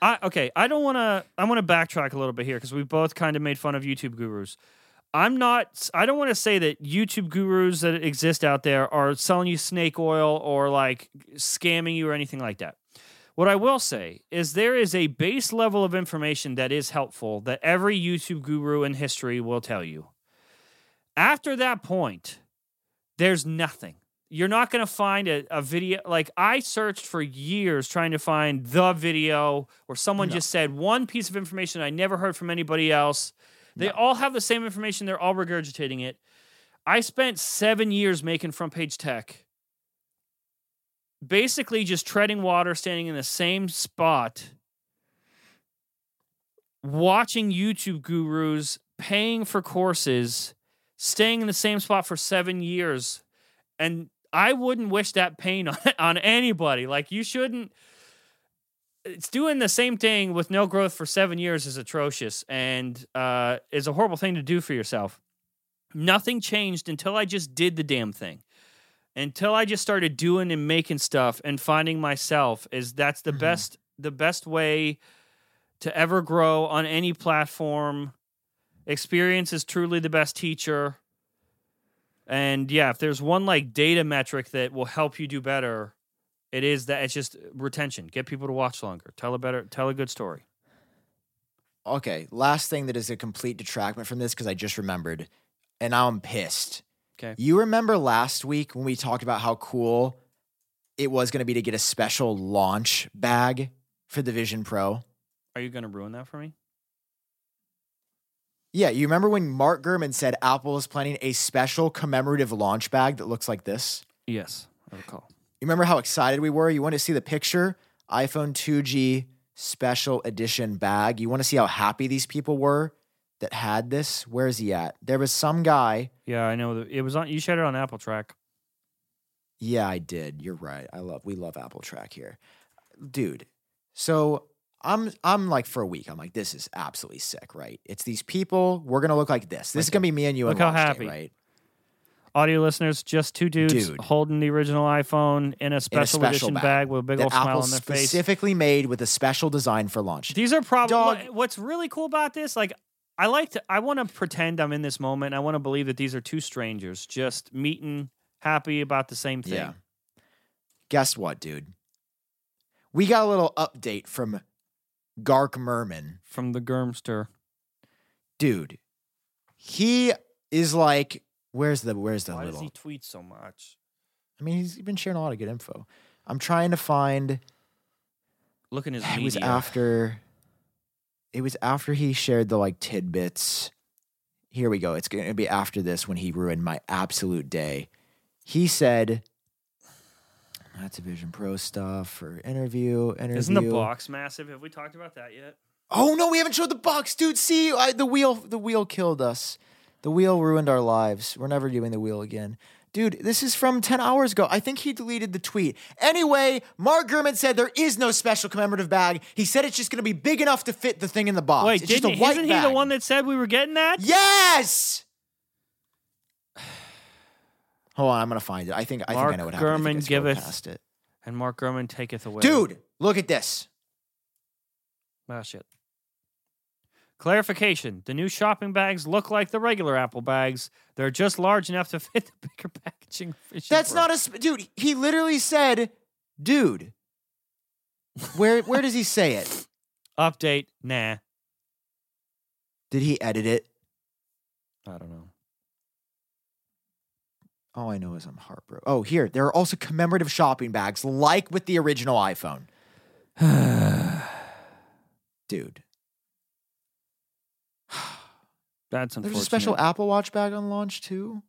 I okay. I don't want to. I want to backtrack a little bit here because we both kind of made fun of YouTube gurus. I'm not. I don't want to say that YouTube gurus that exist out there are selling you snake oil or like scamming you or anything like that. What I will say is there is a base level of information that is helpful that every YouTube guru in history will tell you. After that point, there's nothing. You're not going to find a, a video. Like, I searched for years trying to find the video where someone No. just said one piece of information I never heard from anybody else. They all have the same information, they're all regurgitating it. I spent seven years making front page tech, basically just treading water, standing in the same spot, watching YouTube gurus, paying for courses, staying in the same spot for seven years. And I wouldn't wish that pain on, on anybody. Like, you shouldn't. It's doing the same thing with no growth for seven years is atrocious and uh, is a horrible thing to do for yourself. Nothing changed until I just did the damn thing. Until I just started doing and making stuff and finding myself is that's the Mhm. best the best way to ever grow on any platform. Experience is truly the best teacher. And yeah, if there's one like data metric that will help you do better, it is that it's just retention. Get people to watch longer. Tell a better tell a good story. Okay, last thing that is a complete detractment from this because I just remembered, and now I'm pissed. Okay. You remember last week when we talked about how cool it was going to be to get a special launch bag for the Vision Pro? Are you going to ruin that for me? Yeah, you remember when Mark Gurman said Apple is planning a special commemorative launch bag that looks like this? Yes, I recall. You remember how excited we were? You want to see the picture? iPhone 2G special edition bag. You want to see how happy these people were that had this? Where is he at? There was some guy. Yeah, I know. It was on. You shared it on AppleTrack. Yeah, I did. You're right. I love we love AppleTrack here. Dude. So I'm I'm like for a week, I'm like, this is absolutely sick, right? It's these people, we're gonna look like this. This is gonna be me and you Look how launch day, happy. right? Audio listeners, just two dudes Dude. holding the original iPhone in a special, special edition bag bag. with a big old smile Apple on their face. specifically made with a special design for launch. These are probably what's really cool about this. Like, I like to. I want to pretend I'm in this moment. I want to believe that these are two strangers just meeting, happy about the same thing. Yeah. Guess what, dude? We got a little update from Gark Merman. From the Germster. Dude, he is like, where's the where's the Why little does he tweet so much? I mean, he's been sharing a lot of good info. I'm trying to find Look in his it was after it was after he shared the like tidbits. Here we go. It's going to be after this when he ruined my absolute day. He said that's a Vision Pro stuff for interview. Interview. Isn't the box massive? Have we talked about that yet? Oh no, we haven't showed the box, dude. See, I, the wheel, the wheel killed us. The wheel ruined our lives. We're never doing the wheel again. Dude, this is from 10 hours ago. I think he deleted the tweet. Anyway, Mark Gurman said there is no special commemorative bag. He said it's just going to be big enough to fit the thing in the box. Wait, it's just a didn't, white isn't he bag. the one that said we were getting that? Yes! Hold on, I'm going to find it. I think I Mark think I know what happened. Think Gurman giveth- it. And Mark Gurman taketh away. Dude, look at this. Ah, shit. Clarification: The new shopping bags look like the regular Apple bags. They're just large enough to fit the bigger packaging. That's not a sp- dude. He literally said, "Dude." Where where does he say it? update. Nah, Did he edit it? I don't know. All I know is I'm heartbroken. Oh, here there are also commemorative shopping bags, like with the original iPhone. Dude, That's unfortunate. there's a special Apple Watch bag on launch too.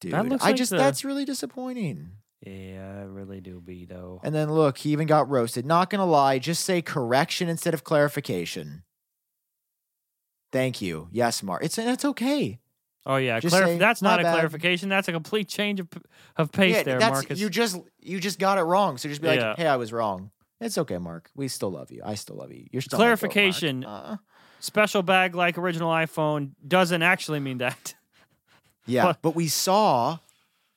Dude, That looks I like just the- that's really disappointing. Yeah, I really do be though. And then look, he even got roasted. Not gonna lie, just say correction instead of clarification. Thank you. Yes, Mark. It's it's okay. Oh yeah, Just clarif- say, that's not a bad." clarification. That's a complete change of, of pace yeah, there, that's Marcus. you just you just got it wrong. So just be like, Yeah. hey, I was wrong. It's okay, Mark. We still love you. I still love you. You're still my goat, Mark. Clarification. Uh, Special bag like original iPhone doesn't actually mean that. yeah, But- but we saw.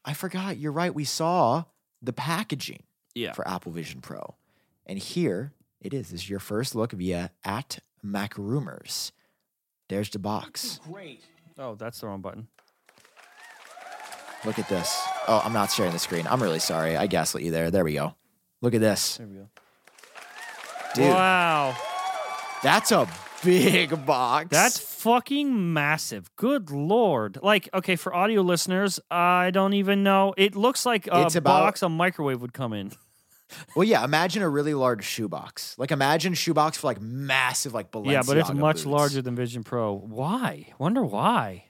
I forgot. You're right. We saw the packaging Yeah. for Apple Vision Pro, and here it is. This is your first look via at MacRumors. There's the box. Oh, that's the wrong button. Look at this. Oh, I'm not sharing the screen. I'm really sorry. I gaslit you there. There we go. Look at this. There we go. Dude, Wow, that's a big box. that's fucking massive. Good lord! Like, okay, for audio listeners, I don't even know. It looks like a It's about- box a microwave would come in. Well, yeah. Imagine a really large shoebox. Like imagine shoebox for like massive like Balenciaga yeah, but it's much boots. larger than Vision Pro. Why? Wonder why?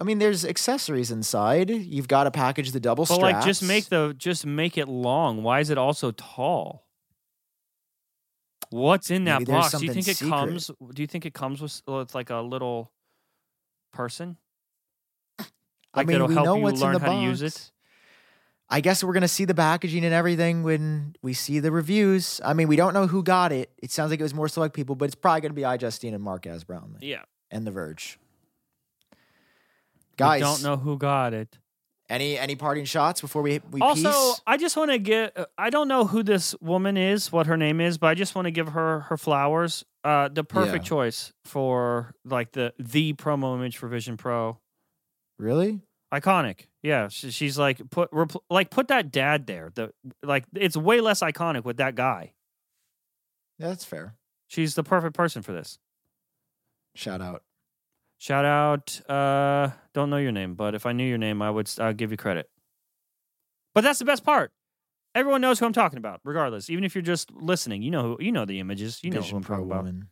I mean, there's accessories inside. You've got to package the double But straps. like, just make the just make it long. Why is it also tall? What's in that Maybe box? Do you think something it secret. comes? Do you think it comes with, it's like a little person? I mean, we help know you what's learn in the box. To use it. I guess we're gonna see the packaging and everything when we see the reviews. I mean, we don't know who got it. It sounds like it was more select people, but it's probably gonna be iJustine and Marques Brownlee Yeah, and The Verge. I Guys, don't know who got it. any any parting shots before we we also, peace? I just want to get. uh, I don't know who this woman is, what her name is, but I just want to give her her flowers. Uh, the perfect Yeah. choice for like the the promo image for Vision Pro. Really? Iconic, yeah. She, she's like put repl- like put that dad there. The like it's way less iconic with that guy. Yeah, that's fair. She's the perfect person for this. Shout out. Shout out. Uh, don't know your name, but if I knew your name, I would uh, give you credit. But that's the best part. Everyone knows who I'm talking about, regardless. Even if you're just listening, you know who you know the images. You know who I'm Pro talking about. woman.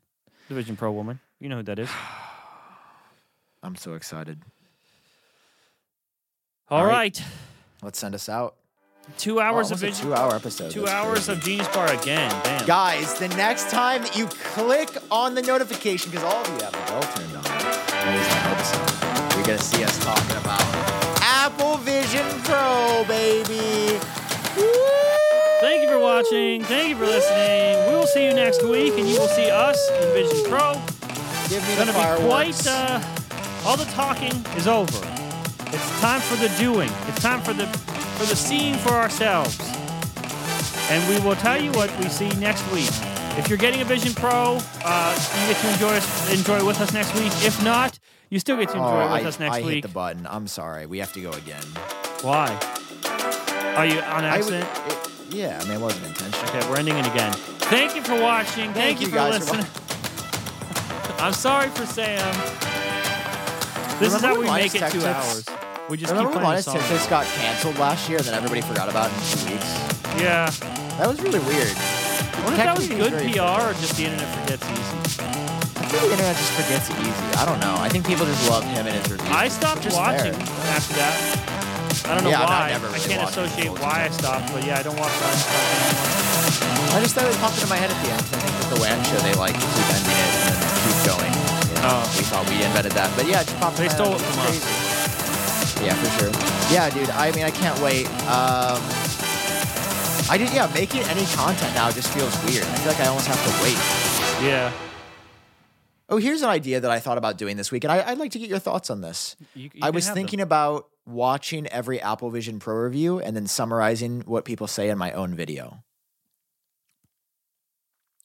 The Vision Pro woman. You know who that is. I'm so excited. All All right. right. Let's send us out. Two hours Oh, of Vision. two-hour episode. Two That's hours crazy. of Genius Bar again. Damn. Guys, the next time that you click on the notification, because all of you have the bell turned on, at least I hope so, you're going to see us talking about Apple Vision Pro, baby. Thank you for watching. Thank you for listening. We will see you next week, and you will see us in Vision Pro. Give me It's the gonna be fireworks. quite. Uh, all the talking is over. It's time for the doing. It's time for the for the seeing for ourselves. And we will tell you what we see next week. If you're getting a Vision Pro, uh, you get to enjoy us, enjoy with us next week. If not, you still get to oh, enjoy with I, us next I week. hit the button. I'm sorry. We have to go again. Why? Are you on I would- accident? it- yeah, I mean, it wasn't intentional. Okay, we're ending it again. Thank you for watching. Thank, Thank you, you for guys for listening. I'm sorry for Sam. This is how we make it two Tech hours. Tips- We just Remember keep when playing Linus songs. Tech got canceled last year and then everybody forgot about it in two weeks? Yeah. That was really weird. I wonder if that was Technically, good it's very PR or just the internet forgets easy. I think the internet just forgets it easy. I don't know. I think people just love him and his reviews. I stopped which is watching fair. after that. I don't know Yeah, I why. never I really can't watched associate Bulletin why I stopped, but yeah, I don't watch Linus Tech anymore. I just thought it popped into my head at the end 'cause I think that the WAN show they like keep ending it and then keep going. You Oh. We thought we invented that, but yeah, Pop They Planet stole it is from us. crazy. Yeah, for sure. Yeah, dude. I mean, I can't wait. Um, I did. Yeah, making any content now just feels weird. I feel like I almost have to wait. Yeah. Oh, here's an idea that I thought about doing this week, and I, I'd like to get your thoughts on this. You, you I was thinking about watching every Apple Vision Pro review and then summarizing what people say in my own video.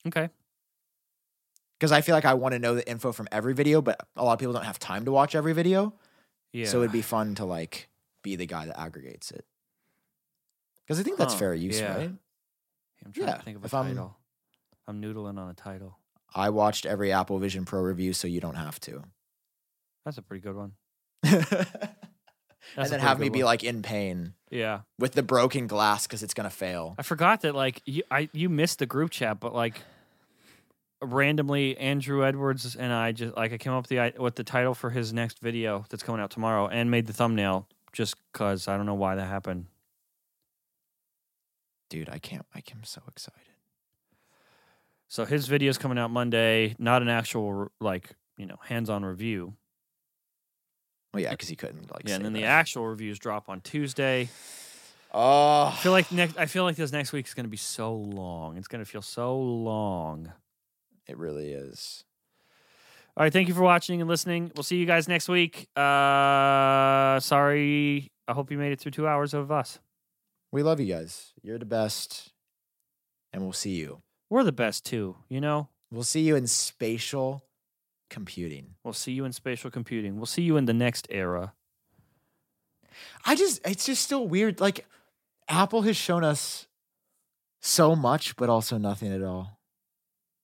Okay. Because I feel like I want to know the info from every video, but a lot of people don't have time to watch every video. Yeah. So it'd be fun to like be the guy that aggregates it. Because I think that's Huh, fair use, yeah. right? I'm trying yeah, to think of a if I'm- title. I'm noodling on a title. I watched every Apple Vision Pro review, so you don't have to. That's a pretty good one. and a then pretty have me good be one. like in pain Yeah. with the broken glass because it's gonna fail. I forgot that like you I you missed the group chat, but like randomly Andru Edwards and I just like I came up with the with the title for his next video that's coming out tomorrow and made the thumbnail just cuz I don't know why that happened. Dude, I can't. I am so excited. So his video is coming out Monday, not an actual like, you know, hands-on review. Well, yeah, because he couldn't like. yeah, and then the actual reviews drop on Tuesday. Oh, I feel like next I feel like this next week is going to be so long. It's going to feel so long. It really is. All right, thank you for watching and listening. We'll see you guys next week. Uh sorry. I hope you made it through 2 hours of us. We love you guys. You're the best, and we'll see you. We're the best too, you know? We'll see you in spatial computing. We'll see you in spatial computing. We'll see you in the next era. I just, it's just still weird. Like, Apple has shown us so much, but also nothing at all.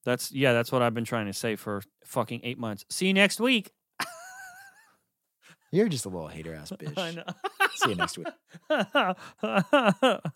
That's yeah, that's what I've been trying to say for fucking 8 months. See you next week. You're just a little hater ass bitch. I know. See you next week.